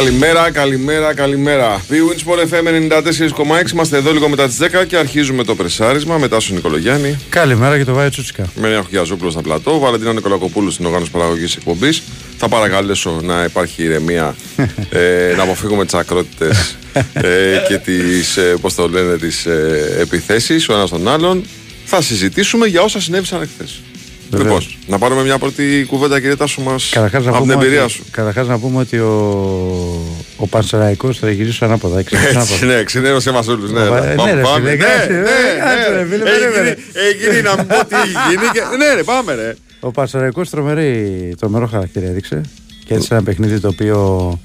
Καλημέρα, καλημέρα, καλημέρα. Wins FM 94,6. Είμαστε εδώ λίγο μετά τις 10 και αρχίζουμε το πρεσάρισμα μετά στον Νικολογιάννη. Καλημέρα και το Βάιο Τσούτσικα. Με ένα Χιαζόπουλο στα πλατό. Βαλεντίνα Νικολακοπούλου στην οργάνωση παραγωγής εκπομπής. Θα παρακαλέσω να υπάρχει ηρεμία, ε, να αποφύγουμε τις ακρότητες ε, και τις ε, πώς το λένε, τις, ε, επιθέσεις ο ένας τον άλλον. Θα συζητήσουμε για όσα συνέβησαν εχθέ. Λοιπόν, να πάρουμε μια πρώτη κουβέντα, κύριε Τάσο μα από την εμπειρία ότι, σου. Καταρχάς να πούμε ότι ο, ο Πανσεραϊκός θα γυρίσει ανάποδα. Έτσι, ναι, ξενέρωσε μας όλους. Ναι, ναι, πάμε, ρε, πάμε. φίλε, Ναι, κάτσε, ναι, ε, κάτσε, ναι. ρε, φίλε, Έχει περίμενε. γίνει- Έχει γίνει να μην πω τι έχει γίνει. και- Ναι, ρε, πάμε, ρε. Ο Πανσεραϊκός τρομερό χαρακτήρα έδειξε. Και έτσι ένα παιχνίδι το οποίο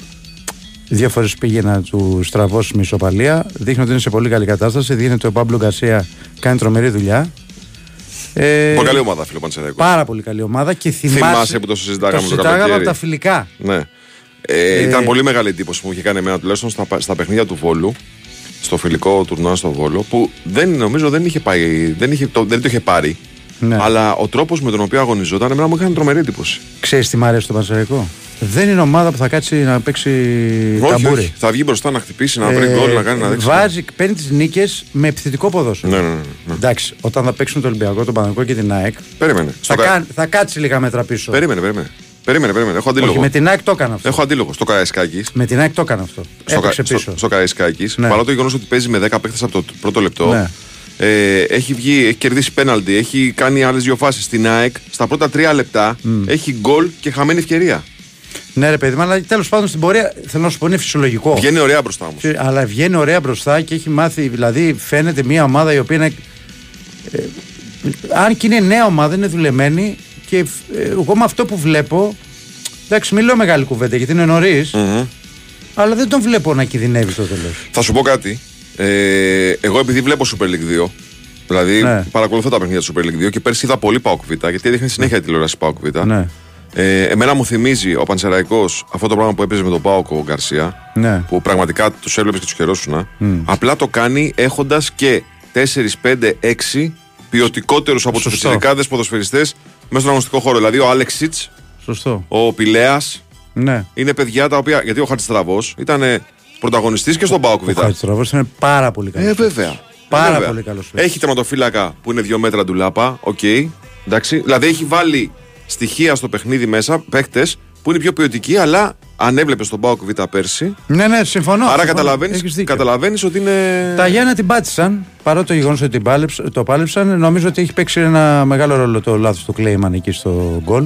δύο φορές πήγε να του στραβώσει με ισοπαλία. Δείχνει ότι είναι σε πολύ καλή κατάσταση. Δείχνει ότι ο Πάμπλο Γκαρσία κάνει τρομερή δουλειά. Ε, Πολύ καλή ομάδα, φίλο Παντσεραϊκό. Πάρα πολύ καλή ομάδα και θυμάσαι, Θυμάσαι που το συζητάγαμε το συζητάγαμε καλοκαίρι. από τα φιλικά. Ναι. Ε, ήταν πολύ μεγάλη εντύπωση που μου είχε κάνει εμένα τουλάχιστον στα, στα παιχνίδια του Βόλου. Στο φιλικό τουρνουά στο Βόλο, που δεν νομίζω δεν είχε πάει, δεν, είχε, το, δεν το είχε πάρει. Ναι. Αλλά ο τρόπος με τον οποίο αγωνιζόταν, εμένα μου έκανε τρομερή εντύπωση. Ξέρεις τι μ' αρέσει το Πανσεραϊκό; Δεν είναι ομάδα που θα κάτσει να παίξει Όχι, ταμπούρι. όχι. Θα βγει μπροστά να χτυπήσει, να βρει Ε, γκολ, να κάνει να δείξει. Βάζει, παίρνει τις νίκες με επιθετικό ποδόσφαιρο. Ναι, ναι, ναι, ναι. Εντάξει, όταν θα παίξουν το Ολυμπιακό, τον Παναγικό και την ΑΕΚ, Περίμενε. θα, Στο κα- κάν- θα κάτσει λίγα μέτρα πίσω. Περίμενε, περίμενε. Περίμενε, περίμενε. Έχω Όχι, αντίλογο. με την ΑΕΚ το έκανε αυτό. Έχω αντίλογο. Στο Καραϊσκάκης. Με την ΑΕΚ το έκανε αυτό. στο, Έπαιξε Κα- πίσω. στο, στο Καραϊσκάκης, Ναι. παρά το γεγονός ότι παίζει με 10 παίχτες από το τ- πρώτο λεπτό, Ναι. ε, έχει βγει, έχει κερδίσει πέναλτι, έχει κάνει άλλες δύο φάσεις στην ΑΕΚ. Στα πρώτα τρία λεπτά έχει γκολ και χαμένη ευκαιρία. Ναι, ρε παιδί μου, αλλά τέλος πάντων στην πορεία θέλω να σου πω είναι φυσιολογικό. Βγαίνει ωραία μπροστά μου. Αλλά βγαίνει ωραία μπροστά και έχει μάθει, δηλαδή φαίνεται μια ομάδα η οποία είναι. ε, αν και είναι νέα ομάδα, είναι δουλεμένη και ε, εγώ με αυτό που βλέπω. Εντάξει, μην λέω μεγάλη κουβέντα γιατί είναι νωρίς, αλλά δεν τον βλέπω να κινδυνεύει στο τέλος. Θα σου πω κάτι. Ε, εγώ επειδή βλέπω Super League 2, δηλαδή Ναι. παρακολουθώ τα παιχνίδια του Super League 2 και πέρσι είδα πολύ Pauk Β, γιατί έδειχνε συνέχεια τηλεόραση Pauk Β. Ναι. Ε, εμένα μου θυμίζει ο Πανσεραϊκός αυτό το πράγμα που έπαιζε με τον Πάοκ ο Γκαρσία. Ναι. Που πραγματικά τους έβλεπες και τους χαιρόσουνα. Απλά το κάνει έχοντας και 4, 5, 6 ποιοτικότερους από τους Σωστό. φυσικάδε ποδοσφαιριστές μέσα στον αγωνιστικό χώρο. Δηλαδή ο Άλεξιτ, Σωστό. ο Πηλέας, Ναι. είναι παιδιά τα οποία. Γιατί ο Χατζητραβό ήταν πρωταγωνιστής και στον Πάοκ Β. Ο Χατζητραβός είναι πάρα πολύ καλός. Ε, βέβαια. Πάρα Ε, βέβαια. πολύ καλός παίκτης. Έχει τερματοφύλακα που είναι δύο μέτρα ντουλάπα. Οκ. Εντάξει. Δηλαδή έχει βάλει στοιχεία στο παιχνίδι μέσα, παίκτε που είναι πιο ποιοτικοί, αλλά αν έβλεπες τον Πάοκ Β πέρσι. Ναι, ναι, συμφωνώ. άρα συμφωνώ. καταλαβαίνει Έχεις δίκιο. καταλαβαίνεις ότι είναι. Τα Γιάννα την πάτησαν, παρότι το γεγονός ότι την πάλεψ- το πάλεψαν. Νομίζω ότι έχει παίξει ένα μεγάλο ρόλο το λάθος του Κλέιμαν εκεί στο γκολ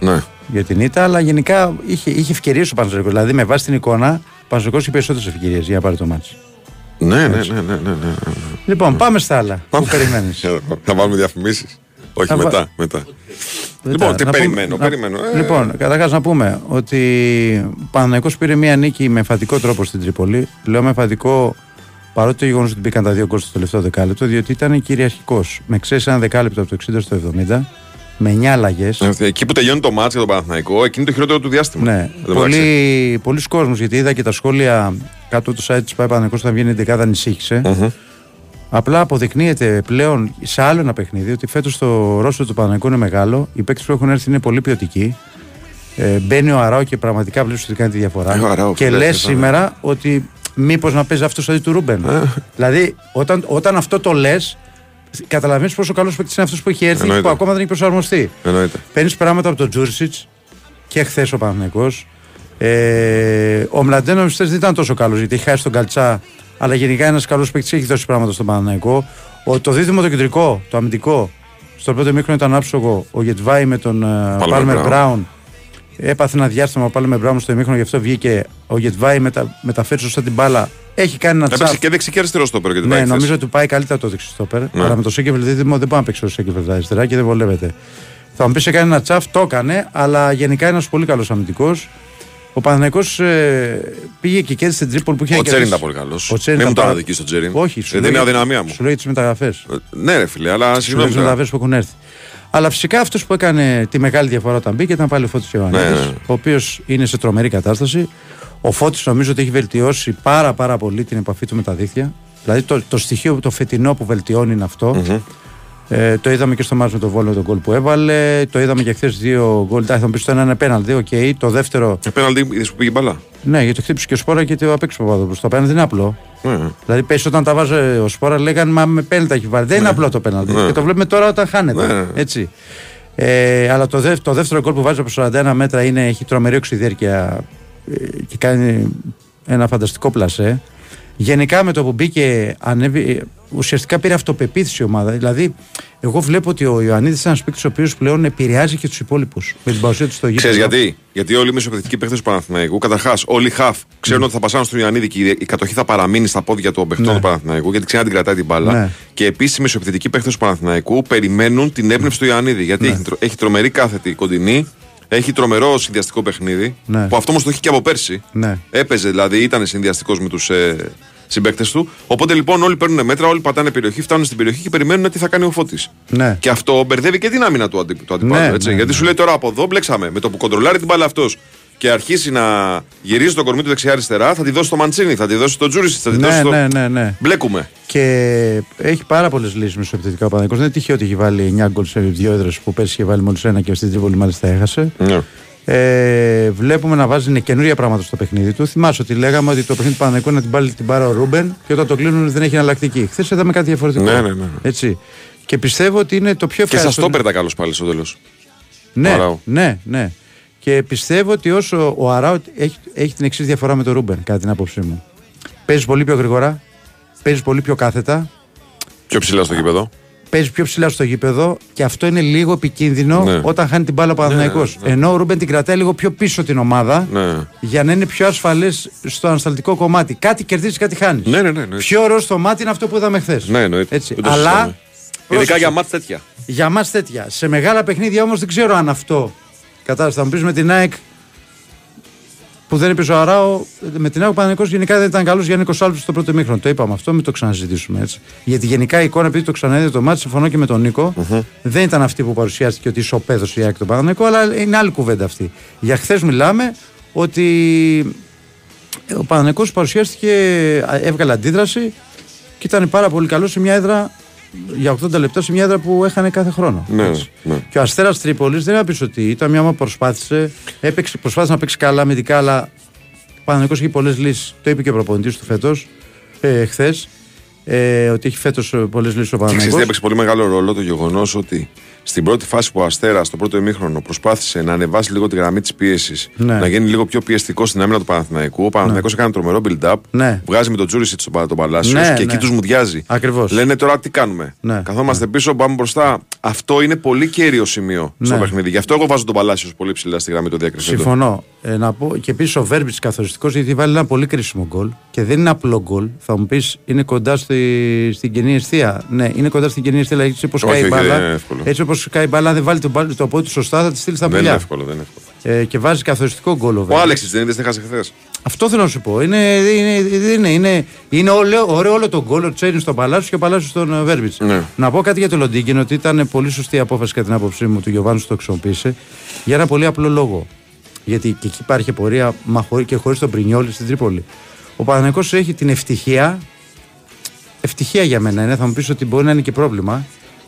Ναι. για την ήττα. Αλλά γενικά είχε, είχε ευκαιρίες ο Πανζερικό. Δηλαδή, με βάση την εικόνα, ο Πανζερικό είχε περισσότερες ευκαιρίες για να πάρει το μάτι. Ναι, ναι, ναι, ναι, ναι, ναι, ναι. Λοιπόν, πάμε στα άλλα. Πού περιμένεις. Θα βάλουμε διαφημίσεις. Όχι, Θα βα- μετά. μετά. Λοιπόν, τι περιμένω, περιμένω. Ε, Λοιπόν, καταρχάς να πούμε ότι ο Παναθηναϊκός πήρε μία νίκη με εμφαντικό τρόπο στην Τρίπολη. Λέω με εμφαντικό παρότι το γεγονός ότι μπήκαν τα δύο γκολ στο τελευταίο δεκάλεπτο, διότι ήταν κυριαρχικός. Με ξέρεις ένα δεκάλεπτο από το 60 στο 70, με 9 αλλαγές. ε, Εκεί που τελειώνει το μάτσο για τον Παναθηναϊκό, εκείνη το χειρότερο του διάστημα. Ναι, Εν τω μεταξύ. πολλοί, πολλοί κόσμος, γιατί είδα και τα σχόλια κάτω από το site της ΠΑΕ Παναθηναϊκός όταν βγαίνει η δεκάδα ανησύχησε. Μμμ. Απλά αποδεικνύεται πλέον σε άλλο ένα παιχνίδι ότι φέτος το ρόλο του Παναγικού είναι μεγάλο. Οι παίκτες που έχουν έρθει είναι πολύ ποιοτικοί. Ε, μπαίνει ο Αράο και πραγματικά βλέπεις ότι κάνει τη διαφορά. Ε, ο Αράο, και φίλε, λες ήταν- σήμερα ότι μήπως να παίζει αυτός αντί του Ρούμπεν. Ε. δηλαδή, όταν, όταν αυτό το λες, καταλαβαίνεις πόσο καλός παίκτης είναι αυτός που έχει έρθει Εννοείται. που ακόμα δεν έχει προσαρμοστεί. Εννοείται. Παίρνεις πράγματα από τον Τζούρσιτς και χθες ο Παναγικό. Ε, ο Μλαντένος δεν ήταν τόσο καλός γιατί έχει χάσει τον Καλτσά, αλλά γενικά ένας καλός παίκτης έχει δώσει πράγματα στον Παναγικό. Ο, το δίδυμο το κεντρικό, το αμυντικό, στο πρώτο μήκρο ήταν άψογο. Ο Γετβάη με τον Πάλμερ Brown. Μπράουν έπαθε ένα διάστημα ο Πάλμερ Μπράουν στο ημίχρονο, γι' αυτό βγήκε ο Γετβάη μετα, μεταφέρει σωστά την μπάλα. Έχει κάνει ένα Έπαιξε τσάπ. και δεξί και αριστερό στο πέρα και την Ναι, πάει χθες. νομίζω ότι πάει καλύτερα το δεξιστόπερ. Ναι. Αλλά με το Σέκεβελ δίδυμο δεν πάει να παίξει ο Σέκεβελ αριστερά και δεν βολεύεται. Θα μου πεις έκανε ένα τσαφ, το έκανε, αλλά γενικά είναι ένας πολύ καλός αμυντικός. Ο Παναθηναϊκός ε, πήγε και κέρδισε την Τρίπολη που είχε Ο Τσέριν κερδίσει. ήταν πολύ καλός. Ο Τσέριν Δεν μου ήταν το πάρα- αναδική στο Τσέριν. Όχι, σου Ε, Δεν λέει- είναι αδυναμία μου. Σου λέει τις μεταγραφές. Ε, Ναι, ρε φίλε, αλλά Σου λέει συγγνώμη. τις τώρα. μεταγραφές που έχουν έρθει. Αλλά φυσικά αυτός που έκανε τη μεγάλη διαφορά όταν μπήκε ήταν πάλι ο Φώτης Ιωαννίδης, Ναι, ναι. ο οποίος είναι σε τρομερή κατάσταση. Ο Φώτης νομίζω ότι έχει βελτιώσει πάρα, πάρα πολύ την επαφή του με τα δίχτυα. Δηλαδή το, το στοιχείο το φετινό που βελτιώνει είναι αυτό. Μμμ. Ε, το είδαμε και στο ματς με το Βόλο το γκολ που έβαλε. Το είδαμε και χθες δύο γκολ. Θα μου πεις το ένα είναι πέναλτι, OK. Okay. Το δεύτερο. Ε, πέναλτι είδες που πήγε μπαλά. Ναι, γιατί χτύπησε και ο Σπόραρ και το απέξω Παπαδόπουλο. Το πέναλτι είναι απλό. Ναι. Δηλαδή πέσει όταν τα βάζει ο Σπόρα λέγανε Μα με πέναλτι έχει βάλει. Δεν είναι ναι. απλό το πέναλτι. Ναι. Και το βλέπουμε τώρα όταν χάνεται. Ναι. Έτσι. Ε, αλλά το, δεύ, το δεύτερο γκολ που βάζει από 41 μέτρα είναι, έχει τρομερή οξυδέρκεια ε, και κάνει ένα φανταστικό πλασέ. Γενικά με το που μπήκε, ανέβη, ουσιαστικά πήρε αυτοπεποίθηση η ομάδα. Δηλαδή, εγώ βλέπω ότι ο Ιωαννίδης είναι ένας παίκτης ο οποίος πλέον επηρεάζει και τους υπόλοιπους με την παρουσία του στο γήπεδο. Ξέρεις γιατί; Γιατί όλοι οι μεσοπαιδευτικοί παίκτες του Παναθηναϊκού, καταρχάς, όλοι οι χαφ ξέρουν ναι. ότι θα πασάνουν στον Ιωαννίδη και η κατοχή θα παραμείνει στα πόδια των παιχτών ναι. του Παναθηναϊκού, γιατί ξανά την κρατάει την μπάλα. Ναι. Και επίσης οι μεσοπαιδευτικοί παίκτες του Παναθηναϊκού περιμένουν την έμπνευση του Ιωαννίδη. Γιατί έχει, έχει τρομερή κάθετη κοντινή, έχει τρομερό συνδυαστικό παιχνίδι. Ναι. Που αυτό όμως το έχει και από πέρσι. Ναι. Έπαιζε δηλαδή, ήταν συνδυαστικός με τους ε, συμπαίκτες του. Οπότε λοιπόν όλοι παίρνουν μέτρα, όλοι πατάνε περιοχή, φτάνουν στην περιοχή και περιμένουν τι θα κάνει ο Φώτης. Ναι. Και αυτό μπερδεύει και την άμυνα του, αντι, του αντιπάλου. Ναι, έτσι, ναι, γιατί ναι. σου λέει τώρα από εδώ μπλέξαμε με το που κοντρολάρει την μπάλα αυτός και αρχίσει να γυρίζει το κορμί του δεξιά-αριστερά, θα τη δώσει στο Μαντσίνη, θα τη δώσει στο Τζούρισι, θα τη ναι, δώσει στο. Ναι, ναι, ναι. Μπλέκουμε. Και έχει πάρα πολλές λύσεις με στο επιθετικό Παναγικός. Δεν είναι τυχαίο ότι έχει βάλει 9 γκολ σε δύο έδρες που πέσει είχε βάλει μόλις ένα και στην Τρίπολη μάλιστα έχασε. Ναι. Ε, βλέπουμε να βάζει καινούργια πράγματα στο παιχνίδι του. Θυμάσαι ότι λέγαμε ότι το παιχνίδι του Παναθηναϊκού να την πάρει την μπάλα ο Ρούμπεν και όταν το κλείνουν δεν έχει εναλλακτική. Χθες είδαμε κάτι διαφορετικό. Ναι, ναι, ναι. Έτσι. Και πιστεύω ότι είναι το πιο ευχάριστο. Και σας το έπαιρνε καλώς πάλι στο τέλος. Ναι, ναι, ναι. Και πιστεύω ότι όσο ο Αράου έχει, έχει την εξής διαφορά με τον Ρούμπεν, κατά την άποψή μου. Παίζει πολύ πιο γρήγορα, παίζει πολύ πιο κάθετα. Πιο ψηλά στο γήπεδο παίζει πιο ψηλά στο γήπεδο και αυτό είναι λίγο επικίνδυνο ναι. όταν χάνει την μπάλα ο Παναθηναϊκός. Ναι, ναι. Ενώ ο Ρούμπεν την κρατάει λίγο πιο πίσω την ομάδα ναι. για να είναι πιο ασφαλής στο ανασταλτικό κομμάτι. Κάτι κερδίζεις, κάτι χάνεις. Ναι, ναι, ναι, ναι. Πιο ωραίο στο μάτι είναι αυτό που είδαμε χθες. Ναι, εννοείται. Αλλά. Ειδικά για μάτς τέτοια. Για μάτς τέτοια. Σε μεγάλα παιχνίδια όμως δεν ξέρω αν αυτό. Κατάλαβες, θα μου πεις με την ΑΕΚ που δεν είπε ο Αράο, με την ΑΕΚ Παναγενικό γενικά δεν ήταν καλός για Νίκο Σάλβου στο πρώτο μήχρονο. Το είπαμε αυτό, μην το ξαναζητήσουμε έτσι. Γιατί γενικά η εικόνα, επειδή το ξαναείδε το μάτι, συμφωνώ και με τον νικο mm-hmm. δεν ήταν αυτή που παρουσιάστηκε ότι ισοπαίδωσε η ΑΕΚ τον Παναγενικό, αλλά είναι άλλη κουβέντα αυτή. Για χθες μιλάμε ότι ο Παναγενικό παρουσιάστηκε, έβγαλε αντίδραση και ήταν πάρα πολύ καλός σε μια έδρα για 80 λεπτά σε μια έδρα που έχανε κάθε χρόνο. Ναι, ναι. Και ο Αστέρας Τρίπολης δεν έπεισε ότι ήταν μια ομάδα που προσπάθησε, έπαιξε, προσπάθησε να παίξει καλά αμυντικά, αλλά ο Παναγενικό έχει πολλές λύσεις. Το είπε και ο προπονητής του φέτος, ε, χθες ε, ότι έχει φέτος ε, πολλές λύσεις ο Παναγενικό. έπαιξε πολύ μεγάλο ρόλο το γεγονός ότι στην πρώτη φάση που ο Αστέρα, στο πρώτο ημίχρονο, προσπάθησε να ανεβάσει λίγο τη γραμμή της πίεσης, ναι. να γίνει λίγο πιο πιεστικό στην άμυνα του Παναθηναϊκού. Ο Παναθηναϊκός ναι. έκανε τρομερό build-up. Ναι. Βγάζει με τον Τζούρισιτ στον το Παλάσιο ναι, και εκεί ναι. τους μουδιάζει. Ακριβώς. Λένε τώρα τι κάνουμε; Ναι. Καθόμαστε πίσω, πάμε μπροστά. Αυτό είναι πολύ κέριο σημείο στο παιχνίδι. Γι' αυτό εγώ βάζω τον Παλάσιος πολύ ψηλά στη γραμμή του διακρισμένου. Συμφωνώ. Ε, να πω και επίσης ο Βέρμπιτς καθοριστικός γιατί βάλει ένα πολύ κρίσιμο γκολ και δεν είναι απλό γκολ. Θα μου πεις είναι κοντά στη, στην κοινή αιστεία. Ναι, είναι κοντά στην κοινή αιστεία, έτσι όπως κάει η μπάλα. Έτσι όπως κάει η μπάλα, δεν βάλει το, το πόδι του σωστά, θα τη στείλει στα πουλιά. Δεν είναι εύκολο, δεν είναι εύκολο. Ε, και βάζει καθοριστικό γκολ ο Ο Άλεξης δεν είδες, χθες. Αυτό θέλω να σου πω. Είναι, είναι, είναι, είναι, είναι ωραίο, ωραίο όλο το γκολ, ο Τσέριν στον Παλάσιο και ο Παλάσιος στον Βέρμπιτς. Ναι. Να πω κάτι για το Λοντίγκιν, ότι ήταν πολύ σωστή η απόφαση κατά την άποψή μου του Γιωβάνου το χρησιμοποίησε για ένα πολύ απλό λόγο. Γιατί και εκεί υπάρχει πορεία μα και χωρίς τον Πρινιόλη στην Τρίπολη. Ο Παναγενικό έχει την ευτυχία. Ευτυχία για μένα είναι, θα μου πεις ότι μπορεί να είναι και πρόβλημα.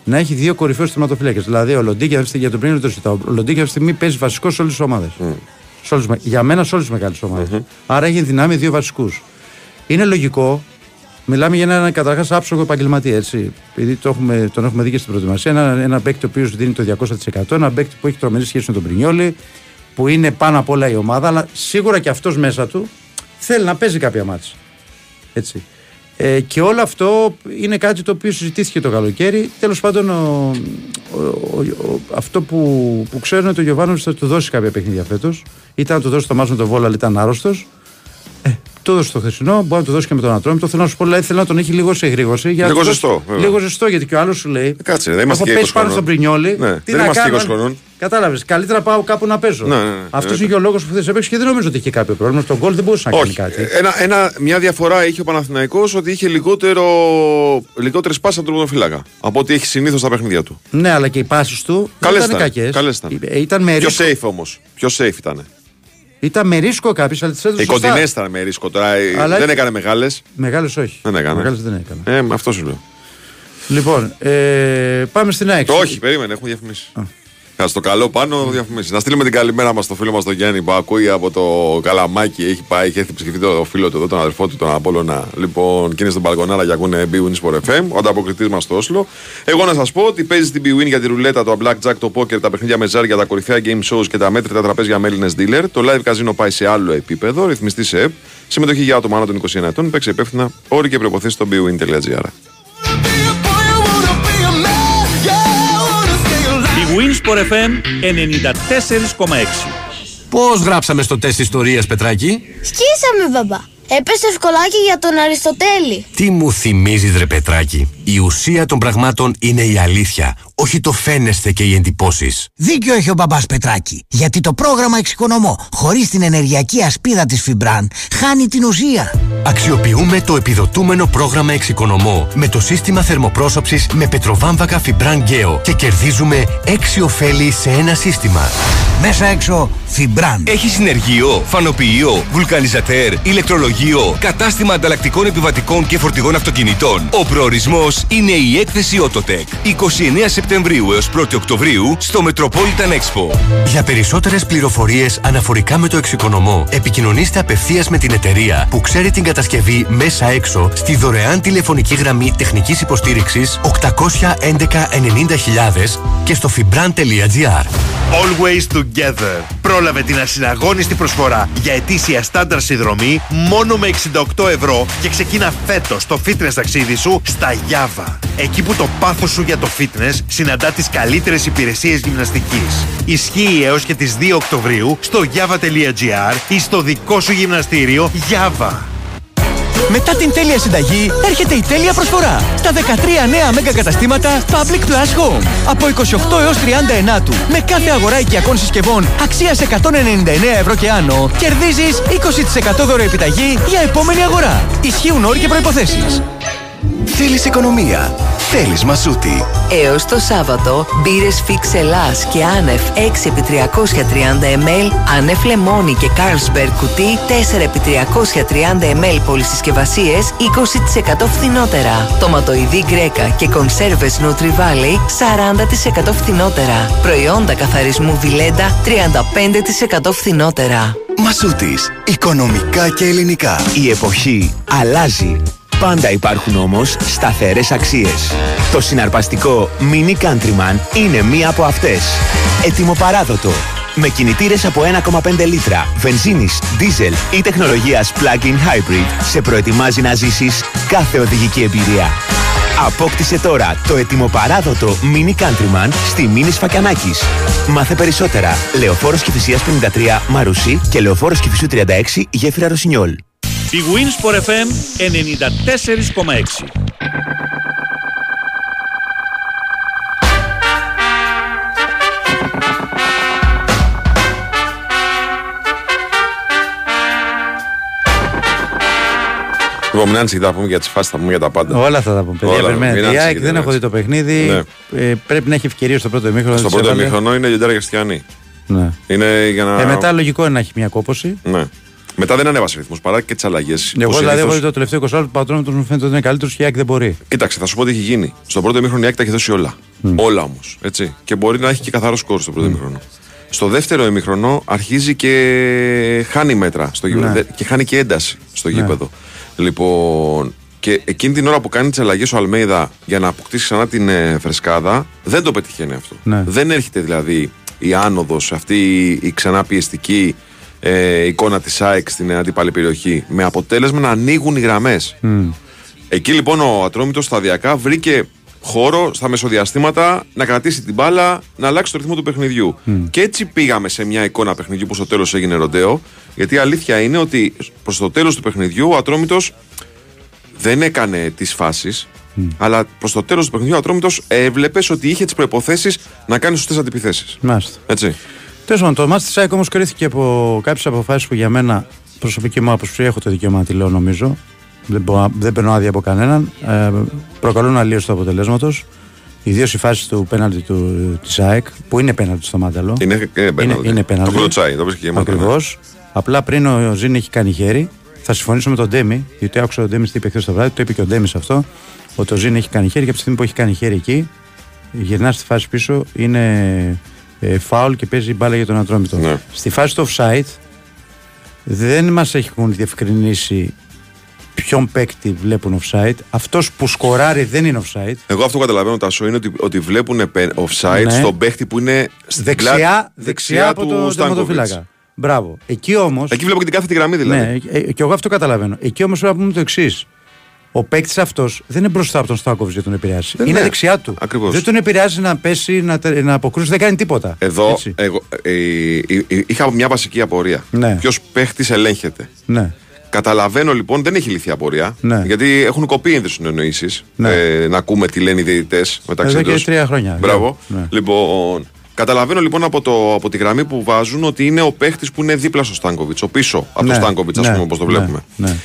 Να έχει δύο κορυφαίους θεματοφύλακες. Δηλαδή ο Λοντίγκη για τον Πρινιόλη το ζητάω. Ο Λοντίγκη αυτή τη στιγμή παίζει βασικό σε όλες τις ομάδες. Mm. για μένα σε όλες τις μεγάλες ομάδες. Mm-hmm. Άρα έχει δυνάμει δύο βασικούς. Είναι λογικό Μιλάμε για έναν καταρχάς άψογο επαγγελματία. Έτσι. Επειδή το έχουμε, τον έχουμε δει και στην προετοιμασία. Ένα, ένα παίκτη ο οποίος δίνει το 200%. Ένα παίκτη που έχει τρομερή σχέση με τον Πρινιόλη που είναι πάνω απ' όλα η ομάδα, αλλά σίγουρα και αυτός μέσα του θέλει να παίζει κάποια μάτια. Έτσι. Ε, και όλο αυτό είναι κάτι το οποίο συζητήθηκε το καλοκαίρι. Τέλος πάντων, ο, ο, ο, αυτό που, που ξέρουν είναι ότι ο Γιωβάνο θα του δώσει κάποια παιχνίδια φέτος. Ήταν να του δώσει το μάτι με τον Βόλο, αλλά ήταν άρρωστος. Ε, το έδωσε το χθεσινό, μπορεί να το δώσει και με τον Ατρόμητο. Θέλω να σου πω, δηλαδή θέλω να τον έχει λίγο σε γρήγορση. Για λίγο ζεστό. Λίγο ζεστό, γιατί και ο άλλος σου λέει. Κάτσε, δεν είμαστε και πάνω στον Πρινιόλι. Ναι, τι δεν είμαστε 20 χρονών. Κατάλαβες. Καλύτερα πάω κάπου να παίζω. Ναι, ναι, ναι, Αυτός είναι και ο λόγος που θε να και δεν νομίζω ότι είχε κάποιο πρόβλημα. Στον γκολ δεν μπορούσε να κάνει κάτι. Ένα, ένα, μια διαφορά είχε ο Παναθηναϊκός ότι είχε λιγότερο, λιγότερες πάσεις από τον φυλάκα από ό,τι έχει συνήθως στα παιχνίδια του. Ναι, αλλά και οι πάσει του δεν ήταν κακές. Ήταν Πιο safe όμως. Πιο safe ήταν. Ήταν με ρίσκο κάποιος, αλλά τις έδωσε. Οι κοντινές ήταν με ρίσκο τώρα. Αλλά... Δεν έκανε μεγάλες. Μεγάλες όχι. Δεν έκανε. Μεγάλες δεν έκανε. Ε, αυτό σου λέω. Λοιπόν, ε, πάμε στην ΑΕΚ. Όχι, περίμενε, έχουμε διαφημίσει. Α το καλό πάνω διαφημίσεις. Να στείλουμε την καλημέρα μας στο φίλο μας τον Γιάννη που ακούει από το καλαμάκι. Έχει πάει, έχει έρθει ψηφίσει το φίλο του εδώ, τον αδερφό του, τον Απόλωνα. Λοιπόν, και είναι στον Παλκονάρα για ακούνε B-Win for FM, ο ανταποκριτής μας στο Όσλο. Εγώ να σας πω ότι παίζει την B-Win για τη ρουλέτα, το blackjack, το poker, τα παιχνίδια με ζάρια, τα κορυφαία game shows και τα μέτρητα τραπέζια με Έλληνες dealer. Το live καζίνο πάει σε άλλο επίπεδο, ρυθμιστή σε ΕΠ. Συμμετοχή για άτομα άνω των 21 ετών. Παίξει υπεύθυνα όροι και προποθέσει στο bwin.gr. Η Winsport FM 94,6 Πώς γράψαμε στο τεστ ιστορίας, Πετράκη; Σκίσαμε, μπαμπά. Έπεσε ευκολάκι για τον Αριστοτέλη. Τι μου θυμίζεις ρε Πετράκη. Η ουσία των πραγμάτων είναι η αλήθεια, όχι το φαίνεστε και οι εντυπώσεις. Δίκιο έχει ο μπαμπάς Πετράκη. Γιατί το πρόγραμμα Εξοικονομώ, χωρίς την ενεργειακή ασπίδα της Φιμπραν, χάνει την ουσία. Αξιοποιούμε το επιδοτούμενο πρόγραμμα Εξοικονομώ με το σύστημα θερμοπρόσωψης με πετροβάμβακα Φιμπραν Γκέο και κερδίζουμε 6 ωφέλη σε ένα σύστημα. Μέσα έξω Φιμπραν. Έχει συνεργείο, φανοποιείο, βουλκανιζατέρ, ηλεκτρολογείο, κατάστημα ανταλλακτικών επιβατικών και φορτηγών αυτοκινητών. Ο προορισμός είναι η έκθεση Autotech. 29 Σεπτεμβρίου έως 1 Οκτωβρίου στο Metropolitan Expo. Για περισσότερες πληροφορίες αναφορικά με το εξοικονομώ, επικοινωνήστε απευθείας με την εταιρεία που ξέρει την κατασκευή μέσα έξω στη δωρεάν τηλεφωνική γραμμή τεχνικής υποστήριξης 811 90.000 και στο fibran.gr. Always Together. Πρόλαβε την ασυναγώνιστη προσφορά για ετήσια στάνταρ συνδρομή μόνο με 68 ευρώ και ξεκίνα φέτος το fitness ταξίδι σου στα Java. Εκεί που το πάθος σου για το fitness συναντά τις καλύτερες υπηρεσίες γυμναστικής. Ισχύει έως και τις 2 Οκτωβρίου στο java.gr ή στο δικό σου γυμναστήριο Java. Μετά την τέλεια συνταγή έρχεται η τέλεια προσφορά. Στα 13 νέα μέγα καταστήματα Public Plus Home. Από 28 έως 39 του. Με κάθε αγορά οικιακών συσκευών αξίας 199 ευρώ και άνω, κερδίζεις 20% δώρο επιταγή για επόμενη αγορά. Ισχύουν όροι και προϋποθέσεις. Θέλεις οικονομία. Θέλεις μασούτη. Έως το Σάββατο, μπύρες Fix Ελλάς και Άνεφ 6x330 ml, Άνεφ Λεμόνι και Carlsberg κουτί 4x330 ml πολυσυσκευασίες 20% φθηνότερα. Τοματοειδή Γκρέκα και κονσέρβες Nutri Valley 40% φθηνότερα. Προϊόντα καθαρισμού Βιλέντα 35% φθηνότερα. Μασούτης. Οικονομικά και ελληνικά. Η εποχή αλλάζει. Πάντα υπάρχουν όμως σταθερές αξίες. Το συναρπαστικό Mini Countryman είναι μία από αυτές. Ετοιμοπαράδοτο. Με κινητήρες από 1,5 λίτρα, βενζίνης, δίζελ ή τεχνολογίας plug-in hybrid σε προετοιμάζει να ζήσεις κάθε οδηγική εμπειρία. Απόκτησε τώρα το ετοιμοπαράδοτο Mini Countryman στη Mini Σφακιανάκης. Μάθε περισσότερα. Λεωφόρος Κηφισίας 53 Μαρουσί και Λεωφόρος Κηφισού 36 Γέφυρα Ρωσινιόλ. Η Winsport FM 94,6 Λοιπόν, μην ανησυχείτε, θα πούμε για τις φάσεις, θα πούμε για τα πάντα. Όλα θα τα πούμε. Παιδιά, Όλα, περιμένετε. μην Η ΑΕΚ ανησυχείτε, δεν μην έχω δει το παιχνίδι. Ναι. Ε, πρέπει να έχει ευκαιρία στο πρώτο ημίχρονο. Στο της πρώτο έβαλε. ημίχρονο είναι Λιοντάρα Χριστιανή. Ναι. Είναι για να. Ε, μετά λογικό είναι να έχει μια κόπωση. Ναι. Μετά δεν ανέβασε ρυθμός παρά και τις αλλαγές. Εγώ δηλαδή έχω δει το τελευταίο 20 λεπτό του πατρόνου μου φαίνεται ότι είναι καλύτερος και η ΑΕΚ δεν μπορεί. Κοίταξε, θα σου πω τι έχει γίνει. Στο πρώτο ημίχρονο η ΑΕΚ τα έχει δώσει όλα. Όλα όμως. Και μπορεί να έχει και καθαρό σκορ στο πρώτο ημίχρονο. Στο δεύτερο ημίχρονο αρχίζει και χάνει μέτρα στο γήπεδο. Ναι. Δε- Και χάνει και ένταση στο Ναι. γήπεδο. Λοιπόν, και εκείνη την ώρα που κάνει τις αλλαγές ο Αλμέιδα για να αποκτήσει ξανά την ε, φρεσκάδα, δεν το πετυχαίνει αυτό. Ναι. Δεν έρχεται δηλαδή η άνοδος, αυτή η- η ξανά πιεστική ε, εικόνα της ΑΕΚ στην αντίπαλη περιοχή, με αποτέλεσμα να ανοίγουν οι γραμμές. Εκεί λοιπόν ο Ατρόμητος σταδιακά βρήκε χώρο στα μεσοδιαστήματα να κρατήσει την μπάλα, να αλλάξει το ρυθμό του παιχνιδιού. Και έτσι πήγαμε σε μια εικόνα παιχνιδιού που στο τέλος έγινε ροντέο. Γιατί η αλήθεια είναι ότι προς το τέλος του παιχνιδιού ο Ατρόμητος δεν έκανε τις φάσεις, αλλά προς το τέλος του παιχνιδιού ο Ατρόμητος έβλεπες ότι είχε τις προποθέσει να κάνει σωστές αντιπιθέσεις. Μάλιστα. Έτσι. Τέλος πάντων, το μάτι της ΑΕΚ όμως κρίθηκε από κάποιες αποφάσεις που για μένα προσωπική μου άποψη έχω το δικαίωμα να τη λέω νομίζω. Δεν, μπορώ- δεν παίρνω άδεια από κανέναν. Ε, προκαλούν αλλίωση του αποτελέσματος. Ιδίως η φάση του πέναλτι του, της ΑΕΚ, που είναι πέναλτι στο Μάνταλο. Είναι, είναι πέναλτι. είναι πέναλτι. Το κλωτσάει, το βρίσκει και η Μάτια. Ακριβώ. Απλά πριν ο Ζήνη έχει κάνει χέρι θα συμφωνήσω με τον Ντέμι, γιατί άκουσα τον Ντέμις τι είπε χθες το βράδυ, το είπε και ο Ντέμις αυτό, ότι ο Ζήν έχει κάνει χέρι και από τη στιγμή που έχει κάνει χέρι εκεί, γυρνά στη φάση πίσω, είναι ε, φάουλ και παίζει μπάλα για τον Ατρόμητο. Ναι. Στη φάση του offside δεν μας έχουν διευκρινίσει ποιον παίκτη βλέπουν offside. Αυτός που σκοράρει δεν είναι offside. Εγώ αυτό που καταλαβαίνω, Τάσο, είναι ότι, ότι βλέπουν πε- offside Ναι. στον παίχτη που είναι στην Δεξιά, πλάτη- δεξιά από του τον Στάνκοβιτς. τερματοφύλακα. Μπράβο. Εκεί όμω. Εκεί βλέπω και την κάθετη γραμμή δηλαδή. Ναι, ε, και εγώ αυτό καταλαβαίνω. Εκεί όμως πρέπει να πούμε το εξής. Ο παίκτης αυτός δεν είναι μπροστά από τον Στάκοβιτς για τον επηρεάσει. Δεν είναι είναι. δεξιά του. Ακριβώς. Δεν τον επηρεάζει να πέσει, να, τε- να αποκρούσει, δεν κάνει τίποτα. Εδώ Έτσι. εγώ, ε, ε, ε, είχα μια βασική απορία. Ναι. Ποιος παίχτης ελέγχεται. Ναι. Καταλαβαίνω λοιπόν, δεν έχει λυθεί απορία. Ναι. Γιατί έχουν κοπεί οι συνεννοήσει. Ναι. Ε, να ακούμε τι λένε οι διαιτητές μεταξύ Εδώ και τους. τρία χρόνια. Μπράβο. Ναι. Λοιπόν, καταλαβαίνω λοιπόν από, το, από τη γραμμή που βάζουν ότι είναι ο παίχτης που είναι δίπλα στο Στάνκοβιτς. Ο πίσω από Ναι. το Στάνκοβιτς, ας Ναι. πούμε, όπως το Ναι. βλέπουμε. Ναι.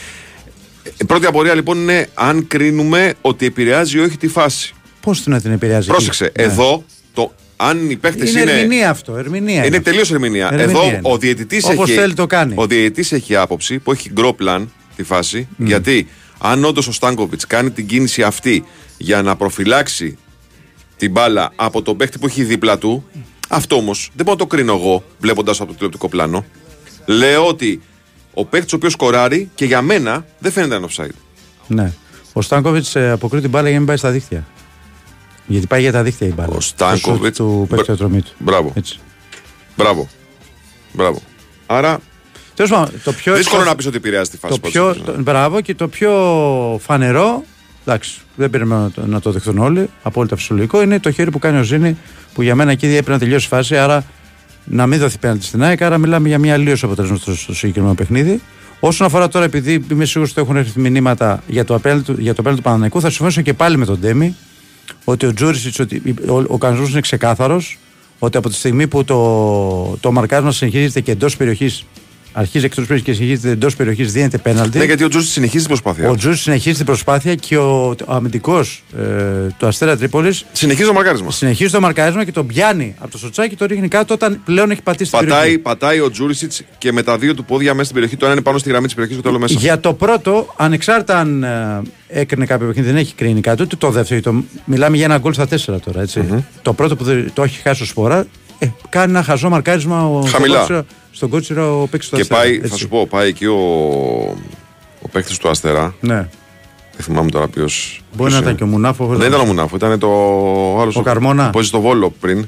Η πρώτη απορία λοιπόν είναι αν κρίνουμε ότι επηρεάζει ή όχι τη φάση. Πώς να την επηρεάζει. εκεί; Πρόσεξε, Ναι. εδώ το, αν οι παίχτε Είναι, είναι. ερμηνεία αυτό. Ερμηνεία Είναι τελείως ερμηνεία. Ερμηνεία Εδώ είναι. ο διαιτητής Όπως έχει. θέλει το κάνει. Ο διαιτητής έχει άποψη που έχει γκρο πλάν τη φάση. Γιατί αν όντως ο Στάνκοβιτς κάνει την κίνηση αυτή για να προφυλάξει την μπάλα από τον παίχτη που έχει δίπλα του, αυτό όμως δεν μπορώ να το κρίνω εγώ βλέποντας από το τηλεοπτικό πλάνο. Λέω ότι ο παίχτη ο οποίος σκοράρει και για μένα δεν φαίνεται ένα offside. Ναι. Ο Στάνκοβιτς αποκρούει την μπάλα για να μην πάει στα δίχτυα. Γιατί πάει για τα δίχτυα η μπάλα. Ο Στάνκοβιτς- Του παίκτη του ατρωμί του. Μπράβο. Έτσι. Μπράβο. Μπράβο. Άρα Τέλος πάντων, το πιο. δύσκολο να πεις ότι επηρεάζει τη φάση. το πάντως. πιο, το, μπράβο και το πιο φανερό, εντάξει, δεν περιμένω να το, να το δεχθούν όλοι, απόλυτα φυσιολογικό, είναι το χέρι που κάνει ο Ζήνη, που για μένα εκεί έπρεπε να τελειώσει η φάση, άρα να μην δοθεί πέναντι στην ΑΕΚ, άρα μιλάμε για μια αλλίωση αποτέλεσμα στο, στο συγκεκριμένο παιχνίδι. Όσον αφορά τώρα, επειδή είμαι σίγουρος ότι έχουν έρθει μηνύματα για το απέναντι του, για το απέναντι του Παναναϊκού, θα συμφωνήσω και πάλι με τον Ντέμι ότι ο Τζούρισιτς, ότι ο, ο κανονισμός είναι ξεκάθαρος, ότι από τη στιγμή που το, το μαρκάρισμα συνεχίζεται και εντός περιοχής, αρχίζει εκτός περιοχής και συνεχίζεται εντός περιοχής, δίνεται πέναλτι. Ναι, γιατί ο Τζούζη συνεχίζει την προσπάθεια. Ο Τζούρισιτ συνεχίζει την προσπάθεια και ο, ο αμυντικός ε, του Αστέρα Τρίπολης Συνεχίζει το μαρκάρισμα. συνεχίζει το μαρκάρισμα και τον πιάνει από το σοτσάκι και το ρίχνει κάτω όταν πλέον έχει πατήσει την Πατάει, περιοχή. πατάει ο Τζούρισιτς και με τα δύο του πόδια μέσα στην περιοχή. Το ένα είναι πάνω στη γραμμή της περιοχής, το άλλο μέσα. Για το πρώτο, ανεξάρτητα αν ε, έκρινε κάποιο παιχνίδι, δεν έχει κρίνει κάτι, ούτε το δεύτερο. Το, μιλάμε για ένα γκολ στα τέσσερα τώρα. Έτσι. Το πρώτο που δεν- το έχει χάσει ο Σπορά, ε, κάνει ένα χαζό μαρκάρισμα ο, Χαμηλά. στον Κότσιρα- στον Κότσιρα ο παίκτης του Και Αστέρα. πάει, έτσι. θα σου πω, πάει εκεί ο, ο παίκτης του Αστέρα. Ναι. Δεν θυμάμαι τώρα ποιο. Μπορεί να ήταν και ο Μουνάφο. Δεν ήταν ο Μουνάφο, ήταν το άλλος. Ο Καρμόνα. Που στο Βόλο πριν.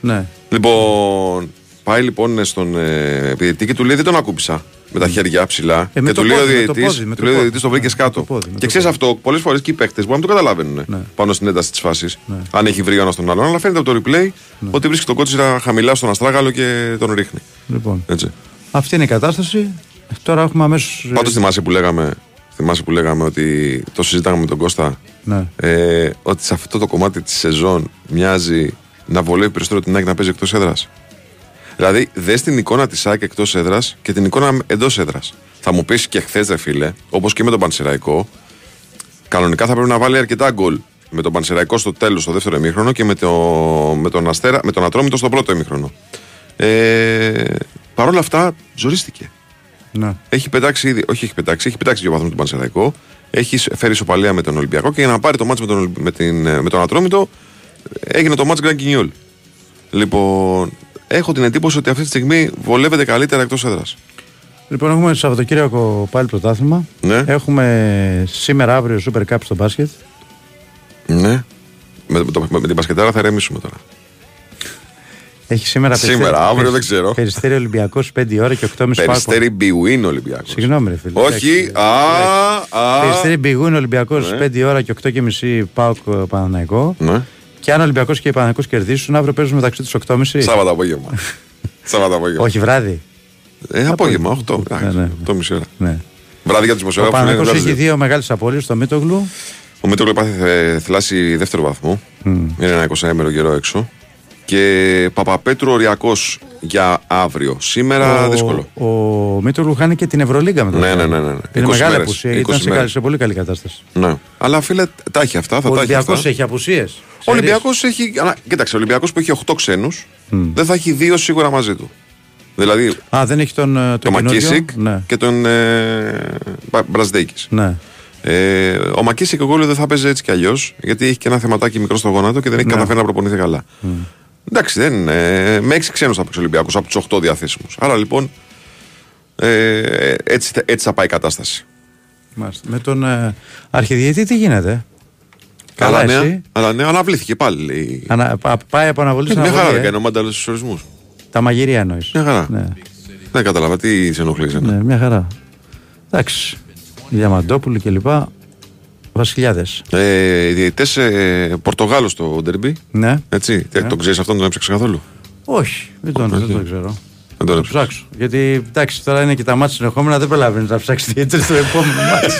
Ναι. Λοιπόν, πάει λοιπόν στον ε, επιδιαιτή και του λέει δεν τον ακούμπησα με τα χέρια ψηλά. Ε, με και το του λέει ο πόδι, με το διαιτητής- πόδι, με του το λέει ο πόδι. διαιτητής το βρήκε Με κάτω. το πόδι, με Και το ξέρει αυτό, πολλές φορές και οι παίκτες μπορεί να το καταλαβαίνουν Ναι. πάνω στην ένταση της φάσης. Αν έχει βρει ο ένας τον άλλον. Αλλά φαίνεται από το replay ότι βρίσκει τον κότσιρα χαμηλά στον αστράγαλο και τον ρίχνει. Λοιπόν, Έτσι. αυτή είναι η κατάσταση. Τώρα έχουμε αμέσως. Πάντως θυμάσαι που λέγαμε. Θυμάσαι που λέγαμε ότι το συζητάγαμε με τον Κώστα Ναι. ε, ότι σε αυτό το κομμάτι της σεζόν μοιάζει να βολεύει περισσότερο την ΑΕΚ να παίζει εκτός έδρας. Δηλαδή, δες την εικόνα της ΑΕΚ εκτός έδρας και την εικόνα εντός έδρας. Θα μου πεις και χθες, ρε φίλε, όπως και με τον Πανσεραϊκό, κανονικά θα πρέπει να βάλει αρκετά γκολ με τον Πανσεραϊκό στο τέλος, στο δεύτερο ημίχρονο και με, το, με, τον, Αστέρα, με τον Ατρόμητο στο πρώτο ημίχρονο. Ε, Παρ' όλα αυτά, ζορίστηκε. Ναι. Έχει πετάξει ήδη, όχι έχει πετάξει, έχει πετάξει δύο βαθμούς τον Πανσεραϊκό. Έχει φέρει ισοπαλία με τον Ολυμπιακό και για να πάρει το μάτς με τον, Ολυμπ- με, την, με τον Ατρόμητο έγινε το μάτς Grand Guignol. Λοιπόν, έχω την εντύπωση ότι αυτή τη στιγμή βολεύεται καλύτερα εκτός έδρας. Λοιπόν, έχουμε Σαββατοκύριακο πάλι πρωτάθλημα. Ναι. Έχουμε σήμερα αύριο Super Cup στο μπάσκετ. Ναι. Με, με, το- με την πασκετάρα θα ηρεμήσουμε τώρα. Έχει σήμερα Σήμερα, αύριο δεν ξέρω. Περιστέρι Ολυμπιακός 5 ώρα και 8.30 Περιστέρι Μπιουίν Ολυμπιακός. Συγγνώμη, ρε φίλε. Όχι, α, α. Περιστέρι Μπιγούν Ολυμπιακός Ναι. 5 ώρα και 8.30 Πάοκ ε, Παναναϊκό. Ναι. Και αν ο Ολυμπιακός και οι Παναναϊκό κερδίσουν, αύριο παίζουν μεταξύ τους 8.30. Σάββατο απόγευμα. Σάββατο απόγευμα. Όχι βράδυ. Ε, απόγευμα, 8. Ναι, ναι. 8 μισή ώρα. Ναι. Βράδυ για τους Ο δημοσιογράφου. Παναναϊκό έχει δύο μεγάλες απώλειες στο Μίτογλου. Ο Μήτρογλου υπάρχει θε- θλάση δεύτερο βαθμό. Είναι ένα 20 ήμερο καιρό έξω. Και Παπαπέτρου οριακός για αύριο. Σήμερα δύσκολο. Ο, ο Μίτογλου χάνει και την Ευρωλίγκα μετά. Ναι, ναι, ναι, ναι. Είναι 20 μεγάλη μέρες, απουσία γιατί 20 ήταν σε, μέρες. καλή- σε πολύ καλή κατάσταση. Ναι. Αλλά φίλε, τα έχει αυτά. Θα Ο τα έχει Ολυμπιακός αυτά. έχει απουσίες. Ο Ολυμπιακός έχει. ανα- Κοίταξε, ο Ολυμπιακός που έχει 8 ξένους δεν θα έχει δύο σίγουρα μαζί του. Δηλαδή Α, δεν έχει τον, ε, το τον καινούριο; Μακίσικ Ναι. και τον ε, Μπρα- Μπραζδέικης. Ναι. Ε, ο Μακίσικ εγώ λέω δεν θα παίζει έτσι κι αλλιώς, γιατί έχει και ένα θεματάκι μικρό στο γόνατο και δεν έχει Ναι. καταφέρει να προπονηθεί καλά. Εντάξει, δεν, ε, με έξι ξένους θα παίξει ο Ολυμπιακός από τους 8 διαθέσιμους. Άρα λοιπόν ε, έτσι, θα- έτσι θα πάει η κατάσταση. Μάλιστα. Με τον ε, αρχιδιετή τι γίνεται; Καλά αλλά, εσύ; ναι, αλλά ναι, αναβλήθηκε πάλι. Λέει. Ανα, πα- πάει από αναβολή Ε, σε μια αναβολή. χαρά ε. έκανε ο Μάνταλος στους ορισμούς. Τα μαγειρία εννοείς. Μια χαρά. Ναι. Δεν κατάλαβα τι σε ενοχλεί. εσένα. ναι, μια χαρά. Εντάξει. Διαμαντόπουλοι κλπ. Βασιλιάδες. Ε, οι διαιτητές ε, Πορτογάλος στο ντερμπι. Ναι. Έτσι. Ναι. Τον ξέρεις αυτόν, τον έψαξε καθόλου; Όχι, δεν τον, δεν τον ξέρω. Δεν τον Θα ψάξω. Γιατί εντάξει, τώρα είναι και τα μάτια συνεχόμενα, δεν προλαβαίνει να ψάξει τι έτσι στο επόμενο μάτι.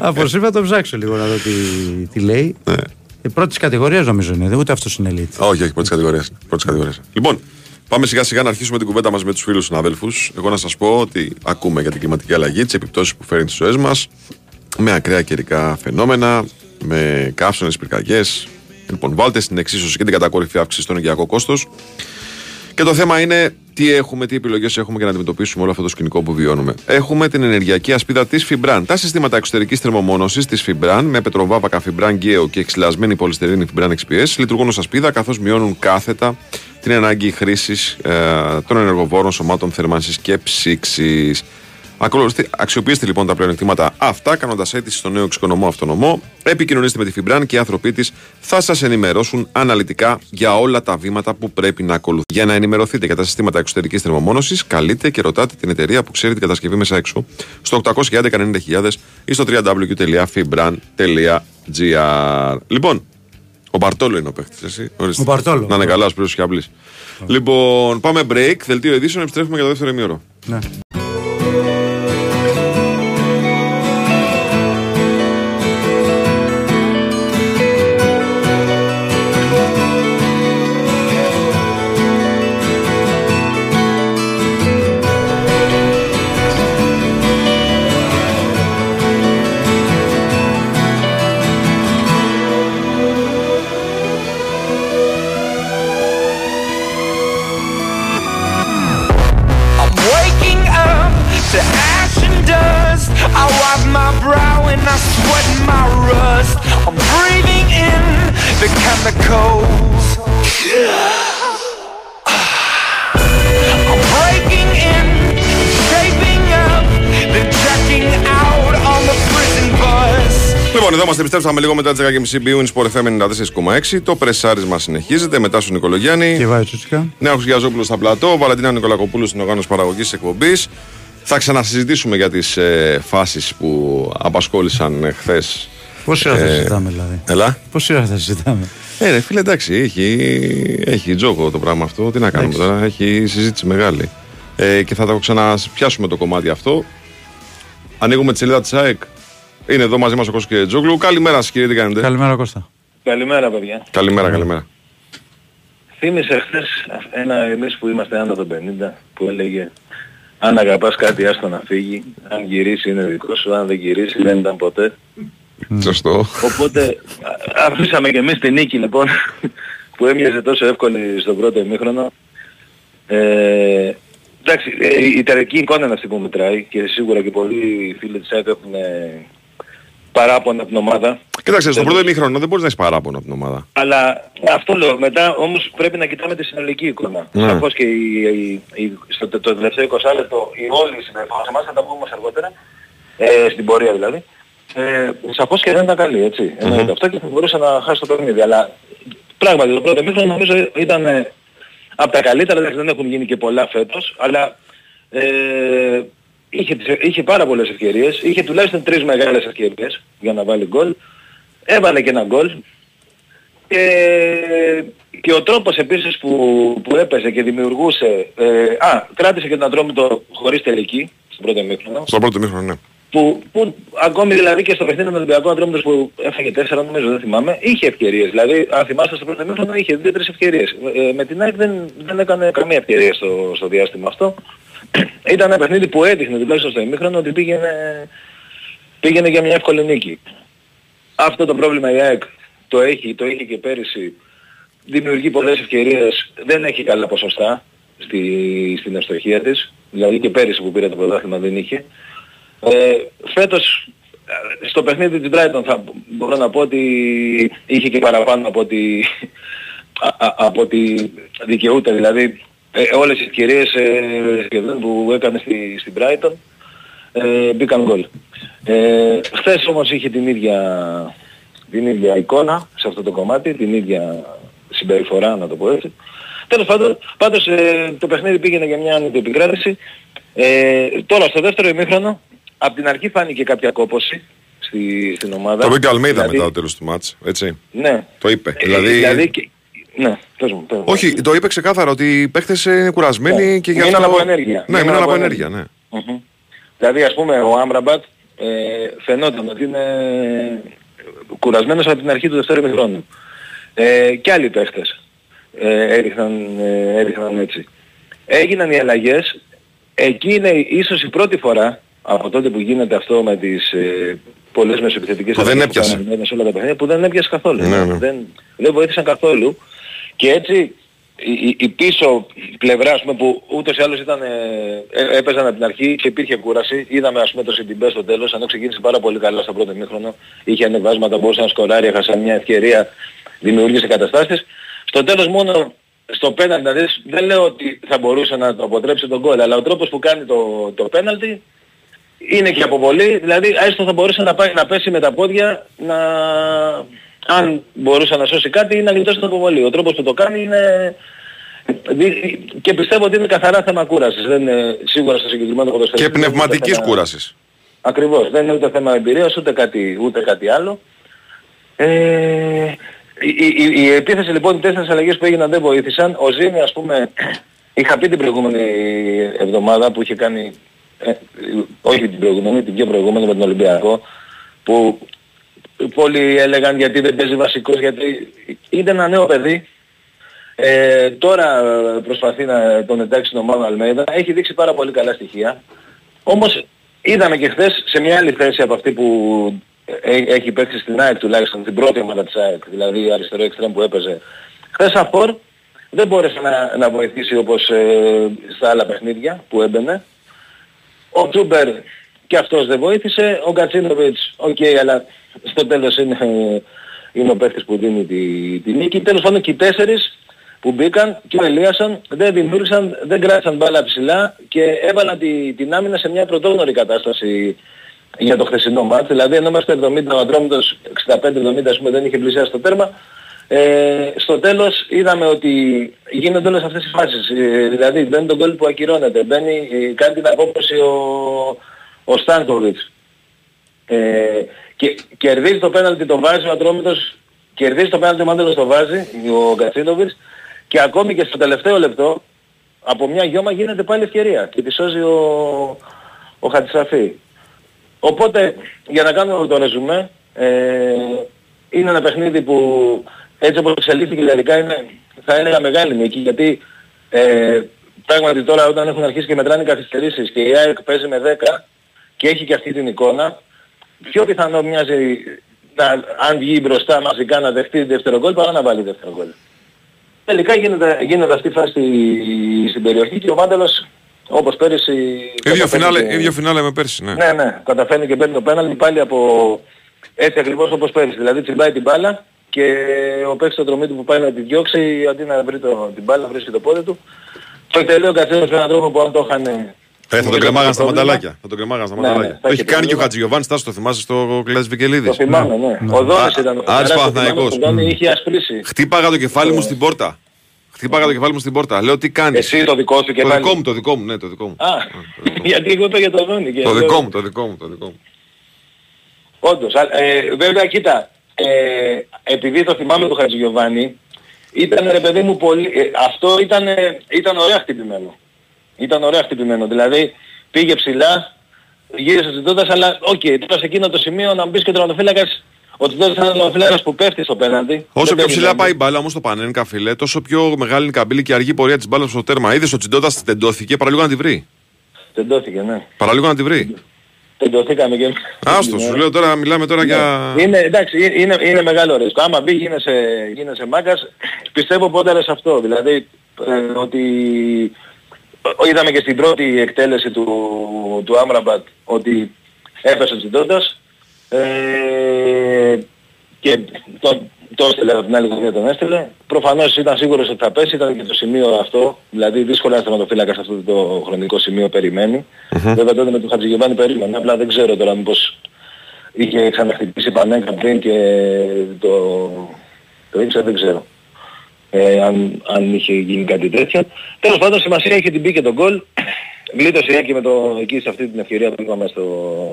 Από σήμερα το ψάξω λίγο να δω τι, τι λέει. Ναι. Ε, πρώτης κατηγορίας νομίζω είναι, ούτε αυτός είναι elite. Όχι, όχι, πρώτης κατηγορίας. Πρώτης κατηγορίας. Λοιπόν, πάμε σιγά σιγά να αρχίσουμε την κουβέντα μας με τους φίλους συναδέλφους. Εγώ να σας πω ότι ακούμε για την κλιματική αλλαγή, τις επιπτώσεις που φέρνει στις ζωές μας, με ακραία καιρικά φαινόμενα, με καύσονε πυρκαγιές. Λοιπόν, βάλτε στην εξίσωση και την κατακόρυφη αύξηση στο ενεργειακό κόστος. Και το θέμα είναι τι έχουμε, τι επιλογές έχουμε για να αντιμετωπίσουμε όλο αυτό το σκηνικό που βιώνουμε. Έχουμε την ενεργειακή ασπίδα της Fibran. Τα συστήματα εξωτερικής θερμομόνωσης της Fibran με πετροβάβακα Fibran Geo και εξυλασμένη πολυστερίνη Fibran XPS λειτουργούν ως ασπίδα καθώς μειώνουν κάθετα την ανάγκη χρήσης ε, των ενεργοβόρων σωμάτων θέρμανσης και ψήξης. Ακολουθήστε- Αξιοποιήστε λοιπόν τα πλεονεκτήματα αυτά κάνοντας αίτηση στο νέο εξοικονομώ αυτονομό. Επικοινωνήστε με τη Fibran και οι άνθρωποι της θα σας ενημερώσουν αναλυτικά για όλα τα βήματα που πρέπει να ακολουθήσετε. Για να ενημερωθείτε για τα συστήματα εξωτερικής θερμομόνωσης, καλείτε και ρωτάτε την εταιρεία που ξέρει την κατασκευή μέσα έξω στο 811 90.000 ή στο www.fibran.gr. Λοιπόν, ο Μπαρτόλο είναι ο παίχτης, εσύ. Ορίστε. Ο Μπαρτόλο. Να είναι καλά, σπίτι και απλή. Λοιπόν, πάμε break. Δελτίο ειδήσεων, επιστρέφουμε για το δεύτερο ημίωρο. Ναι. Brow and I sweat my rust. I'm breathing in the chemicals. I'm breaking in, shaping up, then checking out on the prison bus. Λοιπόν, εδώ είμαστε, επιστρέψαμε λίγο μετά τις 10.30 BU Sport FM 94,6. Το πρεσάρισμα συνεχίζεται μετά στον Νικολογιάννη. Και βάζει τσούτσικα. Νέο Χουζιαζόπουλο στα πλατό. Ο Βαλαντίνα Νικολακοπούλου στην οργάνωση παραγωγής εκπομπής. Θα ξανασυζητήσουμε για τις ε, φάσεις που απασχόλησαν χθες. Πόση ώρα θα συζητάμε δηλαδή; Ελά. Πόση ώρα θα συζητάμε; Ε, ρε, φίλε, εντάξει, έχει, έχει τζόγο το πράγμα αυτό. Τι να κάνουμε Εντάξει. τώρα, έχει συζήτηση μεγάλη. Ε, και θα το ξαναπιάσουμε το κομμάτι αυτό. Ανοίγουμε τη σελίδα της ΑΕΚ. Είναι εδώ μαζί μας ο Κώστας και Τζόγλου. Καλημέρα σας, κύριε, τι κάνετε; Καλημέρα Κώστα. Καλημέρα παιδιά. Καλημέρα, καλημέρα. Θύμισε χθες ένα εμείς που είμαστε άνω των 50 που έλεγε αν αγαπάς κάτι άστο να φύγει, αν γυρίσεις είναι δικό σου, αν δεν γυρίσεις δεν ήταν ποτέ. Σωστό. Οπότε α- αφήσαμε και εμείς την νίκη λοιπόν που έμοιαζε τόσο εύκολη στον πρώτο ημίχρονο. Ε, εντάξει, ε, η τερική εικόνα είναι αυτή που μετράει και σίγουρα και πολλοί φίλοι της ΑΕΚ έχουν ε, παράπονα από την ομάδα. Κοίταξε, στο πρώτο ημίχρονο δεν μπορείς να έχεις παράπονο από την ομάδα. Αλλά αυτό λέω, μετά όμως πρέπει να κοιτάμε τη συνολική εικόνα. Ναι. Σαφώς και η, η, η, στο το, το τελευταίο 20 λεπτό η όλη συμπεριφορά μας θα τα πούμε όμως αργότερα, ε, στην πορεία δηλαδή, ε, σαφώς και δεν ήταν καλή, έτσι. Εννοείται αυτό και θα μπορούσε να χάσει το παιχνίδι. Αλλά πράγματι το πρώτο μήχρονο νομίζω ήταν ε, από τα καλύτερα, εντάξει, δεν έχουν γίνει και πολλά φέτος, αλλά ε, είχε, τις- είχε πάρα πολλές ευκαιρίες, είχε τουλάχιστον τρεις μεγάλες ευκαιρίες για να βάλει γκολ. Έβαλε και ένα γκολ, και, και ο τρόπος επίσης που, που έπαιζε και δημιουργούσε, ε, α, κράτησε και τον Ατρόμητο χωρίς τελική, στο πρώτο ημίχρονο, Στο πρώτο ημίχρονο, ναι. που, που ακόμη δηλαδή και στο παιχνίδι με τον Ολυμπιακό Ατρόμητος που έφαγε τέσσερα νομίζω δεν θυμάμαι, είχε ευκαιρίες. Δηλαδή αν θυμάστε στο πρώτο ημίχρονο είχε δύο-τρεις ευκαιρίες. Ε, με την ΑΕΚ δεν, δεν έκανε καμία ευκαιρία στο, στο διάστημα αυτό. Ήταν ένα παιχνίδι που έδειχνε τουλάχιστον στο ημίχρονο ότι πήγαινε, πήγαινε για μια εύκολη νίκη. Αυτό το πρόβλημα η ΑΕΚ το έχει, το είχε και πέρυσι. Δημιουργεί πολλές ευκαιρίες, δεν έχει καλά ποσοστά. στη, στην ευστοχία της. Δηλαδή και πέρυσι που πήρε το πρωτάθλημα δεν είχε. Ε, φέτος ε, στο παιχνίδι της Brighton θα μπορώ να πω ότι είχε και παραπάνω από ότι, α- α- από ότι δικαιούται. Δηλαδή ε, όλες οι ευκαιρίες ε, σχεδόν που έκανε στη, στην Brighton ε, μπήκαν γκολ. Ε, χθες όμως είχε την ίδια, την ίδια εικόνα σε αυτό το κομμάτι, την ίδια συμπεριφορά να το πω έτσι. Τέλος πάντων, πάντως ε, το παιχνίδι πήγαινε για μια άνετη επικράτηση. Ε, τώρα στο δεύτερο ημίχρονο, από την αρχή φάνηκε κάποια κόπωση στη, στην ομάδα. Το είπε Αλμίδα Δηλαδή- μετά το τέλος του μάτς, έτσι. Ναι. Το είπε. Ε, δηλαδή, δηλαδή και- ναι, πες μου, πες μου. όχι, το είπε ξεκάθαρα ότι οι παίχτες είναι κουρασμένοι Ναι. και γι' Μείναν αυτό... από ενέργεια. Ναι, Μείναν μείναν από από ενέργεια, ναι. Μμμ. Δηλαδή ας πούμε ο Άμραμπατ ε, φαινόταν ότι είναι κουρασμένος από την αρχή του δεύτερου ημιχρόνου. Ε, και άλλοι παίχτες ε, έριχναν, ε, έριχναν έτσι. Έγιναν οι αλλαγές. Εκεί είναι ίσως η πρώτη φορά από τότε που γίνεται αυτό με τις ε, πολλές μεσοεπιθετικές Που δεν αλλαγές έπιασε. κάνανε σε όλα τα παιχνίδια που δεν έπιασε καθόλου. Ναι, ναι. Δεν, δεν βοήθησαν καθόλου. Και έτσι η, η- η πίσω πλευρά ας πούμε, που ούτως ή άλλως ήταν, ε, ε, έπαιζαν από την αρχή και υπήρχε κούραση. Είδαμε ας πούμε το Σιντιμπέ στο τέλος, ενώ ξεκίνησε πάρα πολύ καλά στο πρώτο μήχρονο. Είχε ανεβάσματα, μπορούσε να σκοράρει, έχασε μια ευκαιρία, δημιούργησε καταστάσεις. Στο τέλος μόνο στο πέναλτι, δηλαδή δεν λέω ότι θα μπορούσε να το αποτρέψει τον γκολ, αλλά ο τρόπος που κάνει το, το πέναλτι είναι και από πολύ, δηλαδή έστω θα μπορούσε να, πάει, να πέσει με τα πόδια, να, αν μπορούσε να σώσει κάτι ή να γλιτώσει την αποβολή. Ο τρόπος που το κάνει είναι... δι- Και πιστεύω ότι είναι καθαρά θέμα κούρασης. Δεν είναι σίγουρα στο συγκεκριμένο ποδοσφαίρι. Και πνευματικής κούρασης. Ακριβώς. Δεν είναι ούτε θέμα εμπειρίας ούτε κάτι, ούτε κάτι άλλο. Ε, η, η, η, η επίθεση λοιπόν, οι τέσσερις αλλαγές που έγιναν δεν βοήθησαν. Ο Ζήνη ας πούμε, είχα πει την προηγούμενη εβδομάδα που είχε κάνει, ε, όχι την προηγούμενη, την πιο προηγούμενη με τον Ολυμπιακό, που πολλοί έλεγαν γιατί δεν παίζει βασικός, γιατί είναι ένα νέο παιδί. Ε, τώρα προσπαθεί να τον εντάξει στην ομάδα Αλμέιδα. Έχει δείξει πάρα πολύ καλά στοιχεία. Όμως είδαμε και χθες σε μια άλλη θέση από αυτή που ε- έχει παίξει στην ΑΕΚ τουλάχιστον, την πρώτη ομάδα της ΑΕΚ, δηλαδή αριστερό εξτρέμ που έπαιζε. Χθες αφόρ δεν μπόρεσε να, να βοηθήσει όπως ε, στα άλλα παιχνίδια που έμπαινε. Ο Τσούμπερ και αυτός δεν βοήθησε. Ο Γκατσίνοβιτς, οκ, αλλά στο τέλος είναι, είναι ο παίχτης που δίνει τη, τη νίκη. Τέλος πάντων και οι τέσσερις που μπήκαν και ο Ελίασον δεν δημιούργησαν, δεν κράτησαν μπάλα ψηλά και έβαλαν τη, την άμυνα σε μια πρωτόγνωρη κατάσταση για το χθεσινό ματς. Δηλαδή ενώ είμαστε 70 ο Ατρόμητος 65-70 ας πούμε δεν είχε πλησιάσει το τέρμα. Ε, στο τέλος είδαμε ότι γίνονται όλες αυτές οι φάσεις. Ε, δηλαδή μπαίνει το γκολ που ακυρώνεται, μπαίνει, ε, κάνει την απόκρουση ο, ο Στάνκοβιτς. Ε, και κερδίζει το πέναλτι το βάζει ο Ατρόμητος, κερδίζει το πέναλτι ο Μάντελος το βάζει, ο Γκατσίνοβιτς και ακόμη και στο τελευταίο λεπτό από μια γιώμα γίνεται πάλι ευκαιρία και τη σώζει ο, ο Χατσαφή. Οπότε για να κάνουμε το ρεζουμέ ε, είναι ένα παιχνίδι που έτσι όπως εξελίχθηκε τελικά είναι θα έλεγα μεγάλη νίκη γιατί ε, πράγματι τώρα όταν έχουν αρχίσει και μετράνε οι καθυστερήσεις και η ΑΕΚ παίζει με 10 και έχει και αυτή την εικόνα πιο πιθανό μοιάζει να, αν βγει μπροστά μαζικά να δεχτεί δεύτερο γκολ παρά να βάλει δεύτερο γκολ. Τελικά γίνεται, γίνεται αυτή η φάση στη- στην περιοχή και ο Μάντελος όπως πέρυσι... Ίδιο καταφέρνει φινάλε, και- ίδιο φινάλε με πέρσι, ναι. ναι, ναι, καταφέρνει και παίρνει το πέναλτι πάλι από έτσι ακριβώς όπως πέρυσι. Δηλαδή τσιμπάει την μπάλα και ο παίκτης του δρομή του που πάει να τη διώξει αντί να βρει το, την μπάλα βρίσκει το πόδι του. Το εκτελεί ο Κατσίνος με έναν τρόπο που αν το είχαν... Ε, θα τον κρεμάγαν στα μανταλάκια. Θα τον κρεμάγαν στα Ναι, ναι, μανταλάκια. θα Το είχε έχει κάνει και ο πρόβλημα. Χατζηγιοβάνης, τάσο το θυμάσαι στο Κλάδης Βικελίδης. Το θυμάμαι, ναι. Ο Δόνης ήταν ο Άρης Φεράς, το Παναθηναϊκός. θυμάμαι, τον Δόνη είχε ασπρίσει. Χτύπαγα το κεφάλι μου στην πόρτα. Χτύπαγα το κεφάλι μου στην πόρτα. Λέω τι κάνεις; Εσύ το δικό σου Το κεφάλι. δικό μου, το δικό μου, ναι, το δικό μου. Α, γιατί εγώ είπα για τον Δόνη. και Το λέω- δικό μου, το δικό μου, το δικό μου. Όντως, α- ε, βέβαια κοίτα, ε, επειδή το θυμάμαι το Χατζηγιοβάνι, ήταν ρε παιδί μου πολύ, ε, αυτό ήταν, ε, ήταν ωραία χτυπημένο. Ήταν ωραία χτυπημένο, δηλαδή πήγε ψηλά, γύρισε στην τότας, αλλά οκ, τώρα σε εκείνο το σημείο να μπεις και τερματοφύλακας, ο Τσιτώτας είναι ένα τερματοφύλακας που πέφτει στο πέναντι. Όσο Δεν πιο παίζει ψηλά πέναντι. πάει η μπάλα όμως το πανένκα φίλε, τόσο πιο μεγάλη είναι η καμπύλη και αργή η πορεία της μπάλας στο τέρμα. Είδες ο Τσιντώτας τεντώθηκε, παραλίγο να τη βρει. Τεντώθηκε, ναι. Παραλίγο να τη βρει. Τεντωθήκαμε και... Άστος, σου λέω τώρα, μιλάμε τώρα για... Είναι, εντάξει, είναι- είναι, είναι μεγάλο ρίσκο. Άμα μπει γίνεσαι, γίνεσαι μάγκας, πιστεύω πότε σε αυτό. Δηλαδή, ε, ότι είδαμε και στην πρώτη εκτέλεση του, του Άμραμπατ ότι έπεσε ο Τσιντόντας ε, και το, το έστελε από την άλλη γωνία τον έστελε. Προφανώς ήταν σίγουρος ότι θα πέσει, ήταν και το σημείο αυτό, δηλαδή δύσκολα ένα θεματοφύλακας σε αυτό το χρονικό σημείο περιμένει. Βέβαια τότε με τον Χατζηγεβάνη περίμενε, απλά δεν ξέρω τώρα μήπως είχε ξαναχτυπήσει Πανέκα πριν και το, το ήξερα, δεν ξέρω. Ε, αν, αν είχε γίνει κάτι τέτοιο. Τέλος πάντων σημασία είχε την μπήκε τον γκολ. Γλίτωσε η Άκη με το, εκεί σε αυτή την ευκαιρία που είπαμε στο,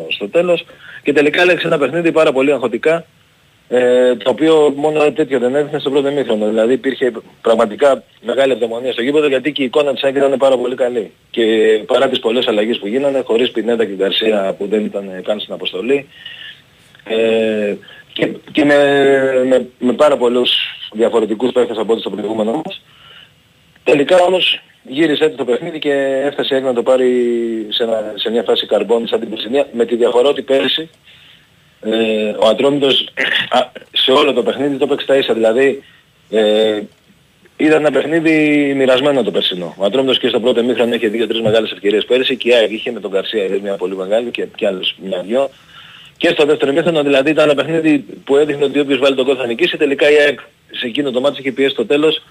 στο τέλος. Και τελικά έλεξε ένα παιχνίδι πάρα πολύ αγχωτικά. Ε, το οποίο μόνο τέτοιο δεν έδειχνε στο πρώτο μήχρονο. Δηλαδή υπήρχε πραγματικά μεγάλη ευδαιμονία στο γήπεδο γιατί και η εικόνα της Άκη ήταν πάρα πολύ καλή. Και παρά τις πολλές αλλαγές που γίνανε, χωρίς Πινέτα και Γκαρσία που δεν ήταν καν στην αποστολή, ε, και, και με, με, με πάρα πολλούς διαφορετικούς παίχτες από ό,τι στο προηγούμενο μας. Τελικά όμως γύρισε έτσι το παιχνίδι και έφτασε να το πάρει σε, ένα, σε μια φάση καρμπόνι σαν την Περσινία με τη διαφορά ότι πέρσι ε, ο Ατρόμητος σε όλο το παιχνίδι το παίξει τα ίσα. Δηλαδή ε, ήταν ένα παιχνίδι μοιρασμένο το περσινό. Ο Ατρόμητος και στο πρώτο μήχρονο είχε δύο-τρεις μεγάλες ευκαιρίες πέρσι και η ΑΕΚ είχε με τον Καρσία μια πολύ μεγάλη και, και άλλες μια-δυο. Και στο δεύτερο μήχρονο δηλαδή ήταν ένα παιχνίδι που έδειχνε ότι όποιος βάλει τον κόλ θα νικήσει. Τελικά η ΑΕΚ σε εκείνο το μάτι είχε πιέσει στο τέλος.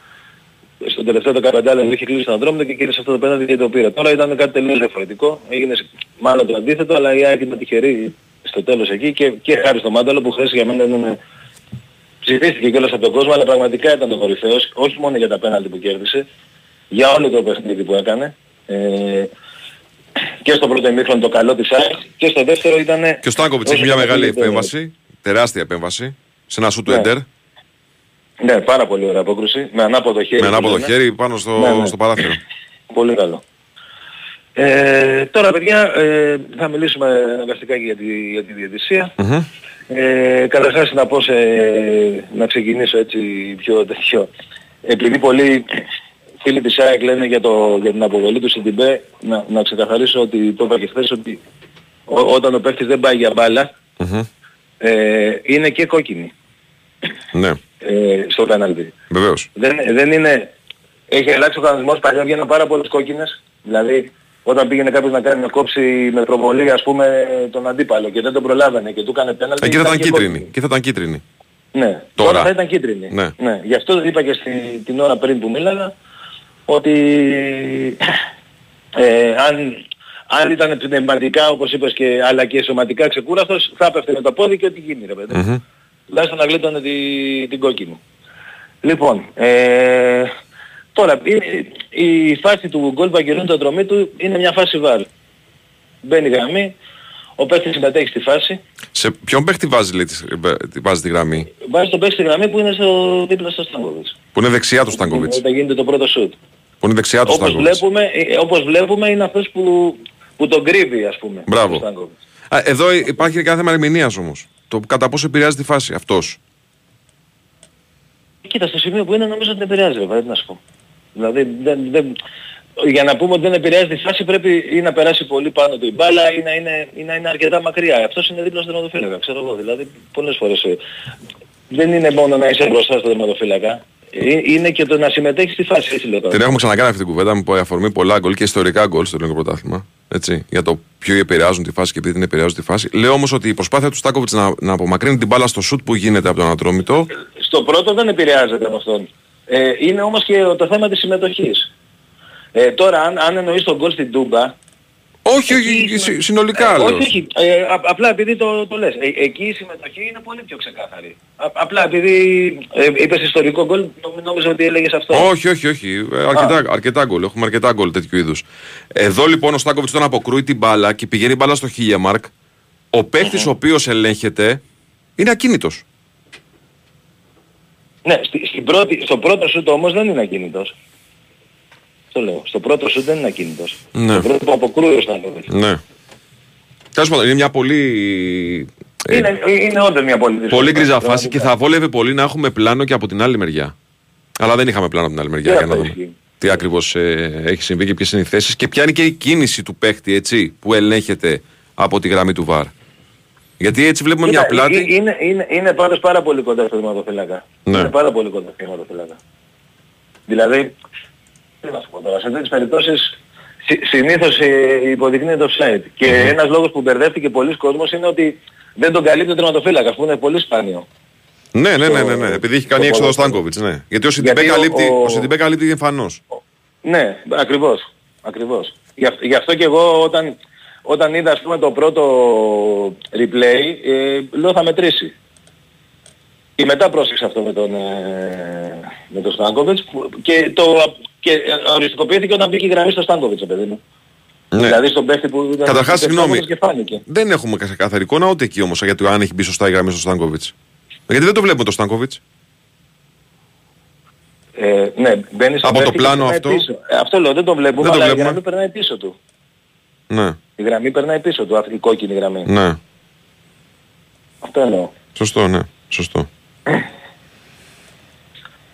Στο τελευταίο 15 λεπτό είχε κλείσει τον δρόμο και κύριε αυτό το πέναντι και το πήρε. Τώρα ήταν κάτι τελείως διαφορετικό. Έγινε μάλλον το αντίθετο, αλλά η ΑΕΚ ήταν τυχερή στο τέλος εκεί και, και χάρη στο Μάνταλο που χθες για μένα είναι ψηφίστηκε κιόλας από τον κόσμο, αλλά πραγματικά ήταν το κορυφαίος, όχι μόνο για τα πέναλτι που κέρδισε, για όλο το παιχνίδι που έκανε. Ε, και στο πρώτο ημίχρονο το καλό της ΑΕΚ και στο δεύτερο ήταν... Και ο Στάνκοβιτς έχει μια μεγάλη επέμβαση, τεράστια επέμβαση, σε ένα σου του Έντερ. Ναι, πάρα πολύ ωραία απόκρουση, με ανάποδο χέρι. Με ανάποδο χέρι πάνω στο, ναι, ναι. στο παράθυρο. πολύ καλό. Ε, τώρα παιδιά ε, θα μιλήσουμε αναγκαστικά για τη, για τη διαιτησία. Mm-hmm. Ε, καταρχάς να πω σε, να ξεκινήσω έτσι πιο τέτοιο. Επειδή πολλοί φίλοι της ΑΕΚ λένε για, το, για την αποβολή του στην ΤΙΜΠΕ να, να ξεκαθαρίσω ότι το είπα και χθες ότι ό, όταν ο παίκτης δεν πάει για μπάλα mm-hmm. ε, είναι και κόκκινη. Ναι. Ε, στο πέναλτι. Βεβαίως. Δεν, δεν είναι... Έχει αλλάξει ο κανονισμός, παλιά βγαίνουν πάρα πολλές κόκκινες. Δηλαδή όταν πήγαινε κάποιος να κάνει να κόψει με προβολή ας πούμε τον αντίπαλο και δεν τον προλάβαινε και του έκανε πέναλτι. Εκεί θα ήταν κίτρινη. Και θα ήταν κίτρινη. Ναι, τώρα, τώρα θα ήταν κίτρινη. Ναι. ναι. Γι' αυτό είπα και στη, την ώρα πριν που μίλαγα ότι ε, αν, αν ήταν πνευματικά όπως είπες και, αλλά και σωματικά ξεκούραστος θα έπεφτε με το πόδι και ό,τι γίνει ρε παιδί. Mm-hmm. Τουλάχιστον να γλίτωνε την, την κόκκινη. Λοιπόν, ε, τώρα η, η φάση του γκολ Παγκερούν το δρομή του είναι μια φάση βάρ. Μπαίνει γραμμή, ο παίχτης συμμετέχει στη φάση. Σε ποιον παίχτη βάζει, λέει, τη, βάζει τη γραμμή; Βάζει τον παίχτη στη γραμμή που είναι στο δίπλα στο Στάνκοβιτς. Που είναι δεξιά του Στάνκοβιτς. Όταν γίνεται το πρώτο σουτ. Που είναι δεξιά του όπως βλέπουμε, ε, όπως βλέπουμε είναι αυτός που, που τον κρύβει ας πούμε. Μπράβο. Α, εδώ υπάρχει και ένα θέμα ερμηνείας όμως. Το κατά πόσο επηρεάζει τη φάση αυτός. Κοίτα, στο σημείο που είναι νομίζω ότι δεν επηρεάζει, βέβαια, να σου πω. Δηλαδή, δεν, δεν, για να πούμε ότι δεν επηρεάζει τη φάση πρέπει ή να περάσει πολύ πάνω του η μπάλα ή να είναι, ή να είναι αρκετά μακριά. Αυτός είναι δίπλα στο τερματοφύλακα, ξέρω εγώ. Δηλαδή, πολλές φορές ε, δεν είναι μόνο να είσαι μπροστά στο τερματοφύλακα. Ε, είναι και το να συμμετέχεις στη φάση, έτσι λέω Την έχουμε ξανακάνει αυτή την κουβέντα με αφορμή πολλά γκολ και ιστορικά γκολ στο ελληνικό πρωτάθλημα. Έτσι, για το ποιο επηρεάζουν τη φάση και επειδή την επηρεάζουν τη φάση. Λέω όμως ότι η προσπάθεια του Στάκοβιτς να, να απομακρύνει την μπάλα στο σουτ που γίνεται από τον Ατρόμητο. Στο πρώτο δεν επηρεάζεται από αυτόν. Ε, είναι όμως και το θέμα της συμμετοχής. Ε, τώρα αν, αν εννοείς τον γκολ στην Τούμπα... Όχι, όχι, συνολικά ε, Όχι, όχι. Ε, απλά επειδή το, το λες. Ε, εκεί η συμμετοχή είναι πολύ πιο ξεκάθαρη. Α, απλά επειδή ε, είπες ιστορικό γκολ, νόμιζα ότι έλεγες αυτό. Όχι, όχι, όχι. Ε, αρκετά, αρκετά γκολ. Έχουμε αρκετά γκολ τέτοιου είδους. Εδώ λοιπόν ο Στάκοβιτς τον αποκρούει την μπάλα και πηγαίνει μπάλα στο Χίλιαμαρκ. Ο παίχτης mm-hmm. ο οποίος ελέγχεται είναι ακίνητος. Ναι, στη, στην πρώτη, στο πρώτο σούτ όμως δεν είναι ακίνητος. Το λέω. Στο πρώτο σούτ δεν είναι ακίνητος. Ναι. Στο πρώτο που αποκρούει ο Ναι. Τέλος πάντων, είναι μια πολύ... Ε, είναι, είναι όντως μια πολύ Πολύ γκριζά φάση και θα βόλευε πολύ να έχουμε πλάνο και από την άλλη μεριά. Αλλά δεν είχαμε πλάνο από την άλλη μεριά για να δούμε τι ακριβώς ε, έχει συμβεί και ποιες είναι οι θέσεις και ποια είναι και η κίνηση του παίχτη έτσι, που ελέγχεται από τη γραμμή του ΒΑΡ. Γιατί έτσι βλέπουμε μια πλάτη. Είναι, είναι, είναι πάντως πάρα πολύ κοντά στο θεματοφύλακα. Ναι. Είναι πάρα πολύ κοντά στο θεματοφύλακα. Δηλαδή, τι να σου πω τώρα, σε τέτοιες περιπτώσεις Συ- συνήθως ε, υποδεικνύεται offside. Και ένας λόγος που μπερδεύτηκε πολλοί κόσμος είναι ότι δεν τον καλύπτει ο τερματοφύλακας που είναι πολύ σπάνιο. Ναι, ναι, ναι, στο- ναι, ναι. Επειδή έχει στο κάνει έξοδο ο ποδόσφαιρο. Στάνκοβιτς, ναι. Γιατί ο Σιντιμπέ Γιατί ο- καλύπτει, ο- ο Σιντιμπέ καλύπτει εμφανώς. Ναι, ακριβώς. Ακριβώς. Γι' αυτό, γι' αυτό και εγώ όταν, όταν είδα ας πούμε το πρώτο replay, ε, λέω θα μετρήσει. Και μετά πρόσεξα αυτό με τον, ε, με τον Στάνκοβιτς που- και, το, και ε, οριστικοποιήθηκε όταν μπήκε η γραμμή στο Στάνκοβιτς, παιδί μου. Ναι. Δηλαδή στον παίχτη που ήταν Καταρχάς, στο συγγνώμη. Στάνκοβιτς και φάνηκε. Δεν έχουμε καθαρή εικόνα ούτε εκεί όμως γιατί αν έχει μπει σωστά η γραμμή στο Στάνκοβιτς. Γιατί δεν το βλέπουμε το Στάνκοβιτς. Ε, ναι, μπαίνει στον Από το παίχτη και πλάνο περνάει αυτό. Πίσω. Ε, αυτό λέω, δεν το βλέπουμε, Δεν το αλλά βλέπουμε. η γραμμή περνάει πίσω του. Ναι, Η γραμμή περνάει πίσω του, αυτή η κόκκινη γραμμή. ναι. Αυτό εννοώ. Σωστό, ναι. Σωστό.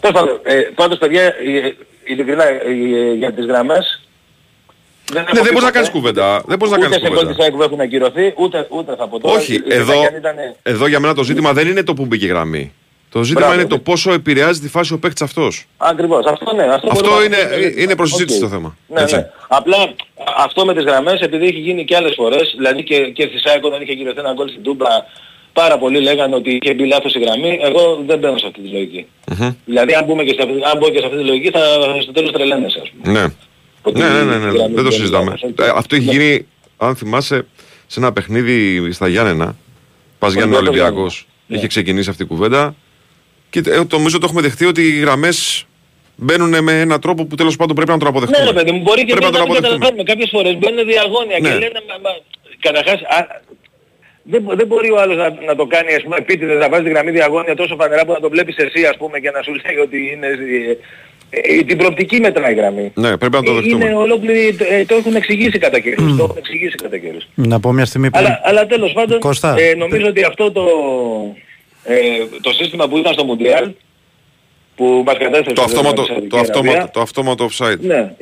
Τέλος πάντων, ε, πάντως παιδιά, ε, ειλικρινά, ε, για τις γραμμές δεν, έχω Ναι, δεν πει μπορείς να ποτέ. κάνεις κουβέντα. Δεν μπορείς να ούτε κάνεις σε γκολ της κουβέντα. ΑΕΚ που έχουν ακυρωθεί, ούτε, ούτε θα πω τώρα. Όχι, ειδικά εδώ, κι αν ήτανε- εδώ για μένα το ζήτημα δεν είναι το που μπήκε η γραμμή. Το ζήτημα Μπράβο, είναι το ναι. πόσο επηρεάζει τη φάση ο παίκτης αυτός. Ακριβώς, αυτό ναι. Αυτό, Αυτό μπορούμε είναι, να το συζητήσουμε. είναι προς συζήτηση Οκ. το θέμα. Ναι, Έτσι. ναι. Απλά α- αυτό με τις γραμμές, επειδή έχει γίνει και άλλες φορές, δηλαδή και, και στης ΑΕΚ όταν είχε ακυρωθεί ένα γκολ στην Τούμπα, πάρα πολλοί λέγανε ότι είχε μπει λάθος η γραμμή, εγώ δεν μπαίνω σε αυτή τη λογική. Μμμ. Δηλαδή αν, μπούμε και σε αυτή, αν μπω και σε αυτή τη λογική θα στο τέλος τρελαίνεσαι ας πούμε. Ναι. Ότι Ναι, ναι, ναι, η ναι, γραμμή δεν το δεν συζητάμε. είναι λάθος. Ε, Αυτό έχει Ναι. γίνει, αν θυμάσαι, σε ένα παιχνίδι στα Γιάννενα. Πας Γιάννενα Ολυμπιακός Ολυμπιακός. Ναι. Είχε ξεκινήσει αυτή η κουβέντα. Και ε, το νομίζω το έχουμε δεχτεί ότι οι γραμμές μπαίνουν με έναν τρόπο που τέλος πάντων πρέπει να τον αποδεχτούμε. Ναι, ρε παιδί μου, μπορεί και Πρέπει εμείς να να τον το αποδεχτούμε. καταλαβαίνουμε. Κάποιες φορές μπαίνουν διαγώνια Ναι. και λένε, μα, μα, καταρχάς, α, δεν, μπο- δεν μπορεί ο άλλος να, να το κάνει, ας πούμε, επίτηδες, να βάζει τη γραμμή διαγώνια τόσο φανερά που να το βλέπεις εσύ, ας πούμε, και να σου λέει ότι είναι... ε, ε, την προοπτική μετράει η γραμμή. Ναι, πρέπει να το Ε, δεχτούμε. Είναι ολόκληρη, ε, το έχουν εξηγήσει κατά καιρούς. το έχουν εξηγήσει κατά καιρούς. Να πω μια στιγμή πριν. Αλλά, αλλά τέλος πάντων, Κώστα. ε, νομίζω ότι αυτό το, ε, το σύστημα που ήταν στο Μουντιάλ, που μας κατέστρεψε Το βέβαια, αυτόματο, η Σαουδική το, αυτόματο, Αραβία, το αυτόματο offside. ναι.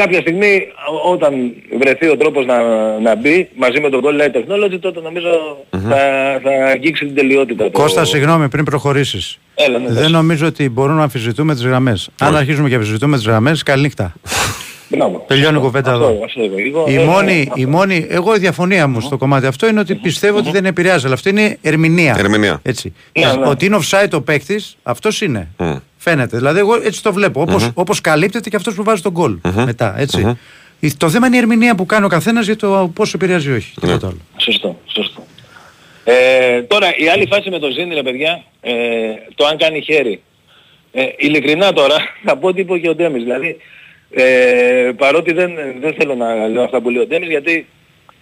Ε, ε, Κάποια στιγμή ό- όταν βρεθεί ο τρόπος να, να μπει μαζί με τον Goal Light Technology τότε νομίζω θα, θα αγγίξει την τελειότητα. το- Κώστα, συγγνώμη, πριν προχωρήσεις. Έλα, ναι, Δεν πες. νομίζω ότι μπορούμε να αμφισβητούμε τις γραμμές. Αν αρχίζουμε και αμφισβητούμε τις γραμμές, καληνύχτα. Μπράβο. Τελειώνει η κουβέντα Αυτό, εδώ. αυτό είπα. Εγώ, Η ε, μόνη, ε, η μόνη, εγώ η διαφωνία μου στο κομμάτι αυτό είναι ότι πιστεύω ότι δεν επηρεάζει, αλλά αυτό είναι ερμηνεία. Ερμηνεία. Έτσι. Ναι, ναι. Ότι είναι offside ο παίκτης, αυτός είναι. Μμ. Φαίνεται. Δηλαδή, εγώ έτσι το βλέπω. Όπως, όπως καλύπτεται και αυτός που βάζει τον γκολ μετά. Έτσι. Η- Το θέμα είναι η ερμηνεία που κάνει ο καθένας για το πόσο επηρεάζει ή όχι. Ναι. Τίποτα άλλο. Σωστό, σωστό. Ε, τώρα η άλλη φάση με το Ζήνη ρε παιδιά, ε, το αν κάνει χέρι. Ε, ειλικρινά τώρα θα πω τι είπε και ο Ντέμις. Δηλαδή ε, παρότι δεν, δεν θέλω να λέω αυτά που λέει ο Ντέμις γιατί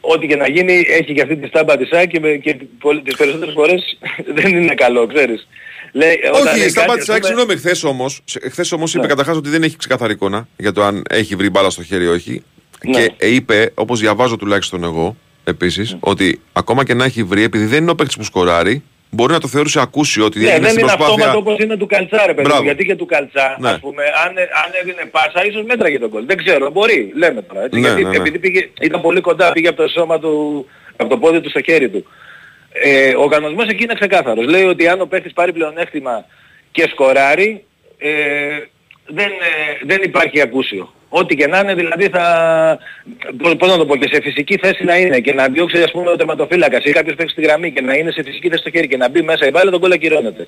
ό,τι και να γίνει έχει και αυτή τη στάμπα της ΑΕΚ και, με- και πολλ- τις περισσότερες φορές δεν είναι καλό, ξέρεις. Λέει, όταν Όχι, λέει στα κάτι, μάτια ας της ΑΕΚ, πούμε- συγγνώμη, χθες όμως, σε- χθες όμως είπε Ναι. καταρχάς ότι δεν έχει ξεκαθαρή εικόνα για το αν έχει βρει μπάλα στο χέρι ή όχι. Ναι. Και ε, είπε, όπως διαβάζω τουλάχιστον εγώ, επίσης, Ναι. ότι ακόμα και να έχει βρει, επειδή δεν είναι ο παίκτης που σκοράρει, μπορεί να το θεωρούσε ακούσιο ότι Ναι, έγινε δεν στην είναι προσπάθεια. αυτόματο όπως είναι του Καλτσά ρε παιδί μου. Μπράβο. Γιατί και του Καλτσά, Ναι. ας πούμε, αν, αν έδινε πάσα, ίσως μέτραγε τον κόλ. Δεν ξέρω, μπορεί, λέμε τώρα. Έτσι, Ναι, γιατί, ναι, ναι. Επειδή πήγε, ήταν πολύ κοντά, πήγε από το σώμα του, από το πόδι του στο χέρι του. Ε, ο κανονισμός εκεί είναι ξεκάθαρος. Λέει ότι αν ο παίχτης πάρει πλεονέκτημα και σκοράρει, ε, δεν, ε, δεν υπάρχει ακούσιο. Ό,τι και να είναι, δηλαδή θα... Πώς, πώς να το πω, και σε φυσική θέση να είναι και να διώξει ας πούμε ο τερματοφύλακας ή κάποιος παίξει στη γραμμή και να είναι σε φυσική θέση στο χέρι και να μπει μέσα η μπάλα, τον κόλλα ακυρώνεται.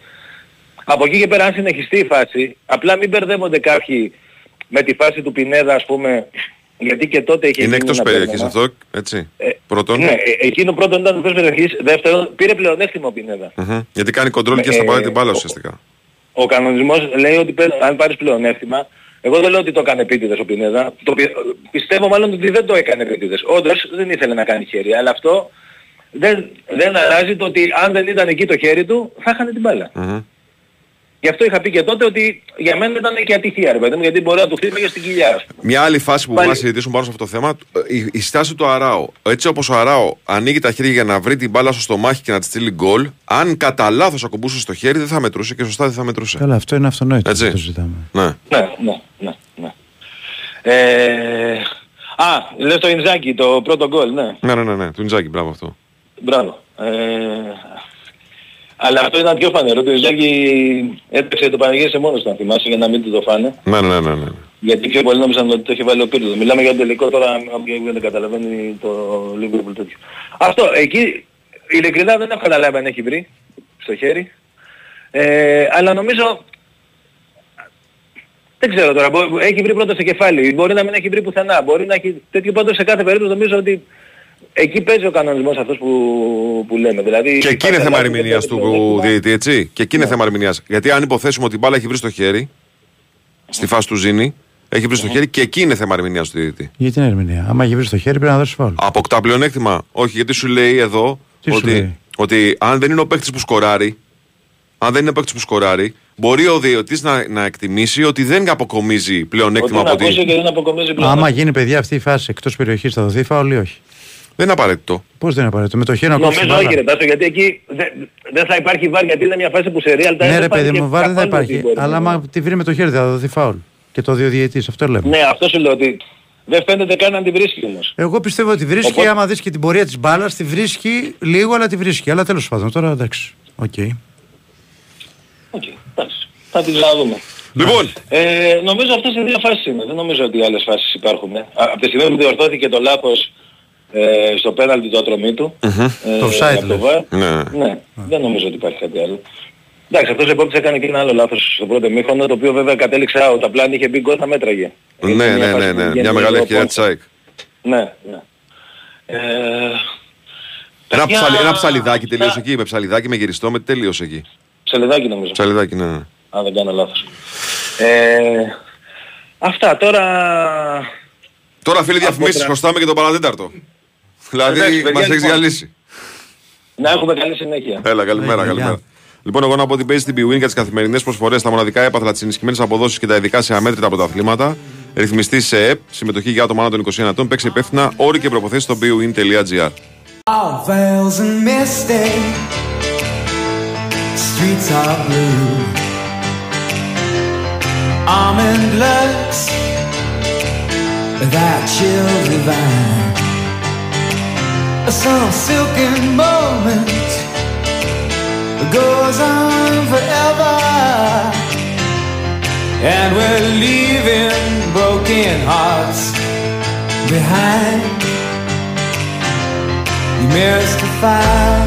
Από εκεί και πέρα αν συνεχιστεί η φάση, απλά μην μπερδεύονται κάποιοι με τη φάση του Πινέδα ας πούμε, γιατί και τότε είχε Είναι γίνει εκτός ένα περιοχής τέρμα. αυτό, έτσι. Ε, Πρώτον. Ναι, ε, εκείνο πρώτον ήταν εκτός περιοχής, δεύτερον πήρε πλεονέκτημα ο Πινέδα. Μμμ. Γιατί κάνει κοντρόλ και Ε, στα πάρει την μπάλα ο- ουσιαστικά. Ο κανονισμός λέει ότι πέρα- αν πάρεις πλεονέκτημα, εγώ δεν λέω ότι το έκανε επίτηδες ο Πινέδα, το, πι- πιστεύω μάλλον ότι δεν το έκανε επίτηδες. Όντως δεν ήθελε να κάνει χέρι, αλλά αυτό δεν, δεν αλλάζει το ότι αν δεν ήταν εκεί το χέρι του, θα είχαν την μπάλα. Μμμ. Γι' αυτό είχα πει και τότε ότι για μένα ήταν και ατυχία ρε παιδί μου, γιατί μπορεί να του χτύπαγε στην κοιλιά. ας πούμε. Μια άλλη φάση που Πάλι- μπορούμε να συζητήσουμε πάνω σε αυτό το θέμα, η, η στάση του Αράου. Έτσι όπως ο Αράου ανοίγει τα χέρια για να βρει την μπάλα στο στομάχι και να της στείλει γκολ, αν κατά λάθος ακουμπούσε στο χέρι δεν θα μετρούσε και σωστά δεν θα μετρούσε. Καλά, αυτό είναι αυτονόητο. Έτσι. Δεν το ζητάμε. Ναι. Ναι, ναι, ναι, ναι. Ε, α, λες το Ινζάκι, το πρώτο γκολ, ναι. Ναι, ναι, ναι, ναι. Του Ιντζάκη, μπράβο αυτό. Μπράβο. Ε, αλλά αυτό ήταν πιο φανερό. Το Ιζάκη έπαιξε το Παναγιώτησε μόνος του, αν θυμάσαι, για να μην του το φάνε. Ναι, ναι, ναι, ναι. ναι. Γιατί πιο πολύ νόμιζαν ότι το είχε βάλει ο Πύρλο. Μιλάμε για το τελικό τώρα, όποιον δεν καταλαβαίνει το Liverpool τέτοιο. Αυτό, εκεί ειλικρινά δεν έχω καταλάβει αν έχει βρει στο χέρι. Ε, αλλά νομίζω δεν ξέρω τώρα, μπο- έχει βρει πρώτα στο κεφάλι, μπορεί να μην έχει βρει πουθενά, μπορεί να έχει τέτοιο πάντως σε κάθε περίπτωση νομίζω ότι εκεί παίζει ο κανονισμός αυτός που, που λέμε. Δηλαδή, Και εκεί είναι θέμα ερμηνείας του διαιτητή, έτσι; Και εκεί είναι θέμα ερμηνείας. Γιατί αν υποθέσουμε ότι η μπάλα έχει βρει στο χέρι, στη φάση του Ζήνη, έχει βρει στο χέρι και εκεί είναι θέμα ερμηνείας του διαιτητή. Για την ερμηνεία; Άμα έχει βρει στο χέρι πρέπει να δώσει φάουλ. Αποκτά πλεονέκτημα. Όχι, γιατί σου λέει εδώ Τι σου ότι, λέει; ότι αν δεν είναι ο παίκτης που σκοράρει, αν δεν είναι ο παίκτης που σκοράρει, μπορεί ο διαιτητής να, να εκτιμήσει ότι δεν αποκομίζει πλεονέκτημα Ότι από να ακούσει ότι. και δεν αποκομίζει πλέον. Άμα γίνει παιδιά αυτή η φάση εκτός περιοχής θα δοθεί φάουλ ή όχι; Δεν είναι απαραίτητο. Πώς δεν είναι απαραίτητο. Με το χέρι να κόψει Νομίζω μπάλα. όχι ρε Τάσο, γιατί εκεί δεν, δεν θα υπάρχει VAR γιατί είναι μια φάση που σε real time Ναι, δεν ρε υπάρχει παιδί και μου, VAR δεν θα καθόλου υπάρχει. τι μπορεί Αλλά να άμα τη βρει με το χέρι θα δοθεί φάουλ. Και το δύο διαιτητής, αυτό λέμε. Ναι, αυτό σου λέω ότι δεν φαίνεται καν να την βρίσκει όμως. Εγώ πιστεύω ότι βρίσκει, Οπότε- άμα δεις και την πορεία της μπάλας, τη βρίσκει λίγο, αλλά τη βρίσκει. Αλλά τέλος πάντων, τώρα εντάξει. Οκ. Οκ, εντάξει. Θα την ξαναδούμε. Λοιπόν, Ε, νομίζω αυτές οι δύο φάσεις είναι. Δεν νομίζω ότι άλλες φάσεις υπάρχουν. Α, από τη στιγμή που διορθώθηκε το λάθος ε, στο πέναλτι του Ατρομήτου, ε, Το offside, από το λες. VAR, ναι. ναι, δεν νομίζω ότι υπάρχει κάτι άλλο. Εντάξει, αυτός ο επόπτης έκανε και ένα άλλο λάθος στο πρώτο ημίχρονο, το οποίο βέβαια κατέληξε out. Απλά αν είχε μπει γκολ θα μέτραγε. ναι, Είναι μια ναι, φάση ναι, που ναι. βγαίνει Μια μεγάλη λίγο ευκαιρία πόντ. της ΑΕΚ. Ναι, ναι. Ε, Ένα, παιδιά, ψαλι, ένα ψαλιδάκι τελείωσε αυτά- εκεί. Με ψαλιδάκι, με γυριστό, με τι τελείωσε εκεί. Ψαλιδάκι νομίζω. Ψαλιδάκι, ναι. ναι. αν δεν κάνω λάθος. Ε, αυτά τώρα... Τώρα φίλοι διαφημίσεις, τρα- χρωστάμε και τον παρατέταρτο. Δηλαδή Εντάξει, παιδιά, μας έχεις λοιπόν. διαλύσει. Να έχουμε καλή συνέχεια. Έλα, καλημέρα, Έγινε, καλημέρα. γεια. Λοιπόν, εγώ να πω ότι παίζει στην BWIN για τις καθημερινές προσφορές, τα μοναδικά έπαθλα, τις ενισχυμένες αποδόσεις και τα ειδικά σε αμέτρητα πρωταθλήματα. Ρυθμιστή σε ΕΠ, συμμετοχή για άτομα άνω των 21 ετών, παίξει υπεύθυνα, όροι και προποθέσει στο bwin.gr. All veils and misty, streets are blue. Almond looks that chill divine. Some silken moment goes on forever, and we're leaving broken hearts behind. You mystify,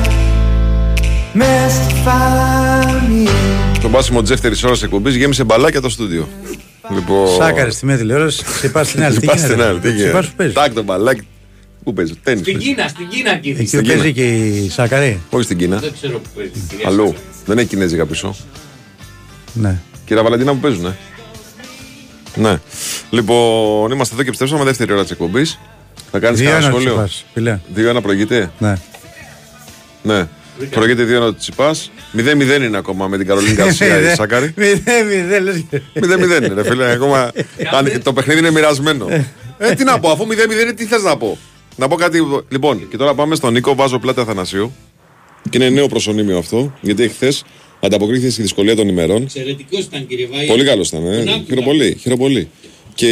mystify me. Το μπάσιμο της δεύτερη ώρας εκπομπής γέμισε μπαλάκια το στούντιο. Λοιπόν. Σάκαρη στη μία τηλεόραση, ξυπά στην άλλη. Τι Πα στην γίνεται, άλλη, τι ξυπάς γίνεται. που παίζεις. Τάκ το μπαλάκι. Πού παίζεις, τέννη. Στην Κίνα, στην Κίνα κύριε. Εκεί στην που παίζει Κίνα. και η Σάκαρη. Όχι στην Κίνα. Δεν ξέρω που παίζει. κυρία Αλλού. Σάκαρη. Δεν έχει Κινέζικα πίσω. Ναι. Κυρία Βαλαντίνα που παίζουν, ναι. Ναι. Λοιπόν, είμαστε εδώ και επιστρέψαμε δεύτερη ώρα της εκπομπής. Θα κάνεις Δύο κανένα ένα σχόλιο; Τσιπάς, φιλέ. Δύο ένα προηγείται; Ναι. Ναι. Προηγείται δύο ένα του Τσιπά. 0-0 είναι ακόμα με την Καρολίν Καρσία η Σάκαρη. Μηδέν, μηδέν, λες και- 0-0 είναι, ρε φίλε. Ακόμα. αν- το παιχνίδι είναι μοιρασμένο. ε, τι να πω, αφού 0-0 είναι, τι θες να πω; Να πω κάτι. Λοιπόν, και τώρα πάμε στον Νίκο Βάζο Πλάτα Αθανασίου. Και είναι νέο προσωνύμιο αυτό, γιατί εχθέ ανταποκρίθηκε στη δυσκολία των ημερών. Εξαιρετικός ήταν κύριε Βάη. Πολύ καλός ήταν. Τον Ε. άκουγα. Χαίρομαι πολύ, χαίρομαι πολύ. Και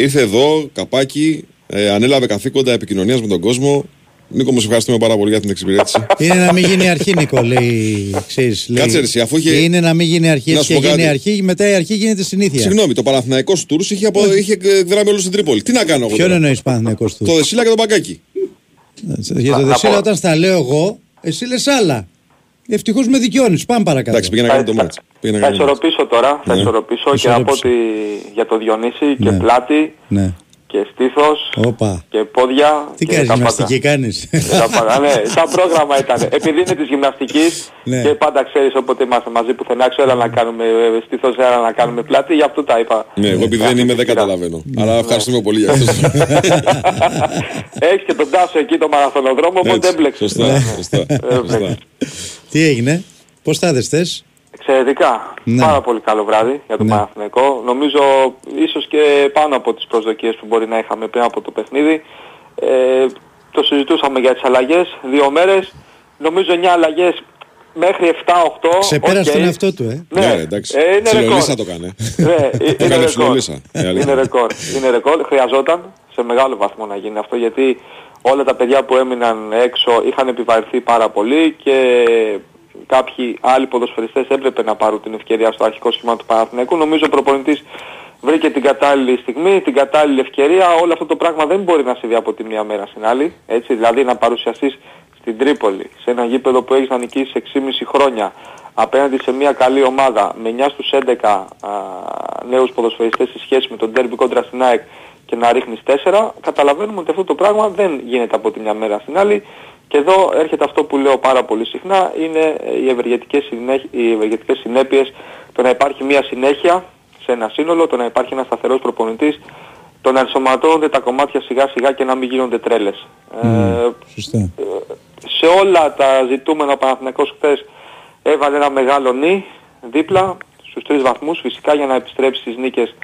ήρθε εδώ, καπάκι, ε, ανέλαβε καθήκοντα επικοινωνίας με τον κόσμο. Νίκο, μου σε ευχαριστούμε πάρα πολύ για την εξυπηρέτηση. Είναι να μην γίνει αρχή, Νίκο, λέει. Ξέρεις, λέει. Κάτσε ρε εσύ, αφού είχε- Είναι να μην γίνει αρχή, Να έτσι σου και πω γίνει κάτι. αρχή, μετά η αρχή γίνεται συνήθεια. Συγγνώμη, το Παναθηναϊκός Τούρ είχε, απο... είχε ε, δράμει όλο στην Τρίπολη. Τι να κάνω εγώ. Ποιον τώρα; εννοείς Παναθυναϊκό του; Το Δεσίλα και το Μπαγκάκι. Για το Να- να Δεσίλα, πω. όταν στα λέω εγώ, εσύ λες άλλα. Ευτυχώς με δικαιώνει. Πάμε παρακάτω. Εντάξει, πήγε να κάνει το μάτς. Πήγε να Θα κάνει το μάτς. ισορροπήσω τώρα, θα Ναι. ισορροπήσω και να πω Ισορρόπησε. ότι για το Διονύση και Ναι. πλάτη Ναι. Και στήθος Όπα. και πόδια Τι και κάνεις, τα γυμναστική πάντα. κάνεις; Τα πάντα, ναι, σαν πρόγραμμα ήταν. Επειδή είναι της γυμναστικής Ναι. και πάντα ξέρεις όποτε είμαστε μαζί πουθενά, ξέρω έλα να κάνουμε ε, στήθος, έλα να κάνουμε πλάτη, γι' αυτό τα είπα. Ναι, εγώ επειδή δεν είμαι, δεν καταλαβαίνω. Άρα ευχαριστούμε πολύ για αυτό. Έχεις και τον Τάσο εκεί το μαραθωνοδρόμο, οπότε Έτσι, έμπλεξες. Σωστά, σωστά. σωστά. Τι έγινε, πώς τα δες θες; Εξαιρετικά. Ναι. Πάρα πολύ καλό βράδυ για τον Ναι. Παναθηναϊκό. Νομίζω ίσως και πάνω από τις προσδοκίες που μπορεί να είχαμε πριν από το παιχνίδι. Ε, το συζητούσαμε για τις αλλαγές, δύο μέρες. Νομίζω 9 αλλαγές μέχρι 7-8. Ξεπέρασε οκ. τον εαυτό του, ε. Ναι, Ναι, εντάξει. Ε, είναι Ψιλολίσα ρεκόρ. το κάνει. Ναι, ε, Το είναι κάνει ρεκόρ. ψιλολίσα. η αλήθεια. Είναι ρεκόρ. Είναι ρεκόρ. Χρειαζόταν σε μεγάλο βαθμό να γίνει αυτό γιατί όλα τα παιδιά που έμειναν έξω είχαν επιβαρυνθεί πάρα πολύ και κάποιοι άλλοι ποδοσφαιριστές έπρεπε να πάρουν την ευκαιρία στο αρχικό σχήμα του Παναθηναϊκού. Νομίζω ο προπονητής βρήκε την κατάλληλη στιγμή, την κατάλληλη ευκαιρία. Όλο αυτό το πράγμα δεν μπορεί να συμβεί από τη μία μέρα στην άλλη. Έτσι, δηλαδή να παρουσιαστείς στην Τρίπολη, σε ένα γήπεδο που έχεις να νικήσεις 6,5 χρόνια, απέναντι σε μια καλή ομάδα με 9 στους 11 α, νέους ποδοσφαιριστές σε σχέση με τον derby κόντρα στην ΑΕΚ και να ρίχνεις 4, καταλαβαίνουμε ότι αυτό το πράγμα δεν γίνεται από τη μια μέρα στην άλλη και εδώ έρχεται αυτό που λέω πάρα πολύ συχνά, είναι οι ευεργετικές, συνέχ... οι ευεργετικές συνέπειες, το να υπάρχει μια συνέχεια σε ένα σύνολο, το να υπάρχει ένας σταθερός προπονητής, το να ενσωματώνονται τα κομμάτια σιγά σιγά και να μην γίνονται τρέλες. Ε, Σωστά. σε όλα τα ζητούμενα ο Παναθηναϊκός χθες έβαλε ένα μεγάλο νι δίπλα στους τρεις βαθμούς φυσικά για να επιστρέψει στις νίκες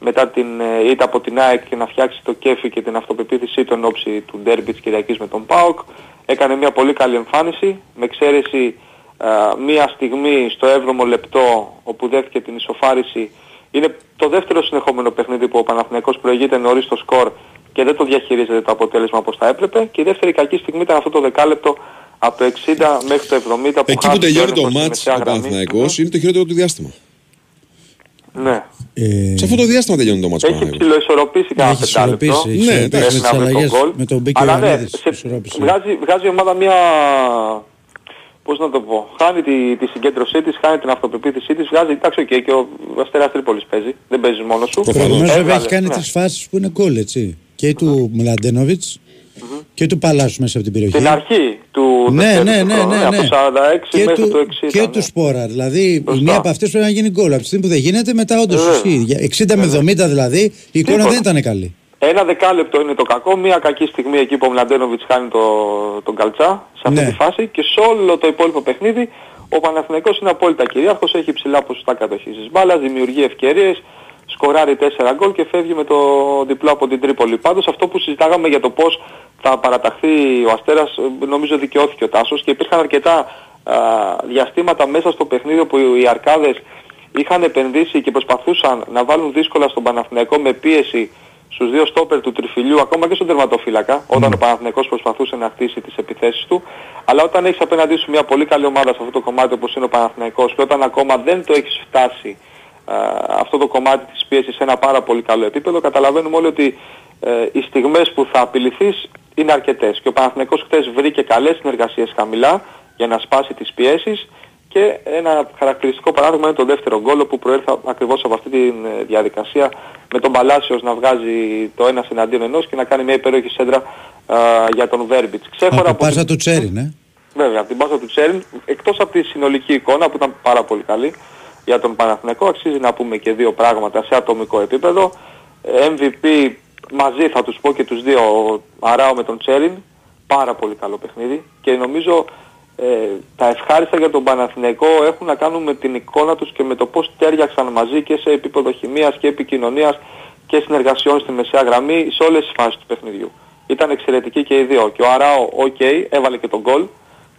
μετά την ε, ήττα από την ΑΕΚ και να φτιάξει το κέφι και την αυτοπεποίθησή του εν ώψη του ντέρμπι της Κυριακής με τον ΠΑΟΚ. Έκανε μια πολύ καλή εμφάνιση με εξαίρεση ε, μια στιγμή στο 7ο λεπτό όπου δέχτηκε την ισοφάριση. Είναι το δεύτερο συνεχόμενο παιχνίδι που ο Παναθηναϊκός προηγείται νωρίς στο σκορ και δεν το διαχειρίζεται το αποτέλεσμα όπως θα έπρεπε. Και η δεύτερη κακή στιγμή ήταν αυτό το δεκάλεπτο από το 60 μέχρι το 70 που Εκεί που χάθηκε τελειώνει ο το έλεγχος στη μάτς μεσαία ο γραμμή. Παναθηναϊκός είναι το χειρότερο του διάστημα. Ναι. Σε αυτό το διάστημα τελειώνει το μάτς ο Έχει Παναθηναϊκός. ψηλοισορροπήσει κανένα Έχει πεντάλεπτο. ισορροπήσει, έχει Ναι, ισορροπήσει εντάξει. με τις Μέχρι να βρει αλλαγές το γκολ. με τον Μπίκη Αλλά ναι, Ιωαννίδης. σε- ισορρόπησε. βγάζει, βγάζει η ομάδα μια... Πώς να το πω, χάνει τη, τη συγκέντρωσή της, χάνει την αυτοπεποίθησή της, βγάζει, εντάξει, okay, και ο Αστέρας Τρίπολης παίζει, δεν παίζει μόνος σου. Προφανώς βέβαια Έβγαλε, έχει κάνει ναι. τρεις φάσεις που είναι γκολ έτσι. Και του Μλαντένοβιτς και του Παλάσου μέσα από την περιοχή. Την αρχή του Ναι, δεύτερου ναι, ναι, χρόνου, ναι, από ναι. το 46 Και μέχρι του, το 60. και ναι. του Σπόρα. Δηλαδή η Σωστά. μία από αυτές πρέπει να γίνει γκολ. Από τη στιγμή που δεν γίνεται, μετά όντως Βέβαια. ισχύει. Για 60 με 70 δηλαδή, η εικόνα Τίποτα. δεν ήταν καλή. Ένα δεκάλεπτο είναι το κακό, μια κακή στιγμή εκεί που ο Μλαντένοβιτς χάνει το, τον καλτσά σε αυτή Ναι. τη φάση και σε όλο το υπόλοιπο παιχνίδι ο Παναθηναϊκός είναι απόλυτα κυρίαρχος, έχει ψηλά ποσοστά κατοχής της μπάλας, δημιουργεί ευκαιρίες, σκοράρει 4 γκολ και φεύγει με το διπλό από την Τρίπολη. Πάντως αυτό που συζητάγαμε για το πώς θα παραταχθεί ο Αστέρας ε, νομίζω δικαιώθηκε ο Τάσος και υπήρχαν αρκετά α, διαστήματα μέσα στο παιχνίδι που οι Αρκάδες είχαν επενδύσει και προσπαθούσαν να βάλουν δύσκολα στον Παναθηναϊκό με πίεση στους δύο στόπερ του τριφυλιού, ακόμα και στον τερματοφύλακα, όταν ο Παναθηναϊκός προσπαθούσε να χτίσει τις επιθέσεις του. Αλλά όταν έχεις απέναντί σου μια πολύ καλή ομάδα σε αυτό το κομμάτι όπως είναι ο Παναθηναϊκός και όταν ακόμα δεν το έχεις φτάσει α, αυτό το κομμάτι της πίεσης σε ένα πάρα πολύ καλό επίπεδο, καταλαβαίνουμε όλοι ότι ε, οι στιγμές που θα απειληθείς είναι αρκετές. Και ο Παναθηναϊκός χθες βρήκε καλές συνεργασίες χαμηλά για να σπάσει τις πιέσεις και ένα χαρακτηριστικό παράδειγμα είναι το δεύτερο γκολ που προέρχεται ακριβώς από αυτή τη ε, διαδικασία με τον Παλάσιος να βγάζει το ένα εναντίον ενός και να κάνει μια υπέροχη σέντρα α, για τον Βέρμπιτς. Ξέχωρα Από από πάσα την- του Τσέριν, ε. Βέβαια, από την πάσα του Τσέριν, εκτός από τη συνολική εικόνα που ήταν πάρα πολύ καλή για τον Παναθηναϊκό, αξίζει να πούμε και δύο πράγματα σε ατομικό επίπεδο. Ε, MVP μαζί θα τους πω και τους δύο, ο Αράο με τον Τσέριν, πάρα πολύ καλό παιχνίδι και νομίζω ε, τα ευχάριστα για τον Παναθηναϊκό έχουν να κάνουν με την εικόνα τους και με το πώς ταίριαξαν μαζί και σε επίπεδο χημείας και επικοινωνίας και συνεργασιών στη μεσαία γραμμή σε όλες τις φάσεις του παιχνιδιού. Ήταν εξαιρετικοί και οι δύο. Και ο Αράο, οκ, έβαλε και το γκολ.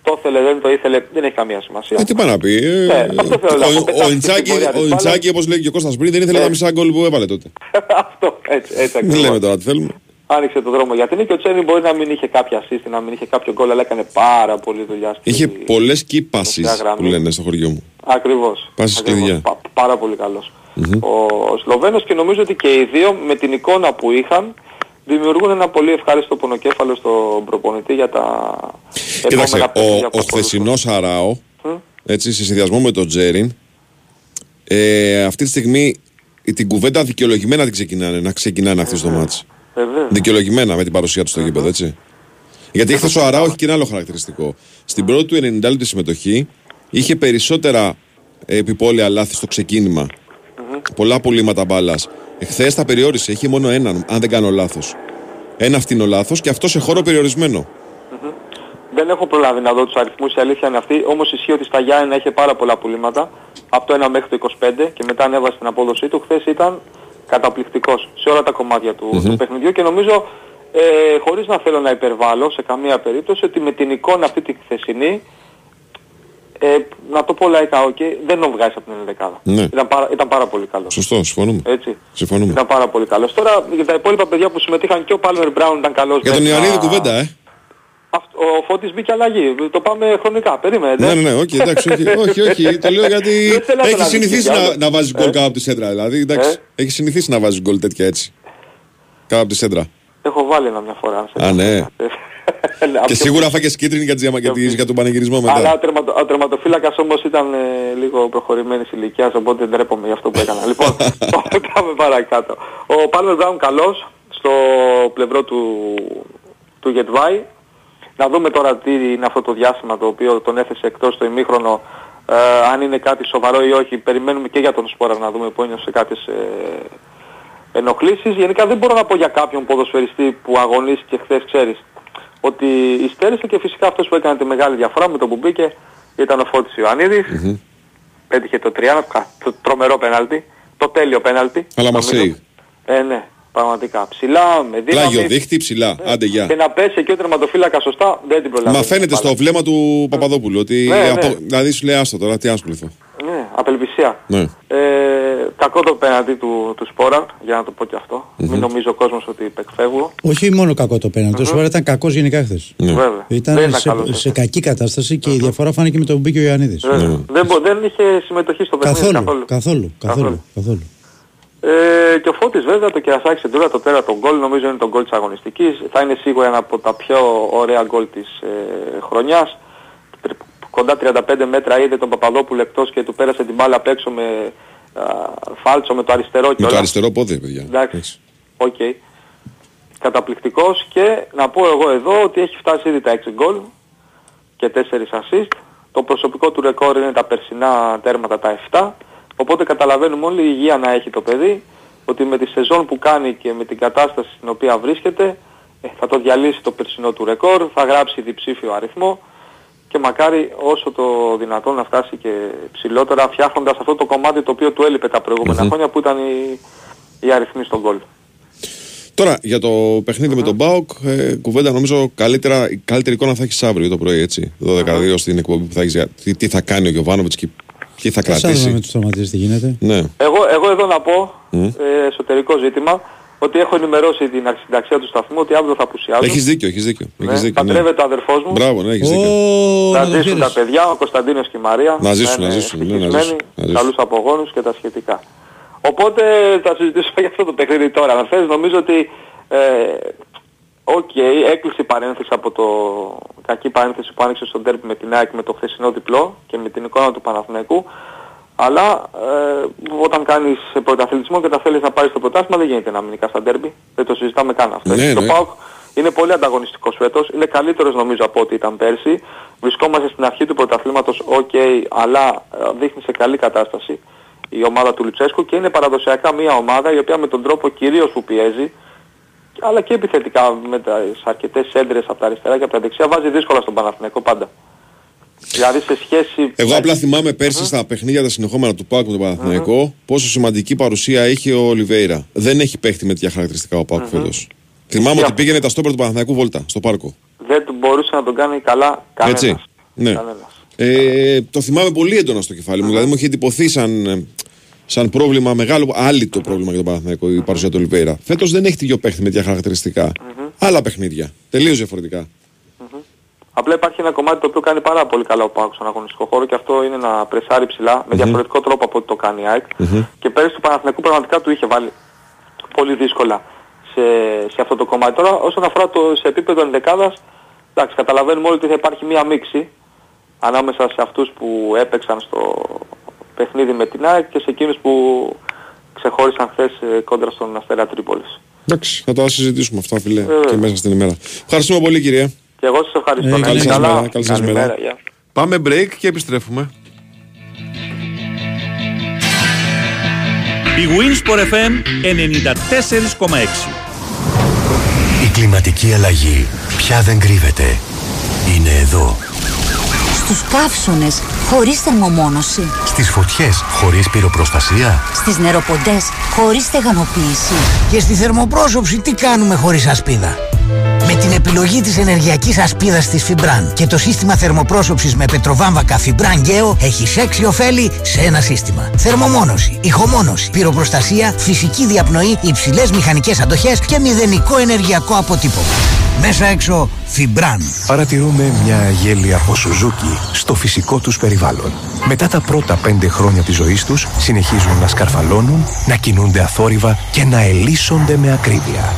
Το ήθελε, δεν το ήθελε, δεν έχει καμία σημασία. Ε, τι πάει να πει. ε, Ναι, αυτό θέλω να πω. ο- ο Πετάχτηκε Ιντσάκη, στην πορεία ο της Ιντσάκη, μπάλας. όπως λέει και ο Κώστας πριν, δεν ήθελε Ναι. τα μισά γκολ που έβαλε τότε. Αυτό, έτσι, έτσι Δεν ακριβώς. λέμε τώρα τι θέλουμε. Άνοιξε το δρόμο για την νίκη. Ο Τσέριν μπορεί να μην είχε κάποια assist, να μην είχε κάποιο γκολ, αλλά έκανε πάρα πολύ δουλειά. στη- Είχε πολλές key passes Μεσαία γραμμή. που λένε στο χωριό μου. Ακριβώς. Πάσες Ακριβώς. κλειδιά. Πα- πάρα πολύ καλός. Μμμ. Ο Σλοβαίνος και νομίζω ότι και οι δύο με την εικόνα που είχαν δημιουργούν ένα πολύ ευχάριστο πονοκέφαλο στον προπονητή για τα Κοίταξε, επόμενα παιχνίδια ο, που ο ακολουθούν. χθεσινός Αράο, Μμ. έτσι, σε συνδυασμό με τον Τζέριν, ε, αυτή τη στιγμή την κουβέντα δικαιολογημένα την ξεκινάνε, να ξεκινάνε αυτή στο μάτς. Βεβαίως. Δικαιολογημένα με την παρουσία του στο γήπεδο, έτσι. Γιατί χθες ο Αράο έχει και ένα άλλο χαρακτηριστικό. Στην πρώτη του 90 λεπτή συμμετοχή είχε περισσότερα ε, επιπόλαια λάθη στο ξεκίνημα. Πολλά πουλήματα μπάλας. Εχθές τα περιόρισε. Είχε μόνο έναν, αν δεν κάνω λάθος. Ένα φτηνό λάθος και αυτό σε χώρο περιορισμένο. Δεν έχω προλάβει να δω τους αριθμούς, η αλήθεια είναι αυτή. Όμως ισχύει ότι στα Γιάννενα είχε πάρα πολλά πουλήματα. Από το 1 μέχρι το 25 και μετά ανέβασε την απόδοσή του. Χθες ήταν καταπληκτικός σε όλα τα κομμάτια του, Μμμ. του παιχνιδιού και νομίζω ε, χωρίς να θέλω να υπερβάλλω σε καμία περίπτωση ότι με την εικόνα αυτή τη χθεσινή ε, να το πω λαϊκά, okay, δεν τον βγάζει από την ενδεκάδα. Ναι. Ήταν, πάρα, ήταν πάρα πολύ καλός. Σωστό, συμφωνούμε. Έτσι. Συμφωνούμε. Ήταν πάρα πολύ καλός. Τώρα για τα υπόλοιπα παιδιά που συμμετείχαν και ο Πάλμερ Μπράουν ήταν καλός. Για τον μέσα- Ιωαννίδη κουβέντα, ε. Αυτό- Ο Φώτης μπήκε αλλαγή. Το πάμε χρονικά. Περίμενε. Ναι, ναι, ναι, όχι, εντάξει, όχι, όχι, όχι. Το λέω γιατί Δεν θέλω να έχει τον συνηθίσει αδικήσει να, κι να άλλο. βάζει γκολ Ε. κάτω από τη σέντρα. Δηλαδή, εντάξει, έχει συνηθίσει να βάζει γκολ τέτοια έτσι. Κάτω από τη σέντρα. Έχω βάλει ένα μια φορά. σε- Α, ναι. Ε, Και σίγουρα φάγε κίτρινη για, τις διαμα- για, τις- για τον πανηγυρισμό Αλλά μετά. ο, τερματο, ο τερματοφύλακας όμως ήταν ε, λίγο προχωρημένης ηλικίας, οπότε ντρέπομαι για αυτό που έκανα. λοιπόν, πάμε παρακάτω. Ο Πάλμερ Μπράουν καλός στο πλευρό του, του Γετβάη. Να δούμε τώρα τι είναι αυτό το διάστημα το οποίο τον έθεσε εκτός το ημίχρονο, ε, αν είναι κάτι σοβαρό ή όχι. Περιμένουμε και για τον Σπόρα να δούμε που είναι σε κάποιες ε, ενοχλήσεις. Γενικά δεν μπορώ να πω για κάποιον ποδοσφαιριστή που αγωνίστηκε χθες, ξέρεις, ότι υστέρησε και φυσικά αυτός που έκανε τη μεγάλη διαφορά με το που μπήκε ήταν ο Φώτης Ιωαννίδης. Πέτυχε το 30, το τρομερό πέναλτι, το τέλειο πέναλτι. Αλλά νομίζω. Μαρσέιγ. Ε, ναι, πραγματικά. Ψηλά, με δύναμη. Πλάγιο δίχτυ ψηλά. Άντε γεια. Και να πέσει εκεί ο τερματοφύλακας σωστά, δεν την προλαβαίνει. Μα φαίνεται στο βλέμμα του Παπαδόπουλου ότι. Ναι, ναι. απο- Δηλαδή σου λέει άστο τώρα, τι άσχοληθώ. Ναι, απελπισία. Ναι. Ε, κακό το πέναντι του, του Σπόρα, για να το πω και αυτό. Μην νομίζει ο κόσμος ότι υπεκφεύγω. Όχι μόνο κακό το πέναντι. Ο Σπόρα ήταν κακός γενικά χθες. Ναι. Βέβαια. Δεν Ήταν ήταν σε, καλός, σε κακή κατάσταση και η διαφορά φάνηκε με τον που μπήκε ο Ιωαννίδης. Βέβαια. Δεν, μπο- δεν είχε συμμετοχή στο παιχνίδι Καθόλου, καθόλου, καθόλου, καθόλου. Ε, και ο Φώτης βέβαια το κερασάκι σεντούρα το τέρατο γκολ νομίζω είναι το γκολ της αγωνιστικής. Θα είναι σίγουρα ένα από τα πιο ωραία γκολ της ε, χρονιάς. Τρι- Κοντά 35 μέτρα είδε τον Παπαδόπουλο εκτός και του πέρασε την μπάλα απ' έξω με α, φάλτσο με το αριστερό Με και το όλα. αριστερό πόδι, παιδιά. Εντάξει. Οκ. Καταπληκτικός και να πω εγώ εδώ ότι έχει φτάσει ήδη τα 6 γκολ και 4 assist. Το προσωπικό του ρεκόρ είναι τα περσινά τέρματα τα 7. Οπότε καταλαβαίνουμε όλοι η υγεία να έχει το παιδί ότι με τη σεζόν που κάνει και με την κατάσταση στην οποία βρίσκεται ε, θα το διαλύσει το περσινό του ρεκόρ, θα γράψει διψήφιο αριθμό και μακάρι όσο το δυνατόν να φτάσει και ψηλότερα φτιάχνοντας αυτό το κομμάτι το οποίο του έλειπε τα προηγούμενα χρόνια που ήταν οι, οι αριθμοί στον γκολ. Τώρα για το παιχνίδι με τον Μπάουκ, ε, κουβέντα νομίζω καλύτερα, η καλύτερη εικόνα θα έχει αύριο το πρωί, έτσι. 12 στην εκπομπή που θα έχεις. Τι, τι θα κάνει ο Γιωβάνοβιτς και τι θα Σαν κρατήσει. με τους τραυματίες τι γίνεται. Ναι. Εγώ, εγώ εδώ να πω, Μμ. ε, εσωτερικό ζήτημα, ότι έχω ενημερώσει την αξινταξία του σταθμού ότι αύριο θα απουσιάζω. Έχεις δίκιο, έχεις δίκιο. Ναι, Έχεις δίκιο ναι. παντρεύεται ο αδερφός μου. Μπράβο, ναι, έχεις δίκιο. Θα ζήσουν τα παιδιά, ο Κωνσταντίνος και η Μαρία. Να ζήσουν, είναι να ζήσουν, ναι, να ευτυχισμένοι, ζήσουν, να ζήσουν. καλούς απογόνους και τα σχετικά. Οπότε θα συζητήσουμε για αυτό το παιχνίδι τώρα. Αν θες, νομίζω ότι ε, Οκ, έκλεισε η παρένθεση από το κακή παρένθεση που άνοιξε στο ντέρμπι με την ΑΕΚ με το χθεσινό διπλό και με την εικόνα του Παναθηναϊκού. Αλλά ε, όταν κάνεις πρωταθλητισμό και τα θέλεις να πάρεις το πρωτάθλημα δεν γίνεται να μην νικάς στα ντέρμπι. Δεν το συζητάμε καν αυτό. Ναι, το ναι. ΠΑΟΚ είναι πολύ ανταγωνιστικός φέτος. Είναι καλύτερος νομίζω από ό,τι ήταν πέρσι. Βρισκόμαστε στην αρχή του πρωταθλήματος, οκ, αλλά ε, δείχνει σε καλή κατάσταση η ομάδα του Λουτσέσκου και είναι παραδοσιακά μια ομάδα η οποία με τον τρόπο κυρίως που πιέζει αλλά και επιθετικά με τις αρκετές σέντρες από τα αριστερά και από τα δεξιά βάζει δύσκολα στον Παναθηναϊκό πάντα. Δηλαδή σε σχέση... Εγώ απλά θυμάμαι πέρσι στα παιχνίδια τα συνεχόμενα του ΠΑΟΚ με τον Παναθηναϊκό πόσο σημαντική παρουσία είχε ο Ολιβέιρα. Δεν έχει παίχτη με τέτοια χαρακτηριστικά ο ΠΑΟΚ φέτος. Θυμάμαι ότι πήγαινε τα στόπερ του Παναθηναϊκού βόλτα στο πάρκο. Δεν του μπορούσε να τον κάνει καλά κανένας. Έτσι. Ναι. Ε, το θυμάμαι πολύ έντονα στο κεφάλι μου. Δηλαδή μου είχε εντυπωθεί σαν, ε, σαν πρόβλημα μεγάλο, άλλη το πρόβλημα για τον Παναθηναϊκό η παρουσία του Ολιβέηρα. Φέτος δεν έχει τέτοιο παίχτη με τέτοια χαρακτηριστικά. Άλλα παιχνίδια. Τελείως διαφορετικά. Απλά υπάρχει ένα κομμάτι το οποίο κάνει πάρα πολύ καλά ο Πάουκ στον αγωνιστικό χώρο και αυτό είναι να πρεσάρει ψηλά με διαφορετικό τρόπο από ό,τι το κάνει η ΑΕΚ. Και πέρυσι του Παναθηναϊκού πραγματικά του είχε βάλει πολύ δύσκολα σε, σε αυτό το κομμάτι. Τώρα όσον αφορά το σε επίπεδο ενδεκάδας, εντάξει καταλαβαίνουμε όλοι ότι θα υπάρχει μία μίξη ανάμεσα σε αυτούς που έπαιξαν στο παιχνίδι με την ΑΕΚ και σε εκείνους που ξεχώρισαν χθες ε, κόντρα στον Αστέρα Τρίπολης. Εντάξει, θα τα συζητήσουμε αυτά, φίλε, Βέβαια. και μέσα στην ημέρα. Ευχαριστούμε πολύ, κυρία. Και εγώ σας ευχαριστώ. Ε, Να καλή είστε σας καλά. μέρα, καλή σας Καλημέρα, μέρα. γεια. Πάμε break και επιστρέφουμε. Η Winsport FM 94,6 Η κλιματική αλλαγή πια δεν κρύβεται. Είναι εδώ. Στους καύσονες χωρίς θερμομόνωση. Στις φωτιές χωρίς πυροπροστασία. Στις νεροποντές χωρίς στεγανοποίηση. Και στη θερμοπρόσωψη τι κάνουμε χωρίς ασπίδα; Με την επιλογή της ενεργειακής ασπίδας της Φιμπραν και το σύστημα θερμοπρόσωψης με πετροβάμβακα Φιμπραν Geo έχει 6 ωφέλη σε ένα σύστημα. Θερμομόνωση, ηχομόνωση, πυροπροστασία, φυσική διαπνοή, υψηλές μηχανικές αντοχές και μηδενικό ενεργειακό αποτύπωμα. Μέσα έξω Φιμπραν. Παρατηρούμε μια αγέλη από Σουζούκι στο φυσικό τους περιβάλλον. Μετά τα πρώτα πέντε χρόνια της ζωής τους, συνεχίζουν να σκαρφαλώνουν, να κινούνται αθόρυβα και να ελίσσονται με ακρίβεια.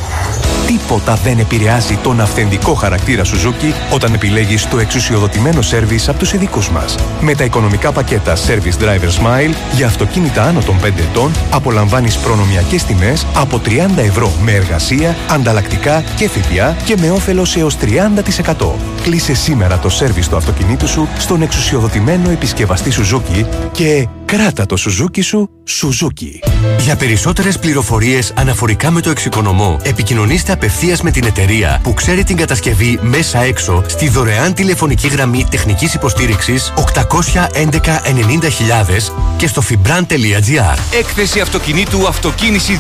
Τίποτα δεν επηρεάζει τον αυθεντικό χαρακτήρα Suzuki όταν επιλέγεις το εξουσιοδοτημένο σέρβις από τους ειδικούς μας. Με τα οικονομικά πακέτα Service Driver Smile για αυτοκίνητα άνω των 5 ετών απολαμβάνεις προνομιακές τιμές από 30 ευρώ με εργασία, ανταλλακτικά και ΦΠΑ και με όφελος έως 30%. Κλείσε σήμερα το σέρβις του αυτοκινήτου σου στον εξουσιοδοτημένο επισκευαστή Suzuki και κράτα το Suzuki σου Suzuki. Για περισσότερες πληροφορίες αναφορικά με το εξοικονομώ, επικοινωνήστε απευθείας με την εταιρεία που ξέρει την κατασκευή μέσα έξω στη δωρεάν τηλεφωνική γραμμή τεχνικής υποστήριξης 811 90.000 και στο fibran.gr. Έκθεση αυτοκινήτου Αυτοκίνηση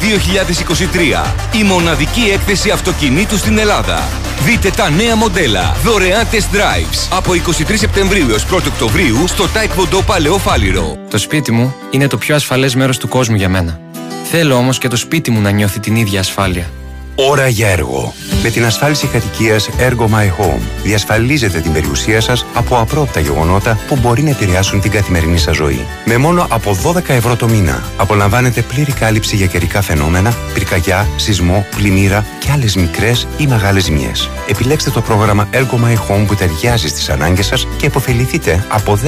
2023. Η μοναδική έκθεση αυτοκινήτου στην Ελλάδα. Δείτε τα νέα μοντέλα. Δωρεάν test drives. Από 23 Σεπτεμβρίου έως 1 Οκτωβρίου στο Taekwondo Παλαιό Φάληρο. Το σπίτι μου είναι το πιο ασφαλές μέρος του κόσμου για μένα. Θέλω όμως και το σπίτι μου να νιώθει την ίδια ασφάλεια. Ώρα για έργο. Με την ασφάλιση κατοικίας Ergo My Home διασφαλίζετε την περιουσία σας από απρόπτα γεγονότα που μπορεί να επηρεάσουν την καθημερινή σας ζωή. Με μόνο από 12 ευρώ το μήνα απολαμβάνετε πλήρη κάλυψη για καιρικά φαινόμενα, πυρκαγιά, σεισμό, πλημμύρα και άλλες μικρές ή μεγάλες ζημιές. Επιλέξτε το πρόγραμμα Ergo My Home που ταιριάζει στις ανάγκες σας και υποφεληθείτε από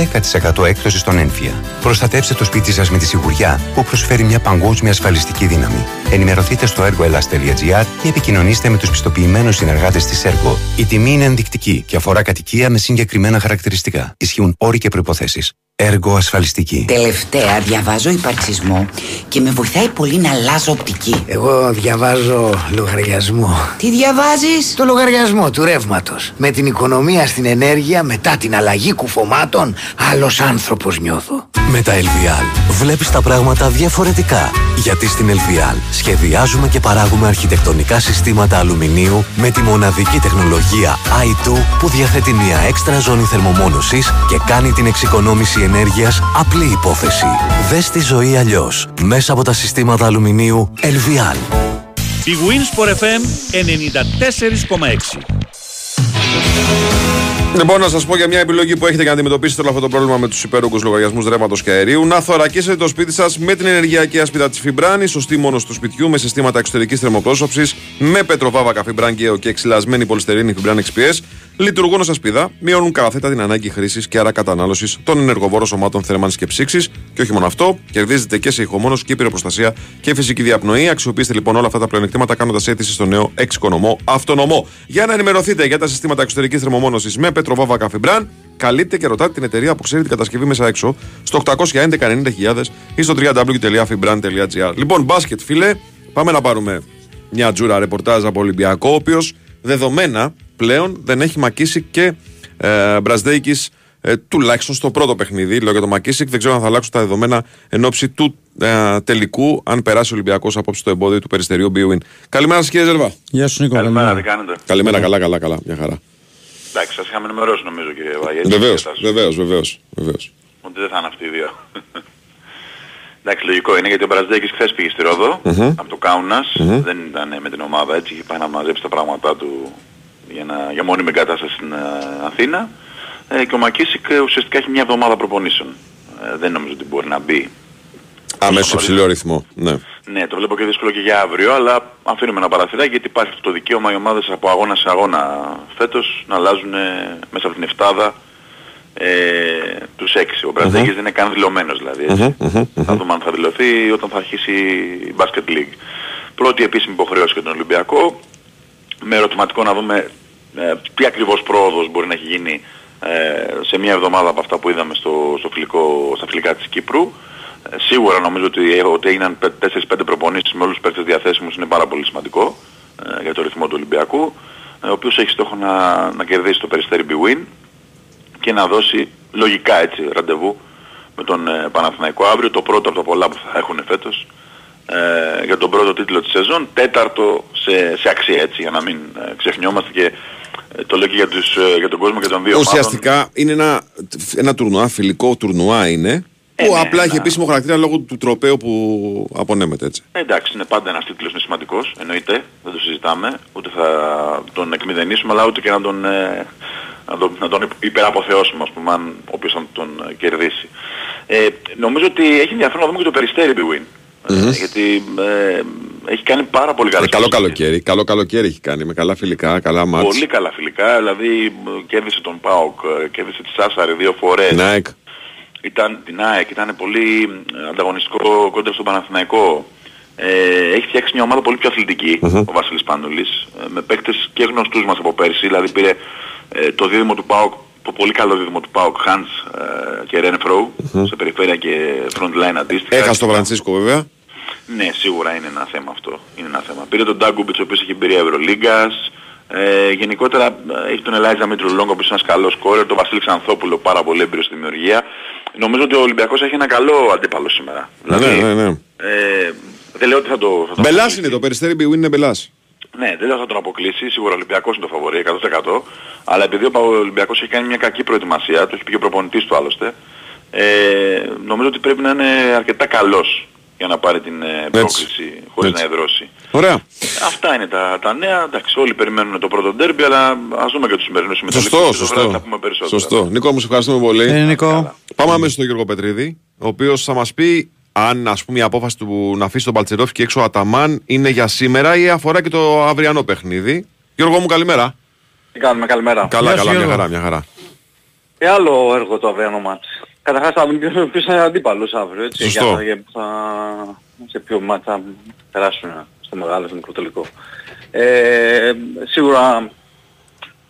10% έκπτωση στον έμφυα. Προστατεύστε το σπίτι σας με τη σιγουριά που προσφέρει μια παγκόσμια ασφαλιστική δύναμη. Ενημερωθείτε στο ergoelas.gr ή επικοινωνήστε με τους πιστοποιημένους συνεργάτες της ΕΡΓΟ. Η τιμή είναι ενδεικτική και αφορά κατοικία με συγκεκριμένα χαρακτηριστικά. Ισχύουν όροι και προποθέσει. Έργο ασφαλιστική. Τελευταία διαβάζω υπαρξισμό και με βοηθάει πολύ να αλλάζω οπτική. Εγώ διαβάζω λογαριασμό. Τι διαβάζεις; Το λογαριασμό του ρεύματος. Με την οικονομία στην ενέργεια μετά την αλλαγή κουφωμάτων, άλλος άνθρωπος νιώθω. Με τα LVL βλέπεις τα πράγματα διαφορετικά. Γιατί στην LVL σχεδιάζουμε και παράγουμε αρχιτεκτονικά συστήματα αλουμινίου με τη μοναδική τεχνολογία i2 που διαθέτει μια έξτρα ζώνη θερμομόνωσης και κάνει την εξοικονόμηση ενέργειας απλή υπόθεση. Δες τη ζωή αλλιώς μέσα από τα συστήματα αλουμινίου LVL. Η Winsport FM 94,6 Λοιπόν, να σας πω για μια επιλογή που έχετε για να αντιμετωπίσετε όλο αυτό το πρόβλημα με τους υπέρογκους λογαριασμούς ρεύματος και αερίου. Να θωρακίσετε το σπίτι σας με την ενεργειακή ασπίδα της Φιμπράνης, σωστή μόνος του σπιτιού, με συστήματα εξωτερικής θερμοπρόσωψης, με πετροβάβακα Φιμπράν και εξυλασμένη πολυστερίνη Φιμπράν XPS. Λειτουργούν ω ασπίδα, μειώνουν κάθετα την ανάγκη χρήσης και άρα κατανάλωσης των ενεργοβόρων σωμάτων θέρμανση και ψήξης. Και όχι μόνο αυτό, κερδίζετε και σε ηχομόνο και πυροπροστασία και φυσική διαπνοή. Αξιοποιήστε λοιπόν όλα αυτά τα πλεονεκτήματα κάνοντας αίτηση στο νέο εξοικονομό αυτονομό. Για να ενημερωθείτε για τα συστήματα εξωτερικής θερμομόνωσης με πετροβάβακα Φιμπράν, καλείτε και ρωτάτε την εταιρεία που ξέρει την κατασκευή μέσα έξω στο 811 90.000 ή στο www.fibran.gr. Λοιπόν, μπάσκετ, φίλε, πάμε να πάρουμε μια τζούρα ρεπορτάζ από Ολυμπιακό, ο οποίος δεδομένα πλέον δεν έχει Μακίσικ και ε, Μπρασδέικη ε, τουλάχιστον στο πρώτο παιχνίδι. Λέω για το Μακίσικ, δεν ξέρω αν θα αλλάξουν τα δεδομένα εν ώψη του ε, τελικού, αν περάσει ο Ολυμπιακός απόψε το εμπόδιο του περιστερίου Bwin. Καλημέρα σας κύριε Ζερβά. Γεια σου Νίκο. Καλημέρα, τι κάνετε; Καλημέρα, καλά, καλά, καλά, μια χαρά. Εντάξει, σας είχαμε ενημερώσει νομίζω κύριε Βάγια. Βεβαίως, βεβαίως, βεβαίως. Βεβαίως. Ότι δεν θα είναι αυτοί οι δύο. Εντάξει, λογικό είναι γιατί ο Μπραζδέκης χθες πήγε στη Ρόδο, Μμμ. από το Κάουνας, Μμμ. δεν ήταν με την ομάδα έτσι, είχε πάει να μαζέψει τα πράγματά του για, να, για μόνιμη εγκατάσταση στην ε, Αθήνα ε, και ο Μακίσικ ε, ουσιαστικά έχει μια εβδομάδα προπονήσεων. Ε, δεν νομίζω ότι μπορεί να μπει. Αμέσω σε ψηλό ρυθμό. Ναι. Ναι, το βλέπω και δύσκολο και για αύριο, αλλά αφήνουμε ένα παραθυράκι γιατί υπάρχει αυτό το δικαίωμα οι ομάδες από αγώνα σε αγώνα φέτος να αλλάζουν ε, μέσα από την εφτάδα ε, τους έξι. Ο Μπραζέγης δεν είναι καν δηλωμένος δηλαδή. Έτσι. Μμμ, μμμ, Θα δούμε αν θα δηλωθεί όταν θα αρχίσει η Basket League. Πρώτη επίσημη υποχρέωση για τον Ολυμπιακό. Με ερωτηματικό να δούμε ε, τι ακριβώς πρόοδος μπορεί να έχει γίνει ε, σε μια εβδομάδα από αυτά που είδαμε στο, στο φιλικό, στα φιλικά της Κύπρου. Ε, σίγουρα νομίζω ότι, ε, ότι έγιναν 4-5 προπονήσεις με όλους τους παίκτες διαθέσιμους είναι πάρα πολύ σημαντικό ε, για το ρυθμό του Ολυμπιακού ε, ο οποίος έχει στόχο να, να κερδίσει το περιστέρι Bwin και να δώσει λογικά έτσι ραντεβού με τον ε, Παναθηναϊκό αύριο, το πρώτο από τα πολλά που θα έχουν φέτος ε, για τον πρώτο τίτλο της σεζόν, τέταρτο σε, σε αξία έτσι για να μην ε, ξεχνιόμαστε και ε, το λέω και για, τους, ε, για τον κόσμο και των δύο ομάδων. Ουσιαστικά είναι ένα, ένα τουρνουά, φιλικό τουρνουά είναι. Ε, που ναι, απλά έχει ναι. επίσημο χαρακτήρα λόγω του τροπέου που απονέμεται έτσι. Ε, εντάξει, είναι πάντα ένας τίτλος είναι σημαντικός, εννοείται, δεν το συζητάμε, ούτε θα τον εκμηδενήσουμε, αλλά ούτε και να τον, ε, να τον, να τον υπεραποθεώσουμε, ας πούμε, αν όποιος θα τον ε, κερδίσει. Ε, νομίζω ότι έχει ενδιαφέρον να δούμε και το περιστέρι Big Win. Μμμ. Ε, γιατί ε, έχει κάνει πάρα πολύ Ε, καλές καλό προσθήκες. καλοκαίρι. Καλό καλοκαίρι έχει κάνει με καλά φιλικά, καλά μάτς. Πολύ καλά φιλικά, δηλαδή ε, κέρδισε τον ΠΑΟΚ, ε, κέρδισε τη Σάσαρη δύο φορές. Νάικ. Ήταν την ΑΕΚ, ήταν πολύ ε, ανταγωνιστικό κόντρα στον Παναθηναϊκό. Ε, έχει φτιάξει μια ομάδα πολύ πιο αθλητική Μμμ. ο Βασίλης Σπανούλης ε, με παίκτες και γνωστούς μας από πέρσι, δηλαδή πήρε ε, το δίδυμο του ΠΑΟΚ, το πολύ καλό δίδυμο του ΠΑΟΚ, Hands ε, και Renfro, Μμμ. σε περιφέρεια και front line αντίστοιχα. Έχασε τον Φρανσίσκο βέβαια. Ναι, σίγουρα είναι ένα θέμα αυτό. Είναι ένα θέμα. Πήρε τον Ντάνγκουμπιτς ο οποίος έχει εμπειρία Ευρωλίγκας. Ε, γενικότερα ε, έχει τον Ελάιζα Μήτρου Λονγκ που είναι ένας καλός σκόρερ, τον Βασίλη Ξανθόπουλο πάρα πολύ έμπειρο στη δημιουργία. Νομίζω ότι ο Ολυμπιακός έχει ένα καλό αντίπαλο σήμερα. Ναι, ναι, ναι. Ε, δεν λέω ότι θα το... Θα το Μπελάς είναι το περιστέρι Big Win είναι μπελάς. ναι, δεν λέω θα τον αποκλείσει, σίγουρα ο Ολυμπιακός είναι το φαβορή, 100%. Αλλά επειδή ο Ολυμπιακός έχει κάνει μια κακή προετοιμασία, το έχει πει και ο προπονητής του άλλωστε, ε, νομίζω ότι πρέπει να είναι αρκετά καλός για να πάρει την ε, πρόκληση χωρίς Έτσι. να εδρώσει. Ωραία. Αυτά είναι τα, τα νέα. Εντάξει, όλοι περιμένουν το πρώτο ντέρμπι, αλλά ας δούμε και τους σημερινούς συμμετοχούς. Σωστό, και το βράδυ σωστό. Θα πούμε περισσότερα. Σωστό. Νίκο, μου σε ευχαριστούμε πολύ. Ε, Νίκο. Πάμε αμέσως στον Γιώργο Πετρίδη, ο οποίος θα μας πει αν ας πούμε η απόφαση του να αφήσει τον Παλτσερόφ και έξω ο Αταμάν είναι για σήμερα ή αφορά και το αυριανό παιχνίδι. Γιώργο μου καλημέρα. Τι κάνουμε, καλημέρα. Καλά, Γεια σου, καλά, μια Γιώργο. χαρά, μια χαρά. Και άλλο έργο το αυριανό μάτς. Καταρχάς θα δούμε ποιος- ποιος είναι αντίπαλος αύριο, έτσι. Σωστό. Για, για, θα, σε ποιο μάτς θα περάσουν στο μεγάλο, στο μικρό τελικό. Ε, σίγουρα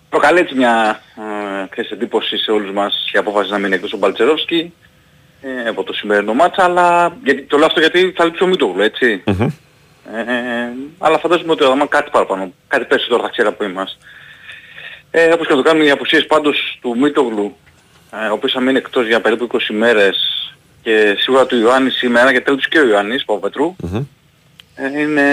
προκαλεί έτσι μια ε, ξέρεις, εντύπωση σε όλους μας η απόφαση να μείνει εκτός ο Μπαλτσερόφσκι ε, από το σημερινό μάτς, αλλά γιατί, το λέω αυτό γιατί θα λείψει ο Μίτογλου, έτσι. Ε, αλλά φαντάζομαι ότι άμα κάτι παραπάνω, κάτι περισσότερο θα ξέρει από εμάς. Ε, όπως και να το κάνουν οι απουσίες πάντως του Μίτογλου, ε, ο οποίος θα μείνει εκτός για περίπου 20 μέρες και σίγουρα του Ιωάννης σήμερα και τέλος και ο Ιωάννης Παπαπετρού, ε, είναι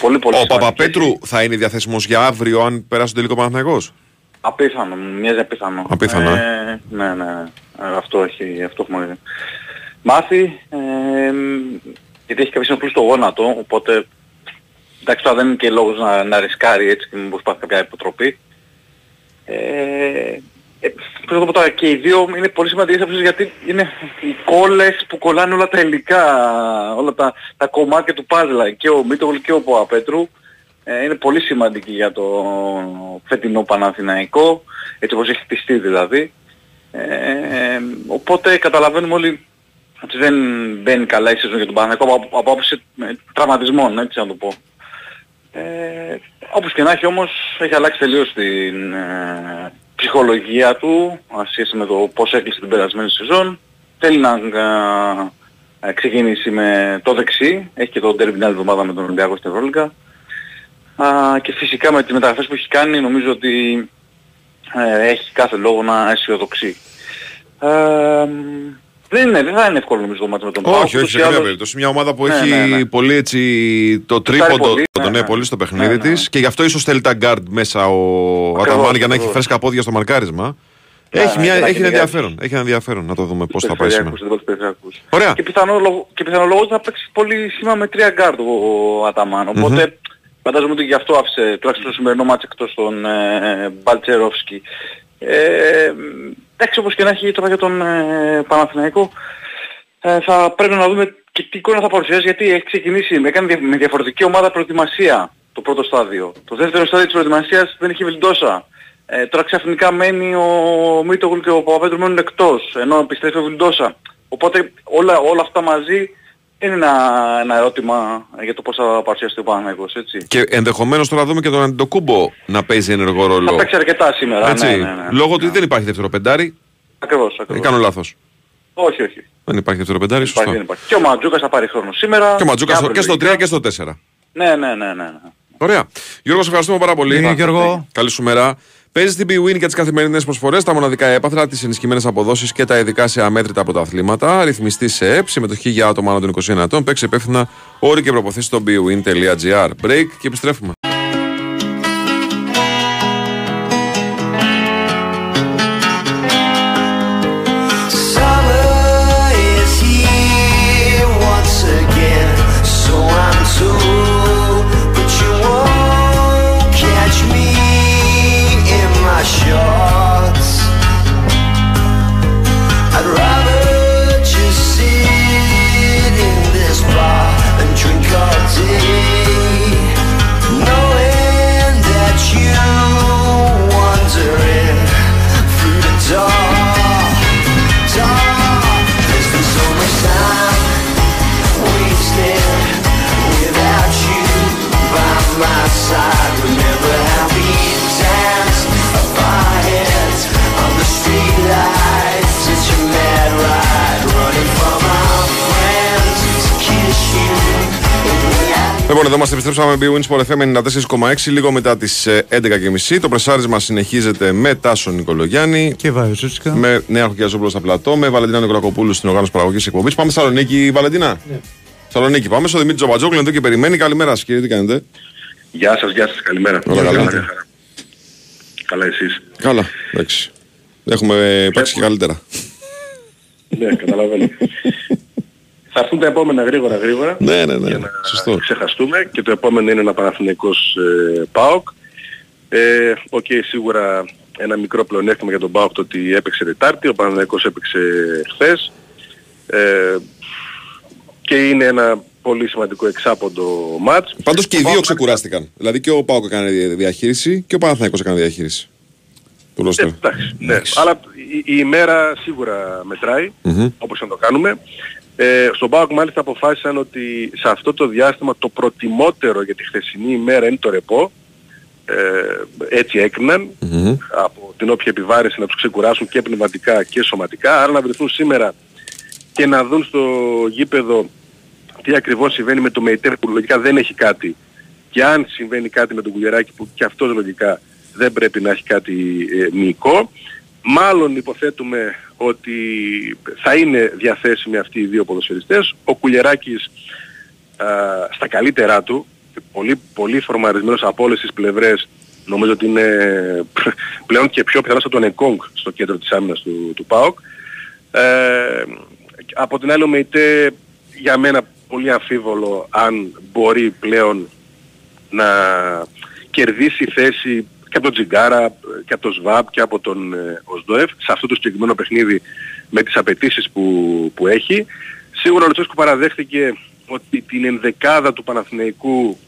πολύ πολύ Ο σημαντικές. Παπαπέτρου θα είναι διαθέσιμος για αύριο αν περάσει τον τελικό Παναθηναϊκός; Απίθανο, μου μοιάζει απίθανο. Απίθανο, Ε, ναι, ναι. Ε, Αυτό, έχει, αυτό έχουμε μάθει. Ε, γιατί έχει κάποιες ενοχλούς στο γόνατο, οπότε εντάξει τώρα δεν είναι και λόγος να, να ρισκάρει έτσι και μήπως πάθει κάποια υποτροπή. Ε, ε, πώς να το πω τώρα, και οι δύο είναι πολύ σημαντικές απόψεις γιατί είναι οι κόλλες που κολλάνε όλα τα υλικά, όλα τα, τα κομμάτια του πάζλα και ο Μίτογλ και ο Παπαπέτρου ε, είναι πολύ σημαντική για το φετινό Παναθηναϊκό, έτσι όπως έχει χτιστεί δηλαδή. Ε, οπότε καταλαβαίνουμε όλοι ότι δεν μπαίνει καλά η σεζόν για τον Παναθηναϊκό από, από άποψη ε, τραυματισμών, έτσι να το πω. Ε, όπως και να έχει όμως έχει αλλάξει τελείως την ε, ψυχολογία του σχέση με το πώς έκλεισε την περασμένη σεζόν. Θέλει να ε, ε, ξεκινήσει με το δεξί, έχει και το ντέρμπι την άλλη εβδομάδα με τον Ολυμπιακό στην Ευρωλίγκα. Α, και φυσικά με τις μεταγραφές που έχει κάνει νομίζω ότι ε, έχει κάθε λόγο να αισιοδοξεί. Ε, δεν, είναι, δεν θα είναι εύκολο νομίζω το ματς με τον ΠΑΟΚ. Όχι, όχι, Ούτως σε ή καμία άλλως- περίπτωση. Μια ομάδα που Ναι, έχει ναι, ναι. πολύ έτσι το τρίποντο, πολύ, το ναι, ναι, ναι. πολύ στο παιχνίδι Ναι, ναι. της και γι' αυτό ίσως θέλει τα γκάρντ μέσα ο Αταμάν για να έχει ακριβώς. φρέσκα πόδια στο μαρκάρισμα. Ναι, Έχει, ναι, μια, και να έχει ένα κυνηγάει. ενδιαφέρον. Έχει ένα ενδιαφέρον να το δούμε πώς θα πάει σήμερα. Περιφερειακούς, δεν περιφερειακούς. Ωραία. Και πιθανό, λόγο, και πιθανό λόγο ότι θα παίξει πολύ σχήμα με τρία γκαρντ ο, ο Αταμάν. Οπότε φαντάζομαι ότι γι' αυτό άφησε τουλάχιστον το σημερινό ματς εκτός τον ε, Μπαλτσερόφσκι. Ε, εντάξει όπως και να έχει τώρα για τον ε, Παναθηναϊκό ε, θα πρέπει να δούμε και τι εικόνα θα παρουσιάσει γιατί έχει ξεκινήσει με, έκανε δια- με διαφορετική ομάδα προετοιμασία το πρώτο στάδιο. Το δεύτερο στάδιο της προετοιμασίας δεν έχει Βιλντόσα. Ε, τώρα ξαφνικά μένει ο Μίτογλου και ο Παπαπέτρου μένουν εκτός, ενώ επιστρέφει ο Βιλντόσα. Οπότε όλα, όλα αυτά μαζί είναι ένα, ένα ερώτημα για το πώς θα παρουσιαστεί ο Παναγικός, έτσι. Και ενδεχομένως τώρα δούμε και τον Αντιτοκούμπο να παίζει ενεργό Θα ρόλο. παίξει αρκετά σήμερα, Έτσι, ναι, ναι, ναι. Λόγω ότι δεν υπάρχει δεύτερο πεντάρι. Ακριβώς, Ε, ακριβώς. κάνω λάθος. Όχι, όχι. Δεν υπάρχει δεύτερο πεντάρι, Υπάρχει, σωστό. δεν υπάρχει. Και ο Ματζούκας θα πάρει χρόνο σήμερα. Και ο Ματζούκας στο- αύριο και στο λογικά. 3 και στο 4. Ναι, ναι, ναι, ναι. ναι. Ωραία. Γιώργο, σε ευχαριστούμε πάρα πολύ. Ναι, Γιώργο. Καλή σου μέρα. Παίζει στην BWIN για τις καθημερινές προσφορές, τα μοναδικά έπαθρα, τις ενισχυμένες αποδόσεις και τα ειδικά σε αμέτρητα πρωταθλήματα. Ρυθμιστή σε ΕΠ, συμμετοχή για άτομα άνω των 21 ετών. Παίξει υπεύθυνα όροι και προποθέσει στο bwin.gr. Break και επιστρέφουμε. Λοιπόν, εδώ είμαστε, επιστρέψαμε με BWIN Sport FM 94,6 λίγο μετά τις 11.30. Το πρεσάρισμα συνεχίζεται με Τάσο Νικολογιάννη. Και Βάιο Σούτσικα. Με Νέα Χοκιαζόπουλο στα πλατό, με Βαλεντίνα Νικολακοπούλου στην οργάνωση παραγωγής εκπομπής. Πάμε στη Θεσσαλονίκη, Βαλεντίνα. Ναι. Θεσσαλονίκη, πάμε στο Δημήτρη Τζομπατζόγλου εδώ και περιμένει. Καλημέρα σας, κύριε, τι κάνετε; Γεια σας, γεια σας, καλημέρα. Όλα καλά. Μια χαρά. Καλά εσείς; Καλά, εντάξει. Έχουμε παίξει και καλύτερα. ναι, καταλαβαίνω. Θα έρθουν τα επόμενα γρήγορα γρήγορα. Ναι, ναι, ναι. Για να Σωστό. ξεχαστούμε και το επόμενο είναι ένα Παναθηναϊκός ε, ΠΑΟΚ. Ε, Οκ, σίγουρα ένα μικρό πλεονέκτημα για τον ΠΑΟΚ το ότι έπαιξε Τετάρτη, ο Παναθηναϊκός έπαιξε χθες. Ε, και είναι ένα πολύ σημαντικό εξάποντο ματς. Πάντως και οι δύο ξεκουράστηκαν. Δηλαδή και ο Πάοκ έκανε διαχείριση και ο Παναθηναϊκός έκανε διαχείριση. Του ρόστερ. Εντάξει, ναι. Αλλά η, η ημέρα σίγουρα μετράει, Μμμ. όπως να το κάνουμε. Ε, στον ΠΑΟΚ μάλιστα αποφάσισαν ότι σε αυτό το διάστημα το προτιμότερο για τη χθεσινή ημέρα είναι το ρεπό. Ε, έτσι έκριναν από την όποια επιβάρηση να τους ξεκουράσουν και πνευματικά και σωματικά. Άρα να βρεθούν σήμερα και να δουν στο γήπεδο τι ακριβώς συμβαίνει με το ΜΕΙΤΕΡ που λογικά δεν έχει κάτι και αν συμβαίνει κάτι με τον Κουλιεράκη που και αυτός λογικά δεν πρέπει να έχει κάτι ε, μυϊκό. Μάλλον υποθέτουμε ότι θα είναι διαθέσιμοι αυτοί οι δύο ποδοσφαιριστές. Ο Κουλιεράκης α, στα καλύτερά του, πολύ, πολύ φορμαρισμένος από όλες τις πλευρές, νομίζω ότι είναι πλέον και πιο πιθανός από τον Εκόνγκ στο κέντρο της άμυνας του, του ΠΑΟΚ. Ε, από την άλλη ο ΜΕΙΤΕ για μένα πολύ αμφίβολο αν μπορεί πλέον να κερδίσει θέση και από τον Τζιγκάρα και από τον ΣΒΑΠ και από τον ε, ΟΣΔΟΕΦ σε αυτό το συγκεκριμένο παιχνίδι με τις απαιτήσεις που, που έχει. Σίγουρα ο Λουτσέσκου παραδέχτηκε ότι την ενδεκάδα του Παναθηναϊκού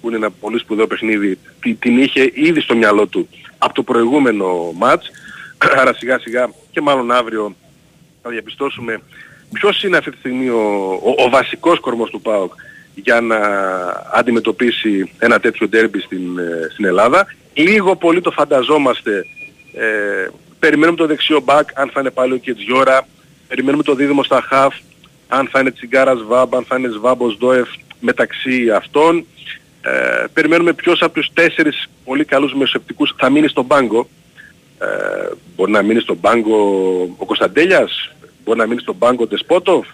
που είναι ένα πολύ σπουδαίο παιχνίδι τη- την είχε ήδη στο μυαλό του από το προηγούμενο μάτς άρα σιγά σιγά και μάλλον αύριο θα διαπιστώσουμε ποιος είναι αυτή τη στιγμή ο, ο, ο βασικός κορμός του ΠΑΟΚ για να αντιμετωπίσει ένα τέτοιο ντέρμπι στην, ε, στην Ελλάδα. Λίγο πολύ το φανταζόμαστε. Ε, περιμένουμε το δεξιό μπακ αν θα είναι πάλι ο Κετζιόρα. Περιμένουμε το δίδυμο στα χαφ αν θα είναι Τσιγκάρας Βάμπ, αν θα είναι Σβάμπος Δόεφ μεταξύ αυτών. Ε, περιμένουμε ποιος από τους τέσσερις πολύ καλούς μεσοπτικούς θα μείνει στον πάγκο. Ε, μπορεί να μείνει στον πάγκο ο Κωνσταντέλιας, μπορεί να μείνει στον πάγκο ο Ντεσπότοφ.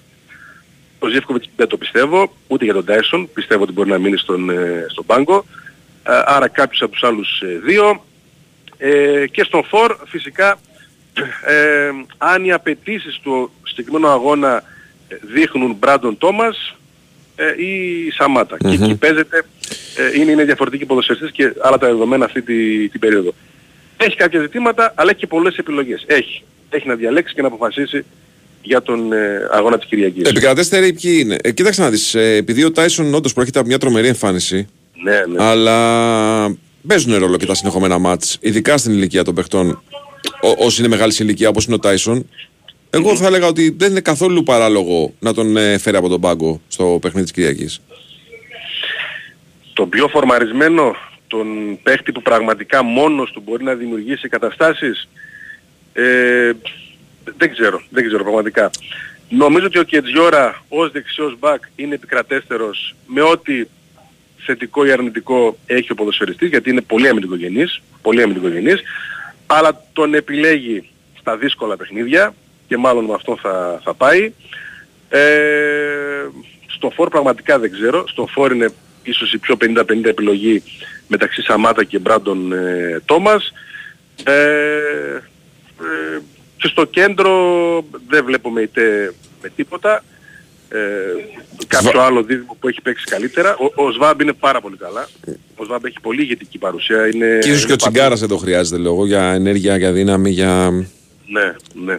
Ο Ζεύκοβιτς δεν το πιστεύω, ούτε για τον Τάισον, πιστεύω ότι μπορεί να μείνει στον, ε, στον πάγκο. Ε, άρα κάποιος από τους άλλους ε, δύο. Ε, και στον Φορ φυσικά ε, αν οι απαιτήσεις του συγκεκριμένου αγώνα ε, δείχνουν Μπράντον Τόμας ε, ή Σαμάτα. Και εκεί παίζεται, ε, είναι, είναι διαφορετικοί ποδοσφαιριστές και άλλα τα δεδομένα αυτή τη, την περίοδο. Έχει κάποια ζητήματα, αλλά έχει και πολλές επιλογές. Έχει. Έχει να διαλέξει και να αποφασίσει για τον ε, αγώνα της Κυριακής. Επικρατέστεροι ποιοι είναι; Ε, κοίταξε να δεις. επειδή ο Τάισον όντως προέρχεται από μια τρομερή εμφάνιση. Ναι, ναι. Αλλά παίζουν ρόλο και τα συνεχόμενα μάτς, ειδικά στην ηλικία των παιχτών, ό- όσοι είναι μεγάλης ηλικία όπως είναι ο Τάισον. Εγώ θα έλεγα ότι δεν είναι καθόλου παράλογο να τον ε, φέρει από τον πάγκο στο παιχνίδι της Κυριακής. τον πιο φορμαρισμένο, τον παίχτη που πραγματικά μόνος του μπορεί να δημιουργήσει καταστάσεις, ε, δεν ξέρω, δεν ξέρω πραγματικά. Νομίζω ότι ο Κετζιόρα ως δεξιός μπακ είναι επικρατέστερος με ό,τι θετικό ή αρνητικό έχει ο ποδοσφαιριστής γιατί είναι πολύ αμυντικογενής, πολύ αμυντικογενής. αλλά τον επιλέγει στα δύσκολα παιχνίδια και μάλλον με αυτό θα, θα πάει. Ε, στο φόρ πραγματικά δεν ξέρω. Στο φόρ είναι ίσως η πιο 50-50 επιλογή μεταξύ Σαμάτα και Μπράντον ε, Τόμας. Ε, ε, και στο κέντρο δεν βλέπουμε είτε με τίποτα. Ε, κάποιο άλλο δίδυμο που έχει παίξει καλύτερα. Ο, ο Σβάμπ είναι πάρα πολύ καλά. Ο Σβάμπ έχει πολύ ηγετική παρουσία. Είναι, Και ίσως και ο Τσιγκάρας δεν το χρειάζεται λόγο για ενέργεια, για δύναμη, για... Ναι, ναι.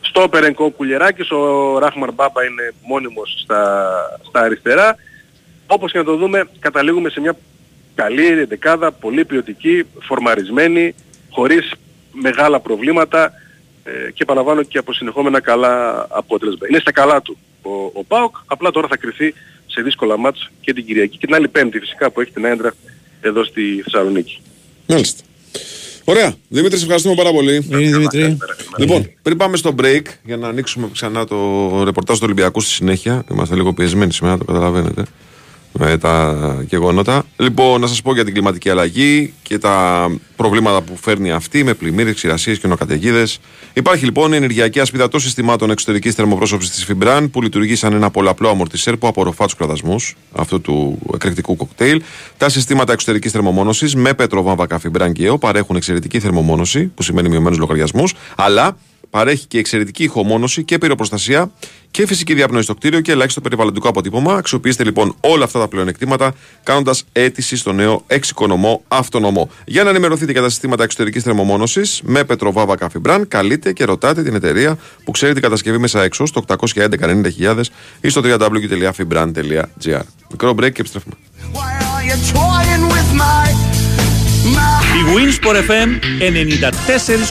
Στο Περενκό Κουλιεράκης, ο Ράχμαρ Μπάμπα είναι μόνιμος στα, στα αριστερά. Όπως και να το δούμε, καταλήγουμε σε μια καλή δεκάδα, πολύ ποιοτική, φορμαρισμένη, χωρίς μεγάλα προβλήματα ε, και επαναλαμβάνω και από συνεχόμενα καλά αποτελέσματα. Είναι στα καλά του ο, ο ΠΑΟΚ, απλά τώρα θα κρυθεί σε δύσκολα μάτς και την Κυριακή και την άλλη Πέμπτη φυσικά που έχει την έντρα εδώ στη Θεσσαλονίκη. Μάλιστα. Ωραία. Δημήτρη, σε ευχαριστούμε πάρα πολύ. Δημήτρη. Λοιπόν, πριν πάμε στο break, για να ανοίξουμε ξανά το ρεπορτάζ του Ολυμπιακού στη συνέχεια. Είμαστε λίγο πιεσμένοι σήμερα, το καταλαβαίνετε. Με τα γεγονότα. Λοιπόν, να σας πω για την κλιματική αλλαγή και τα προβλήματα που φέρνει αυτή με πλημμύρες, ξηρασίες και νοκαταιγίδε. Υπάρχει λοιπόν η ενεργειακή ασπίδα των συστημάτων εξωτερικής θερμοπρόσωψη της Φιμπραν που λειτουργεί σαν ένα πολλαπλό αμορτισέρ που απορροφά τους κραδασμούς αυτού του εκρηκτικού κοκτέιλ. Τα συστήματα εξωτερικής θερμομόνωσης με πετροβάμβακα Φιμπραν και ΕΟ παρέχουν εξαιρετική θερμομόνωση, που σημαίνει μειωμένους λογαριασμούς, αλλά παρέχει και εξαιρετική ηχομόνωση και πυροπροστασία και φυσική διαπνοή στο κτίριο και ελάχιστο περιβαλλοντικό αποτύπωμα. Αξιοποιήστε λοιπόν όλα αυτά τα πλεονεκτήματα κάνοντας αίτηση στο νέο εξοικονομό αυτονομό. Για να ενημερωθείτε για τα συστήματα εξωτερικής θερμομόνωσης με πετροβάβα Φιμπραν, καλείτε και ρωτάτε την εταιρεία που ξέρει την κατασκευή μέσα έξω στο 811 ή στο www.fibran.gr. Μικρό break και επιστρέφουμε. Η Winsport FM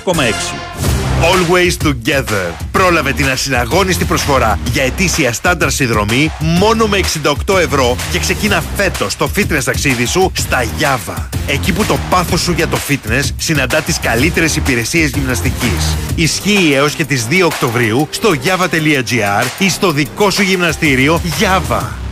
94,6 Always Together. Πρόλαβε την ασυναγώνιστη προσφορά για ετήσια στάνταρ συνδρομή μόνο με 68 ευρώ και ξεκίνα φέτος το fitness ταξίδι σου στα Java. Εκεί που το πάθος σου για το fitness συναντά τις καλύτερες υπηρεσίες γυμναστικής. Ισχύει έως και τις 2 Οκτωβρίου στο java.gr ή στο δικό σου γυμναστήριο Java.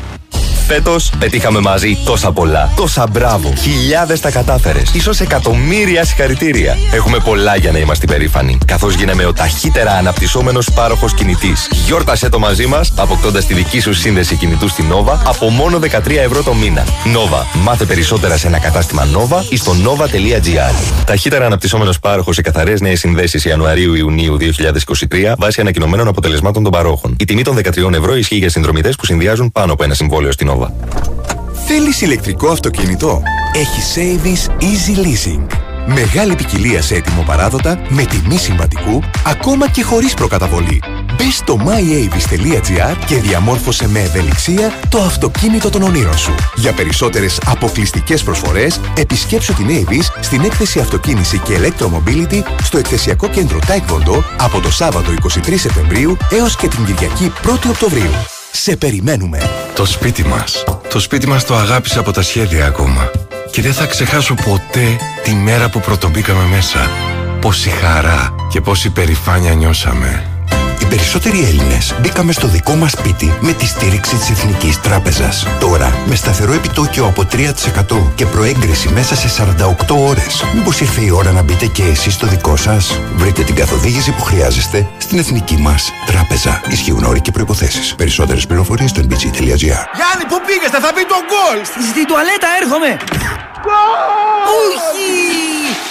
Φέτος πετύχαμε μαζί τόσα πολλά. Τόσα μπράβο. Χιλιάδες τα κατάφερες. σω εκατομμύρια συγχαρητήρια. Έχουμε πολλά για να είμαστε περήφανοι. Καθώς γίναμε ο ταχύτερα αναπτυσσόμενος πάροχος κινητής. Γιόρτασε το μαζί μας, αποκτώντας τη δική σου σύνδεση κινητού στην Nova από μόνο 13 ευρώ το μήνα. Nova. Μάθε περισσότερα σε ένα κατάστημα Nova ή στο nova.gr. Ταχύτερα αναπτυσσόμενος πάροχος σε καθαρές νέες συνδέσεις Ιανουαρίου-Ιουνίου 2023 βάσει ανακοινωμένων αποτελεσμάτων των παρόχων. Η τιμή των 13 ευρώ ισχύει για συνδρομητές που συνδυάζουν πάνω από ένα συμβόλαιο στην Nova. Θέλεις ηλεκτρικό αυτοκίνητο; Έχει Savings Easy Leasing. Μεγάλη ποικιλία σε έτοιμο παράδοτα, με τιμή συμβατικού, ακόμα και χωρίς προκαταβολή. Μπες στο myavis.gr και διαμόρφωσε με ευελιξία το αυτοκίνητο των ονείρων σου. Για περισσότερες αποκλειστικές προσφορές, επισκέψου την Avis στην έκθεση Αυτοκίνηση και Electromobility στο εκθεσιακό κέντρο Taekwondo από το Σάββατο 23 Σεπτεμβρίου έως και την Κυριακή 1η Οκτωβρίου. Σε περιμένουμε! Το σπίτι μας. Το σπίτι μας το αγάπησα από τα σχέδια ακόμα. Και δεν θα ξεχάσω ποτέ τη μέρα που πρωτομπήκαμε μέσα. Πόση χαρά και πόση περηφάνεια νιώσαμε. Οι περισσότεροι Έλληνες μπήκαμε στο δικό μας σπίτι με τη στήριξη της Εθνικής Τράπεζας. Τώρα, με σταθερό επιτόκιο από 3% και προέγκριση μέσα σε 48 ώρες. Μήπως ήρθε η ώρα να μπείτε και εσείς στο δικό σας; Βρείτε την καθοδήγηση που χρειάζεστε στην Εθνική μας Τράπεζα. Ισχύουν όροι και προποθέσει. Περισσότερες πληροφορίες στο nbg.gr. Γιάννη, πού πήγες, θα μπει το γκολ! Στη τουαλέτα έρχομαι! Όχι!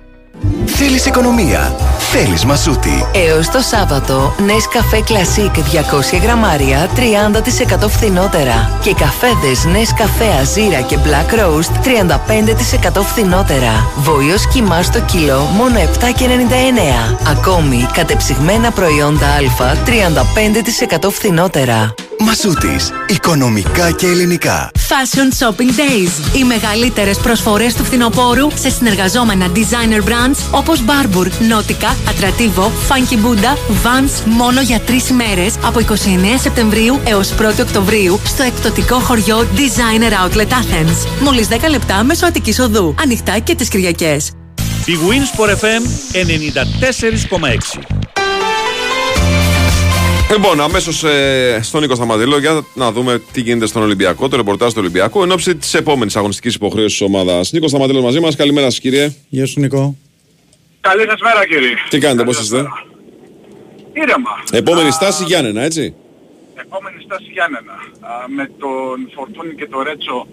Θέλεις οικονομία. Θέλεις μαζούτι. Έως το Σάββατο, Nescafe Classic 200 γραμμάρια 30% φθηνότερα. Και καφέδες Nescafe Azira και Black Roast 35% φθηνότερα. Βόλιος κοιμά στο κιλό μόνο 7,99. Ακόμη, κατεψυγμένα προϊόντα Α 35% φθηνότερα. Μασούτης. Οικονομικά και ελληνικά. Fashion Shopping Days. Οι μεγαλύτερες προσφορές του φθινοπόρου σε συνεργαζόμενα designer brands όπως Barbour, Nautica, Atrativo, Funky Buddha, Vans μόνο για τρεις ημέρες από 29 Σεπτεμβρίου έως 1 Οκτωβρίου στο εκπτωτικό χωριό Designer Outlet Athens. Μόλις 10 λεπτά μέσω Αττικής Οδού. Ανοιχτά και τις Κυριακές. Η Winsport FM 94,6. Λοιπόν, αμέσως ε, στον Νίκο Σταματήλο για να δούμε τι γίνεται στον Ολυμπιακό, το ρεπορτάζ του Ολυμπιακού εν ώψη της επόμενης αγωνιστικής υποχρέωσης της ομάδας. Νίκο Σταματήλο μαζί μας. Καλημέρα σας, κύριε. Γεια σου, Νικό. Καλή σας μέρα κύριε. Τι κάνετε, πώς είστε; Ήρεμα. Επόμενη στάση Γιάννενα, έτσι; Επόμενη στάση Γιάννενα. Α, με τον Φορτούνη και τον Ρέτσο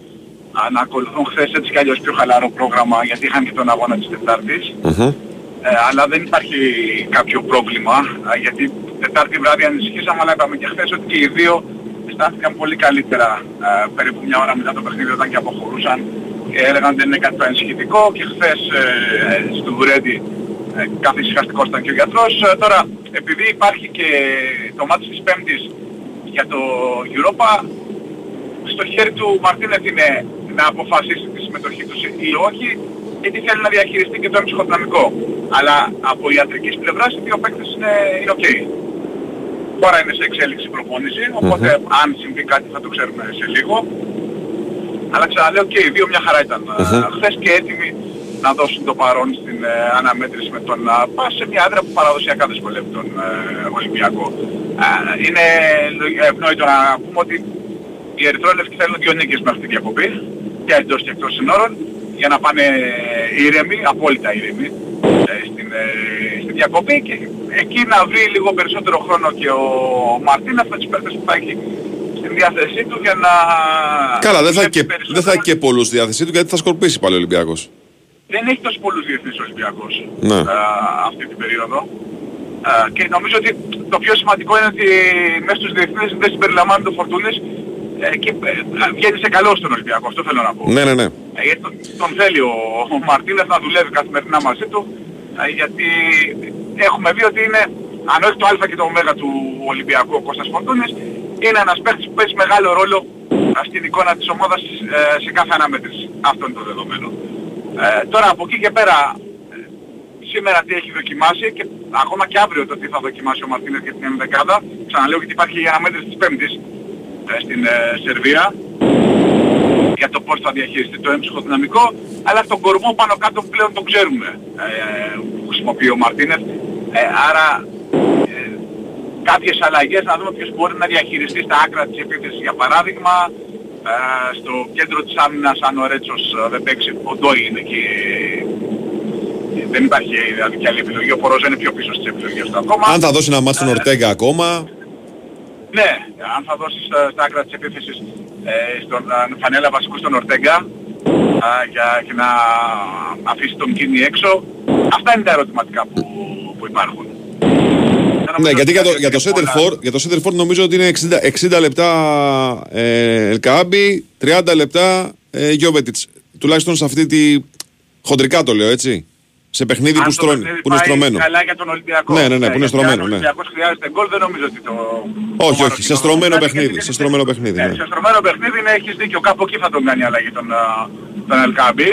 α, να ακολουθούν χθες έτσι κι αλλιώς πιο χαλαρό πρόγραμμα γιατί είχαν και τον αγώνα της Τετάρτης. Ε, αλλά δεν υπάρχει κάποιο πρόβλημα α, γιατί Τετάρτη βράδυ ανησυχήσαμε αλλά είπαμε και χθες ότι και οι δύο αισθάνθηκαν πολύ καλύτερα α, περίπου μια ώρα μετά το παιχνίδι όταν και αποχωρούσαν και έλεγαν ότι δεν είναι κάτι το ανησυχητικό και χθες ε, στο Βουρέντι ε, κάθε ησυχαστικός ήταν και ο γιατρός. Ε, τώρα επειδή υπάρχει και το μάτι της Πέμπτης για το Europa στο χέρι του Μαρτίνεθ είναι να αποφασίσει τη συμμετοχή τους ή όχι γιατί θέλει να διαχειριστεί και το ψυχοδυναμικό. Αλλά από ιατρικής πλευράς οι δύο παίκτες είναι, είναι ok. Τώρα είναι σε εξέλιξη η προπόνηση, οπότε αν συμβεί κάτι θα το ξέρουμε σε λίγο. Αλλά ξαναλέω και οι δύο μια χαρά ήταν. Μμμ. Χθες και έτοιμοι να δώσουν το παρόν στην ε, αναμέτρηση με τον ΑΠΑ σε μια έδρα που παραδοσιακά δυσκολεύει τον ε, Ολυμπιακό. Ε, είναι λογι- ευνόητο να πούμε ότι οι Ερυθρόλευκοι θέλουν δύο νίκες μέχρι τη διακοπή και εντός και εκτός συνόρων για να πάνε ήρεμοι, απόλυτα ήρεμοι ε, στην, ε, στη διακοπή και εκεί να βρει λίγο περισσότερο χρόνο και ο Μαρτίνεφ με τις παίκτες που θα έχει στην διάθεσή του για να... Καλά, δεν θα, έχει βλέπει και, δεν θα έχει και πολλούς στη διάθεσή του γιατί θα σκορπίσει πάλι ο Ολυμπιακός. δεν έχει τόσο πολλούς διεθνείς ο Ολυμπιακός Ναι. α, αυτή την περίοδο. Α, και νομίζω ότι το πιο σημαντικό είναι ότι μέσα στους διεθνείς δεν συμπεριλαμβάνει το Φορτούνης ε, και ε, βγαίνει σε καλό στον Ολυμπιακό, αυτό θέλω να πω. Ναι, ναι, ναι. Ε, γιατί τον, τον θέλει ο, ο Μαρτίνεθ να δουλεύει καθημερινά μαζί του ε, γιατί έχουμε δει ότι είναι, αν όχι το α και το ω του Ολυμπιακού ο Κώστας Φορτούνης, είναι ένας παίκτης που παίζει μεγάλο ρόλο ε, στην εικόνα της ομάδας ε, σε κάθε αναμέτρηση. Αυτό είναι το δεδομένο. Ε, τώρα από εκεί και πέρα ε, σήμερα τι έχει δοκιμάσει και ακόμα και αύριο το τι θα δοκιμάσει ο Μαρτίνες για την ενδεκάδα. Ξαναλέω γιατί υπάρχει η αναμέτρηση της Πέμπτης ε, στην ε, Σερβία για το πώς θα διαχειριστεί το έμψυχο δυναμικό αλλά τον κορμό πάνω κάτω πλέον το ξέρουμε. Ε, που χρησιμοποιεί ο Μαρτίνες ε, άρα ε, κάποιες αλλαγές να δούμε ποιος μπορεί να διαχειριστεί στα άκρα της επίθεσης για παράδειγμα. Ε, στο κέντρο της άμυνας αν ο Ρέτσος ε, δεν παίξει ο Ντόι είναι και ε, δεν υπάρχει δηλαδή και άλλη επιλογή, ο Πορόζα είναι πιο πίσω στις επιλογές του ακόμα. Αν θα δώσει ένα μάτι στον Ορτέγκα ακόμα. Ναι, αν θα δώσεις ε, στα άκρα της επίθεσης ε, στον ε, φανέλα βασικού στον Ορτέγκα α, για, και να αφήσει τον Κίνη έξω. Αυτά είναι τα ερωτηματικά που, που υπάρχουν. Ναι, γιατί για το, για το center for, για το center for νομίζω ότι είναι 60, 60 λεπτά ε, Ελκάμπη, 30 λεπτά ε, Γιώβετιτς. Τουλάχιστον σε αυτή τη... Χοντρικά το λέω, έτσι. Σε παιχνίδι Αν που, το στρώνει, παιχνίδι που είναι πάει στρωμένο. καλά για τον Ολυμπιακό. Ναι, ναι, ναι, που είναι γιατί στρωμένο, Αν ο ναι. Ολυμπιακός χρειάζεται γκολ δεν νομίζω ότι το... Όχι, το όχι, σε στρωμένο παιχνίδι. Σε στρωμένο παιχνίδι. Ναι, Ναι. σε στρωμένο παιχνίδι ναι, έχεις δίκιο. Κάπου εκεί θα τον κάνει αλλαγή τον, α, τον Ελκάμπη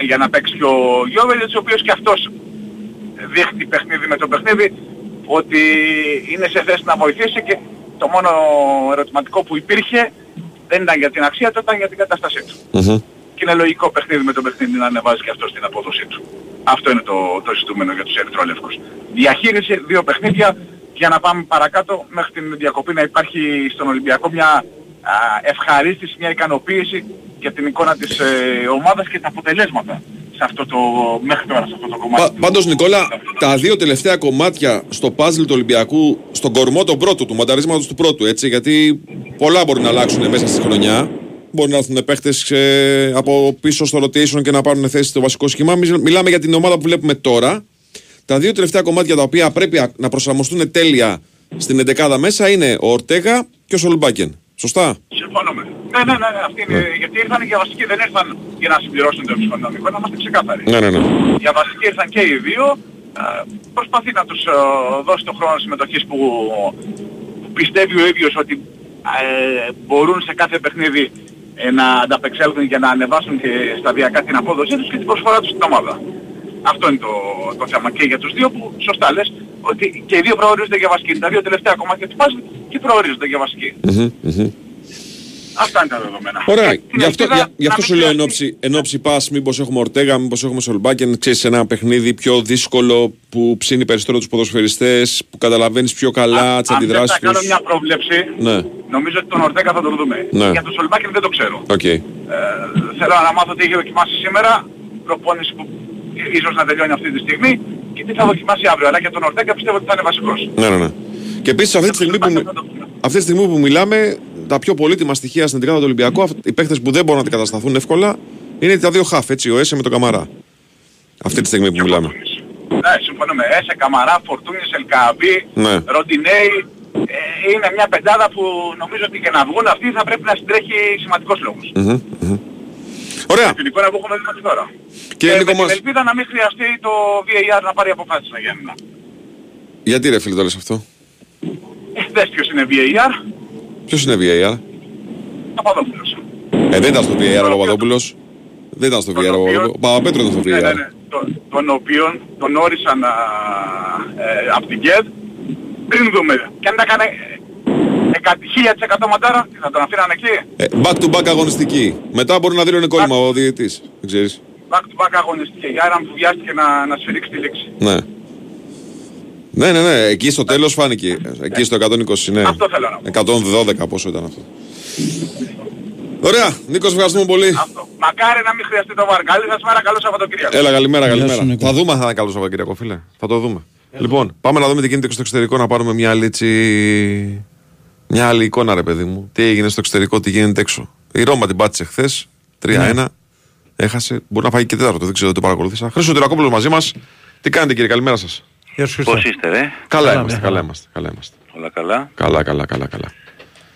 ε, για να παίξει και ο Γιώβελιτς, ο οποίος και αυτός δείχνει παιχνίδι με το παιχνίδι ότι είναι σε θέση να βοηθήσει και το μόνο ερωτηματικό που υπήρχε δεν ήταν για την αξία του, ήταν για την κατάστασή του. Και είναι λογικό παιχνίδι με το παιχνίδι να ανεβάζει και αυτό την απόδοσή του. Αυτό είναι το, το ζητούμενο για τους ερυθρόλευκους. Διαχείριση δύο παιχνίδια για να πάμε παρακάτω μέχρι την διακοπή να υπάρχει στον Ολυμπιακό μια α, ευχαρίστηση, μια ικανοποίηση για την εικόνα της ε, ομάδας και τα αποτελέσματα σε αυτό το, μέχρι τώρα σε αυτό το κομμάτι. Πα, πάντως Νικόλα, τα δύο τελευταία κομμάτια στο παζλ του Ολυμπιακού, στον κορμό τον πρώτο του, μονταρίσματος του πρώτου, έτσι, γιατί πολλά μπορεί να αλλάξουν μέσα στη χρονιά. Μπορεί να έρθουν παίχτες ε, από πίσω στο rotation και να πάρουν θέση στο βασικό σχήμα. Μι- Μιλάμε για την ομάδα που βλέπουμε τώρα. Τα δύο τελευταία κομμάτια τα οποία πρέπει α- να προσαρμοστούν τέλεια στην 11 μέσα είναι ο Ορτέγα και ο Σολμπάκεν. Σωστά; Συμφωνούμε. Ναι, ναι, ναι, ναι, αυτή είναι, γιατί ήρθαν για βασική, δεν ήρθαν για να συμπληρώσουν το ψυχονομικό, να είμαστε ξεκάθαροι. Ναι, ναι, ναι. Για βασική ήρθαν και οι δύο, ε, προσπαθεί να τους ε, δώσει το χρόνο συμμετοχής που, που πιστεύει ο ίδιος ότι ε, μπορούν σε κάθε παιχνίδι ε, να ανταπεξέλθουν και να ανεβάσουν και σταδιακά την απόδοσή τους και την προσφορά τους στην ομάδα. Αυτό είναι το, το θέμα και για τους δύο που σωστά λες ότι και οι δύο προορίζονται για βασική. Τα δύο τελευταία κομμάτια του πάζλ και προορίζονται για βασική. Αυτά είναι τα δεδομένα. Ωραία. Και την Γι' αυτό, ελπίδα για, γι' αυτό να σου μην λέω εν χρειαστεί- όψη, εν όψη πας μήπως έχουμε Ορτέγα, μήπως έχουμε Σολμπάκεν, ξέρεις ένα παιχνίδι πιο δύσκολο που ψήνει περισσότερο τους ποδοσφαιριστές, που καταλαβαίνεις πιο καλά τις Αν δεν αντιδράσεις θα κάνω τους. μια πρόβλεψη, Ναι, νομίζω ότι τον Ορτέγκα θα τον δούμε. Ναι. Για τον Σόλμπακεν δεν το ξέρω. οκ. Ε, θέλω να μάθω τι έχει δοκιμάσει σήμερα, προπόνηση που ίσως να τελειώνει αυτή τη στιγμή και τι θα δοκιμάσει αύριο. Αλλά για τον Ορτέγκα πιστεύω ότι θα είναι βασικός. Ναι, ναι, ναι. Και επίσης αυτή τη στιγμή που, μι- αυτή τη στιγμή που μιλάμε, τα πιο πολύτιμα στοιχεία στην τριάδα του Ολυμπιακού, αυτ- οι παίχτες που δεν μπορούν να αντικατασταθούν εύκολα, είναι τα δύο χαφ, έτσι, ο Έσε με τον Καμαρά. Αυτή τη στιγμή που μιλάμε. Ναι, συμφωνούμε. Έσε, Καμαρά, Φορτούνης, Ελ Κααμπί, Ναι. Ροντινέη. Ε, είναι μια πεντάδα που νομίζω ότι και να βγουν αυτοί θα πρέπει να συντρέχει σημαντικός λόγος. Μμμ, μμμ. Ωραία. Την εικόνα που έχουμε δει μέχρι τώρα. Και Ε, Νίκο με την μας- ελπίδα να μην χρειαστεί το VAR να πάρει αποφάσεις να γίνουν. Γιατί ρε φίλε το λες αυτό; Ε, δες ποιος είναι VAR, Ποιος είναι VAR. Παπαδόπουλος. Ε, δεν ήταν στο VAR ο Παπαδόπουλος. Δεν ήταν στο VAR ο Παπαδόπουλος. Ο Παπαπέτρου ήταν στο Ναι, ναι, VAR. ναι. Τον, τον οποίον τον όρισαν α, ε, από την ΚΕΔ πριν δούμε. Και αν τα έκανε ε, εκα- 1000% μαντάρα, τι θα τον αφήνανε εκεί. Ε, Back to back αγωνιστική. Μετά μπορεί να δίνει κόλλημα ο διαιτητής. Δεν ξέρεις. Back to back αγωνιστική. Για ένα που βιάστηκε να, να σφυρίξει τη λήξη. Ναι. Ναι, ναι, ναι. Εκεί στο τέλος φάνηκε. Εκεί στο 120, ναι. Αυτό θέλω να 112 πόσο ήταν αυτό. Ωραία. Νίκος, ευχαριστούμε πολύ. Μακάρι να μην χρειαστεί το βαρ. Καλή σας μέρα, καλό Σαββατοκύριακο. Έλα, καλημέρα, καλημέρα. σου, Νίκο. θα δούμε αν θα είναι καλός Σαββατοκύριακο, φίλε. Θα το δούμε. Λοιπόν, πάμε να δούμε τι γίνεται και στο εξωτερικό, να πάρουμε μια άλλη έτσι... Μια άλλη εικόνα, ρε παιδί μου. Τι έγινε στο εξωτερικό, τι γίνεται έξω. Η Ρώμα την πάτησε χθες. 3-1. Έχασε. Μπορεί να πάει και τέταρτο, δεν ξέρω, δεν το παρακολουθήσα. Χρήστο Τυρακόπουλο μαζί μας. Τι κάνετε, κύριε, καλημέρα σας. Πώς είστε ρε, Καλά Καλά, είμαστε, μια καλά χαρά. είμαστε, καλά είμαστε. όλα καλά; Καλά, καλά, καλά, καλά.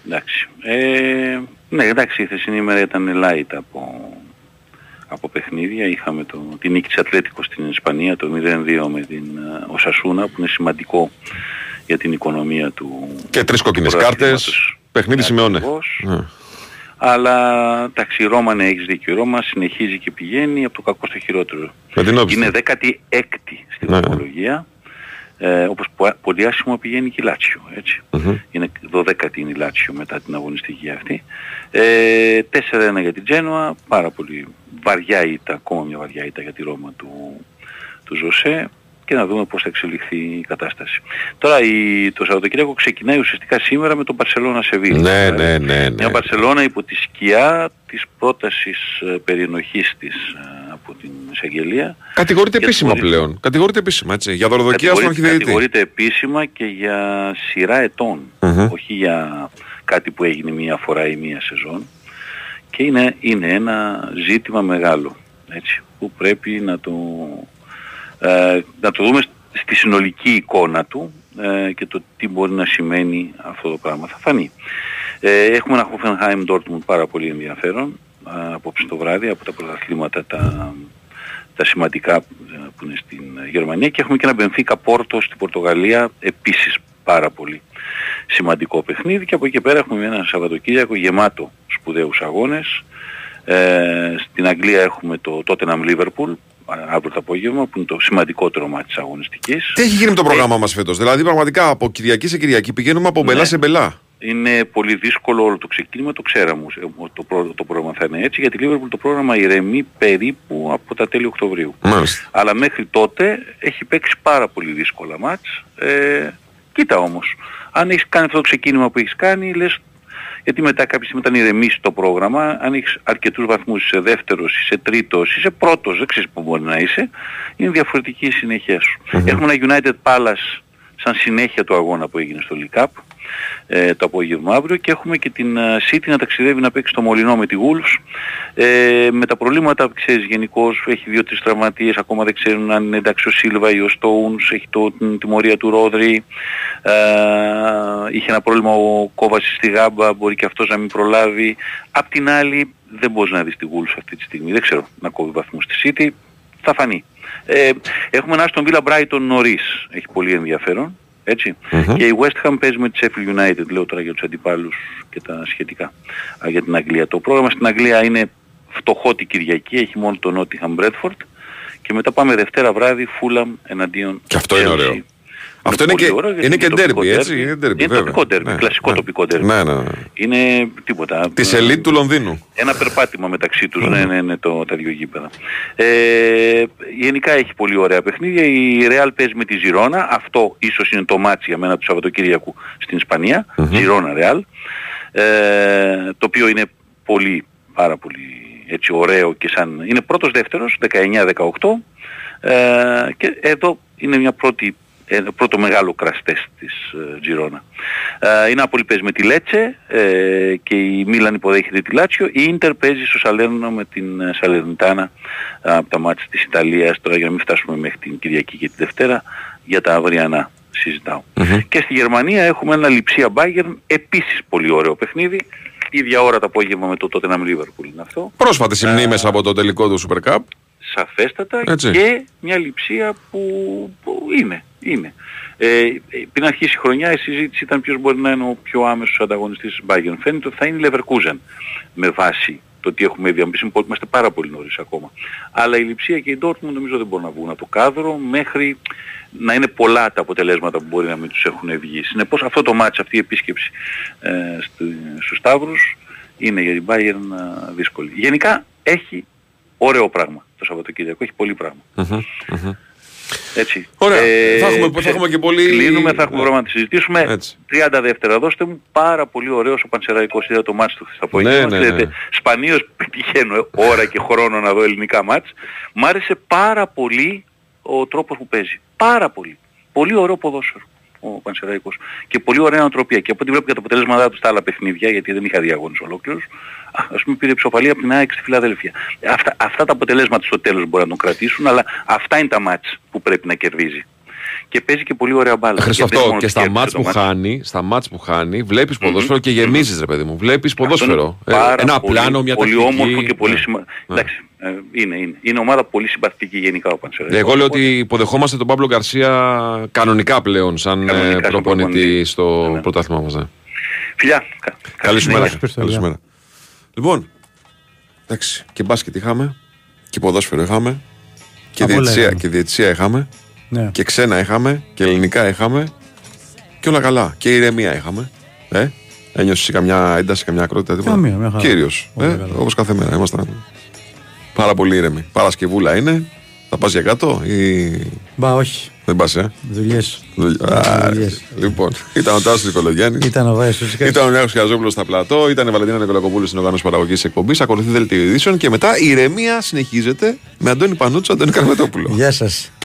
Εντάξει. Ε, ναι, εντάξει, η χθεσινή ημέρα ήταν light από, από παιχνίδια. Είχαμε το, την νίκη της Ατλέτικος στην Ισπανία, το 0-2 με την ε, Οσασούνα, που είναι σημαντικό για την οικονομία του Και τρεις κόκκινες του κάρτες. πρωταθλήματος. Παιχνίδι σημειώνε. Ακριβώς. Ναι. Αλλά εντάξει, η Ρώμα, ναι, έχεις δίκιο. Η Ρώμα συνεχίζει και πηγαίνει από το κακό στο χειρότερο. Με την όψη. Είναι 16η στη Ναι. βαθμολογία. Ε, όπως πο- πολύ άσχημα πηγαίνει και η Λάτσιο, έτσι. Είναι 12η είναι η Λάτσιο μετά την αγωνιστική αυτή. Ε, 4-1 για την Τζένοα, πάρα πολύ βαριά ήττα, ακόμα μια βαριά ήττα για τη Ρώμα του, του Ζωσέ και να δούμε πώς θα εξελιχθεί η κατάσταση. Τώρα η, το Σαββατοκύριακο ξεκινάει ουσιαστικά σήμερα με τον Παρσελώνα Σεβίλη. Ναι, ναι, ναι, ναι. Μια Μπαρσελόνα υπό τη σκιά της πρότασης ε, περί ενοχής της ε, από την εισαγγελία. Κατηγορείται Και επίσημα μπορεί- πλέον. Κατηγορείται επίσημα, έτσι. Για δωροδοκία στον Κατηγορείται- αρχιδιαιτητή. Κατηγορείται επίσημα και για σειρά ετών, Μμμ. όχι για κάτι που έγινε μία φορά ή μία σεζόν. Και είναι, είναι ένα ζήτημα μεγάλο, έτσι, που πρέπει να το, ε, να το δούμε στη συνολική εικόνα του ε, και το τι μπορεί να σημαίνει αυτό το πράγμα. Θα φανεί. Ε, έχουμε ένα Hoffenheim Dortmund πάρα πολύ ενδιαφέρον ε, απόψε το βράδυ από τα πρωταθλήματα τα, τα σημαντικά ε, που είναι στην Γερμανία και έχουμε και ένα Μπενφίκα Πόρτο στην Πορτογαλία επίσης πάρα πολύ σημαντικό παιχνίδι και από εκεί και πέρα έχουμε ένα Σαββατοκύριακο γεμάτο σπουδαίους αγώνες ε, στην Αγγλία έχουμε το Tottenham Liverpool αύριο το απόγευμα που είναι το σημαντικότερο μάτι της αγωνιστικής Τι έχει γίνει με το πρόγραμμά μας φέτος; Δηλαδή, πραγματικά από Κυριακή σε Κυριακή πηγαίνουμε από μπελά Ναι. σε μπελά. Είναι πολύ δύσκολο όλο το ξεκίνημα, το ξέραμε ε, ότι το, πρό- το πρόγραμμα θα είναι έτσι, γιατί Liverpool το πρόγραμμα ηρεμεί περίπου από τα τέλη Οκτωβρίου. Μάλιστα. Αλλά μέχρι τότε έχει παίξει πάρα πολύ δύσκολα μάτς. Ε, κοίτα όμως, αν έχεις κάνει αυτό το ξεκίνημα που έχεις κάνει, λες, γιατί μετά κάποια στιγμή όταν ηρεμήσει το πρόγραμμα, αν έχεις αρκετούς βαθμούς, είσαι δεύτερος, είσαι τρίτος, είσαι πρώτος, δεν ξέρεις που μπορεί να είσαι, είναι διαφορετική η συνέχεια σου. Έχουμε ένα United Palace σαν συνέχεια του αγώνα που έγινε στο League Cup ε, το απόγευμα αύριο και έχουμε και την ε, City να ταξιδεύει να παίξει στο Μολυνό με τη Wolves. Ε, με τα προβλήματα ξέρεις γενικώς έχει δύο-τρεις τραυματίες ακόμα δεν ξέρουν αν είναι εντάξει ο Σίλβα ή ο Stones έχει το, την τιμωρία του Ρόδρυ. Ε, είχε ένα πρόβλημα ο Κόβασης στη Γάμπα μπορεί και αυτός να μην προλάβει. Απ' την άλλη δεν μπορείς να δεις τη Wolves αυτή τη στιγμή. Δεν ξέρω να κόβει βαθμούς στη City. Θα φανεί. Ε, έχουμε ένα στον Villa Brighton νωρίς. Έχει πολύ ενδιαφέρον Έτσι. Μμμ. Και η West Ham παίζει με τη Sheffield United, λέω τώρα για τους αντιπάλους και τα σχετικά Α, για την Αγγλία. Το πρόγραμμα στην Αγγλία είναι φτωχό την Κυριακή, έχει μόνο το Nottingham Bradford και μετά πάμε Δευτέρα βράδυ Fulham εναντίον Και αυτό είναι Chelsea. ωραίο. Αυτό είναι πολύ και, ωραίο, γιατί είναι και τοπικό ντέρμπι, έτσι. derby. Είναι ντέρμπι, Είναι βέβαια. τοπικό ντέρμπι, Ναι, κλασικό ναι. τοπικό ντέρμπι. Ναι, ναι, ναι. Είναι τίποτα. Της ελίτ του Λονδίνου. Ένα περπάτημα μεταξύ τους, ναι, ναι, ναι, το, τα δύο γήπεδα. Ε, γενικά έχει πολύ ωραία παιχνίδια. Η Real παίζει με τη Ζιρόνα. Αυτό ίσως είναι το ματς για μένα του Σαββατοκύριακου στην Ισπανία. Ζιρόνα Real. Ε, το οποίο είναι πολύ, πάρα πολύ έτσι ωραίο και σαν... Είναι πρώτος δεύτερος, 19-18. Ε, και εδώ είναι μια πρώτη ένα πρώτο μεγάλο crash test της ε, Τζιρόνα. Ε, η Νάπολη παίζει με τη Λέτσε ε, και η Μίλαν υποδέχεται τη Λάτσιο. Η Ίντερ παίζει στο Σαλέρνο με την ε, Σαλερνιτάνα ε, από τα μάτια της Ιταλίας. Τώρα για να μην φτάσουμε μέχρι την Κυριακή και τη Δευτέρα για τα αυριανά συζητάω. Και στη Γερμανία έχουμε ένα Λιψία Bayern, επίσης πολύ ωραίο παιχνίδι. Ίδια ώρα το απόγευμα με το Tottenham Liverpool είναι αυτό. Πρόσφατες οι μνήμες από το τελικό του Super Cup. Σαφέστατα Έτσι. και μια λειψία που, που είναι. είναι. Ε, ε, πριν αρχίσει η χρονιά η συζήτηση ήταν ποιος μπορεί να είναι ο πιο άμεσος ανταγωνιστής της Bayern. Φαίνεται ότι θα είναι η Leverkusen με βάση το ότι έχουμε ήδη αμπήσει, είμαστε πάρα πολύ νωρίς ακόμα. Αλλά η Λιψία και η Dortmund νομίζω δεν μπορούν να βγουν από το κάδρο μέχρι να είναι πολλά τα αποτελέσματα που μπορεί να μην τους έχουν βγει. Συνεπώς αυτό το μάτς, αυτή η επίσκεψη ε, στη- στους Σταύρους είναι για την Bayern ε, δύσκολη. Γενικά έχει ωραίο πράγμα το Σαββατοκύριακο, έχει πολύ πράγμα. Μμμ, μμμ. Έτσι. Ωραία. Θα έχουμε- θα έχουμε και πολύ- Κλείνουμε, θα έχουμε Ναι. πράγμα να τη συζητήσουμε. Έτσι. 30 δεύτερα δώστε μου. Πάρα πολύ ωραίος ο Πανσεραϊκός. Είδα το μάτς του χθες το απόγευμα. Ναι, ναι, ναι. Ξέρετε, Σπανίως πετυχαίνω ώρα και χρόνο να δω ελληνικά μάτς. Μ' άρεσε πάρα πολύ ο τρόπος που παίζει. Πάρα πολύ. Πολύ ωραίο ποδόσφαιρο ο Πανσεραϊκός. Και πολύ ωραία νοοτροπία. Και από ό,τι βλέπω και τα αποτελέσματά του στα άλλα παιχνίδια, γιατί δεν είχα δει αγώνες ολόκληρους, α, ας πούμε πήρε ψοφαλία από την ΑΕΚ στη Φιλαδέλφια. Αυτά, αυτά τα αποτελέσματα στο τέλος μπορεί να τον κρατήσουν, αλλά αυτά είναι τα μάτς που πρέπει να κερδίζει. Και παίζει και πολύ ωραία μπάλα. Χρήστο, δεν είναι αυτό μόνο και ότι στα κέρδισε μάτς το που μάτς. χάνει, στα μάτς που χάνει, βλέπεις ποδόσφαιρο και γεμίζεις ρε παιδί μου. Βλέπεις ποδόσφαιρο. Ε, Πάρα Ένα πολύ- πλάνο, μια πολύ τακτική. όμορφο και πολύ Ναι. σημαντικό. Εντάξει, ε, είναι, είναι. Είναι ομάδα πολύ συμπαθητική γενικά ο Πανσεραϊκός. Εγώ λέω ότι υποδεχόμαστε τον Παύλο Γκαρσία κανονικά πλέον σαν Κανονικά ε, σαν προπονητή προπονητή. στο πρωτάθλημα μας. ναι. Φιλιά. κα- Καλή σου μέρα. συνέχεια. Καλή σου μέρα. Λοιπόν, εντάξει, και μπάσκετ είχαμε, και ποδόσφαιρο είχαμε, και Απ' όλα διετησία, είχαμε. και διετησία είχαμε, Ναι. και ξένα είχαμε, και ελληνικά είχαμε, και όλα καλά. Και ηρεμία είχαμε. Ε, ένιωσες καμιά ένταση, καμιά ακρότητα, τίποτα; Καμία, μια χαρά. Κύριος, Όλα ε, καλά. όπως κάθε μέρα. Ήμασταν πάρα πολύ ήρεμοι. Παρασκευούλα είναι. Θα πας για κάτω ή Μπα, όχι. δεν πας, ε; Δουλειές. Δουλειά. Α, Λοιπόν, ήταν ο Τάσος Νικολογιάννη. Ήταν ο Βάης Ήταν ο Νέο Χιαζόπουλος στα πλατό. Ήταν η Βαλεντίνα Νικολακοπούλου στην οργάνωση παραγωγής εκπομπής. Ακολουθεί δελτίο ειδήσεων και μετά η ηρεμία συνεχίζεται με Αντώνη Πανούτσο, Αντώνη Καρμετόπουλο. Γεια σας.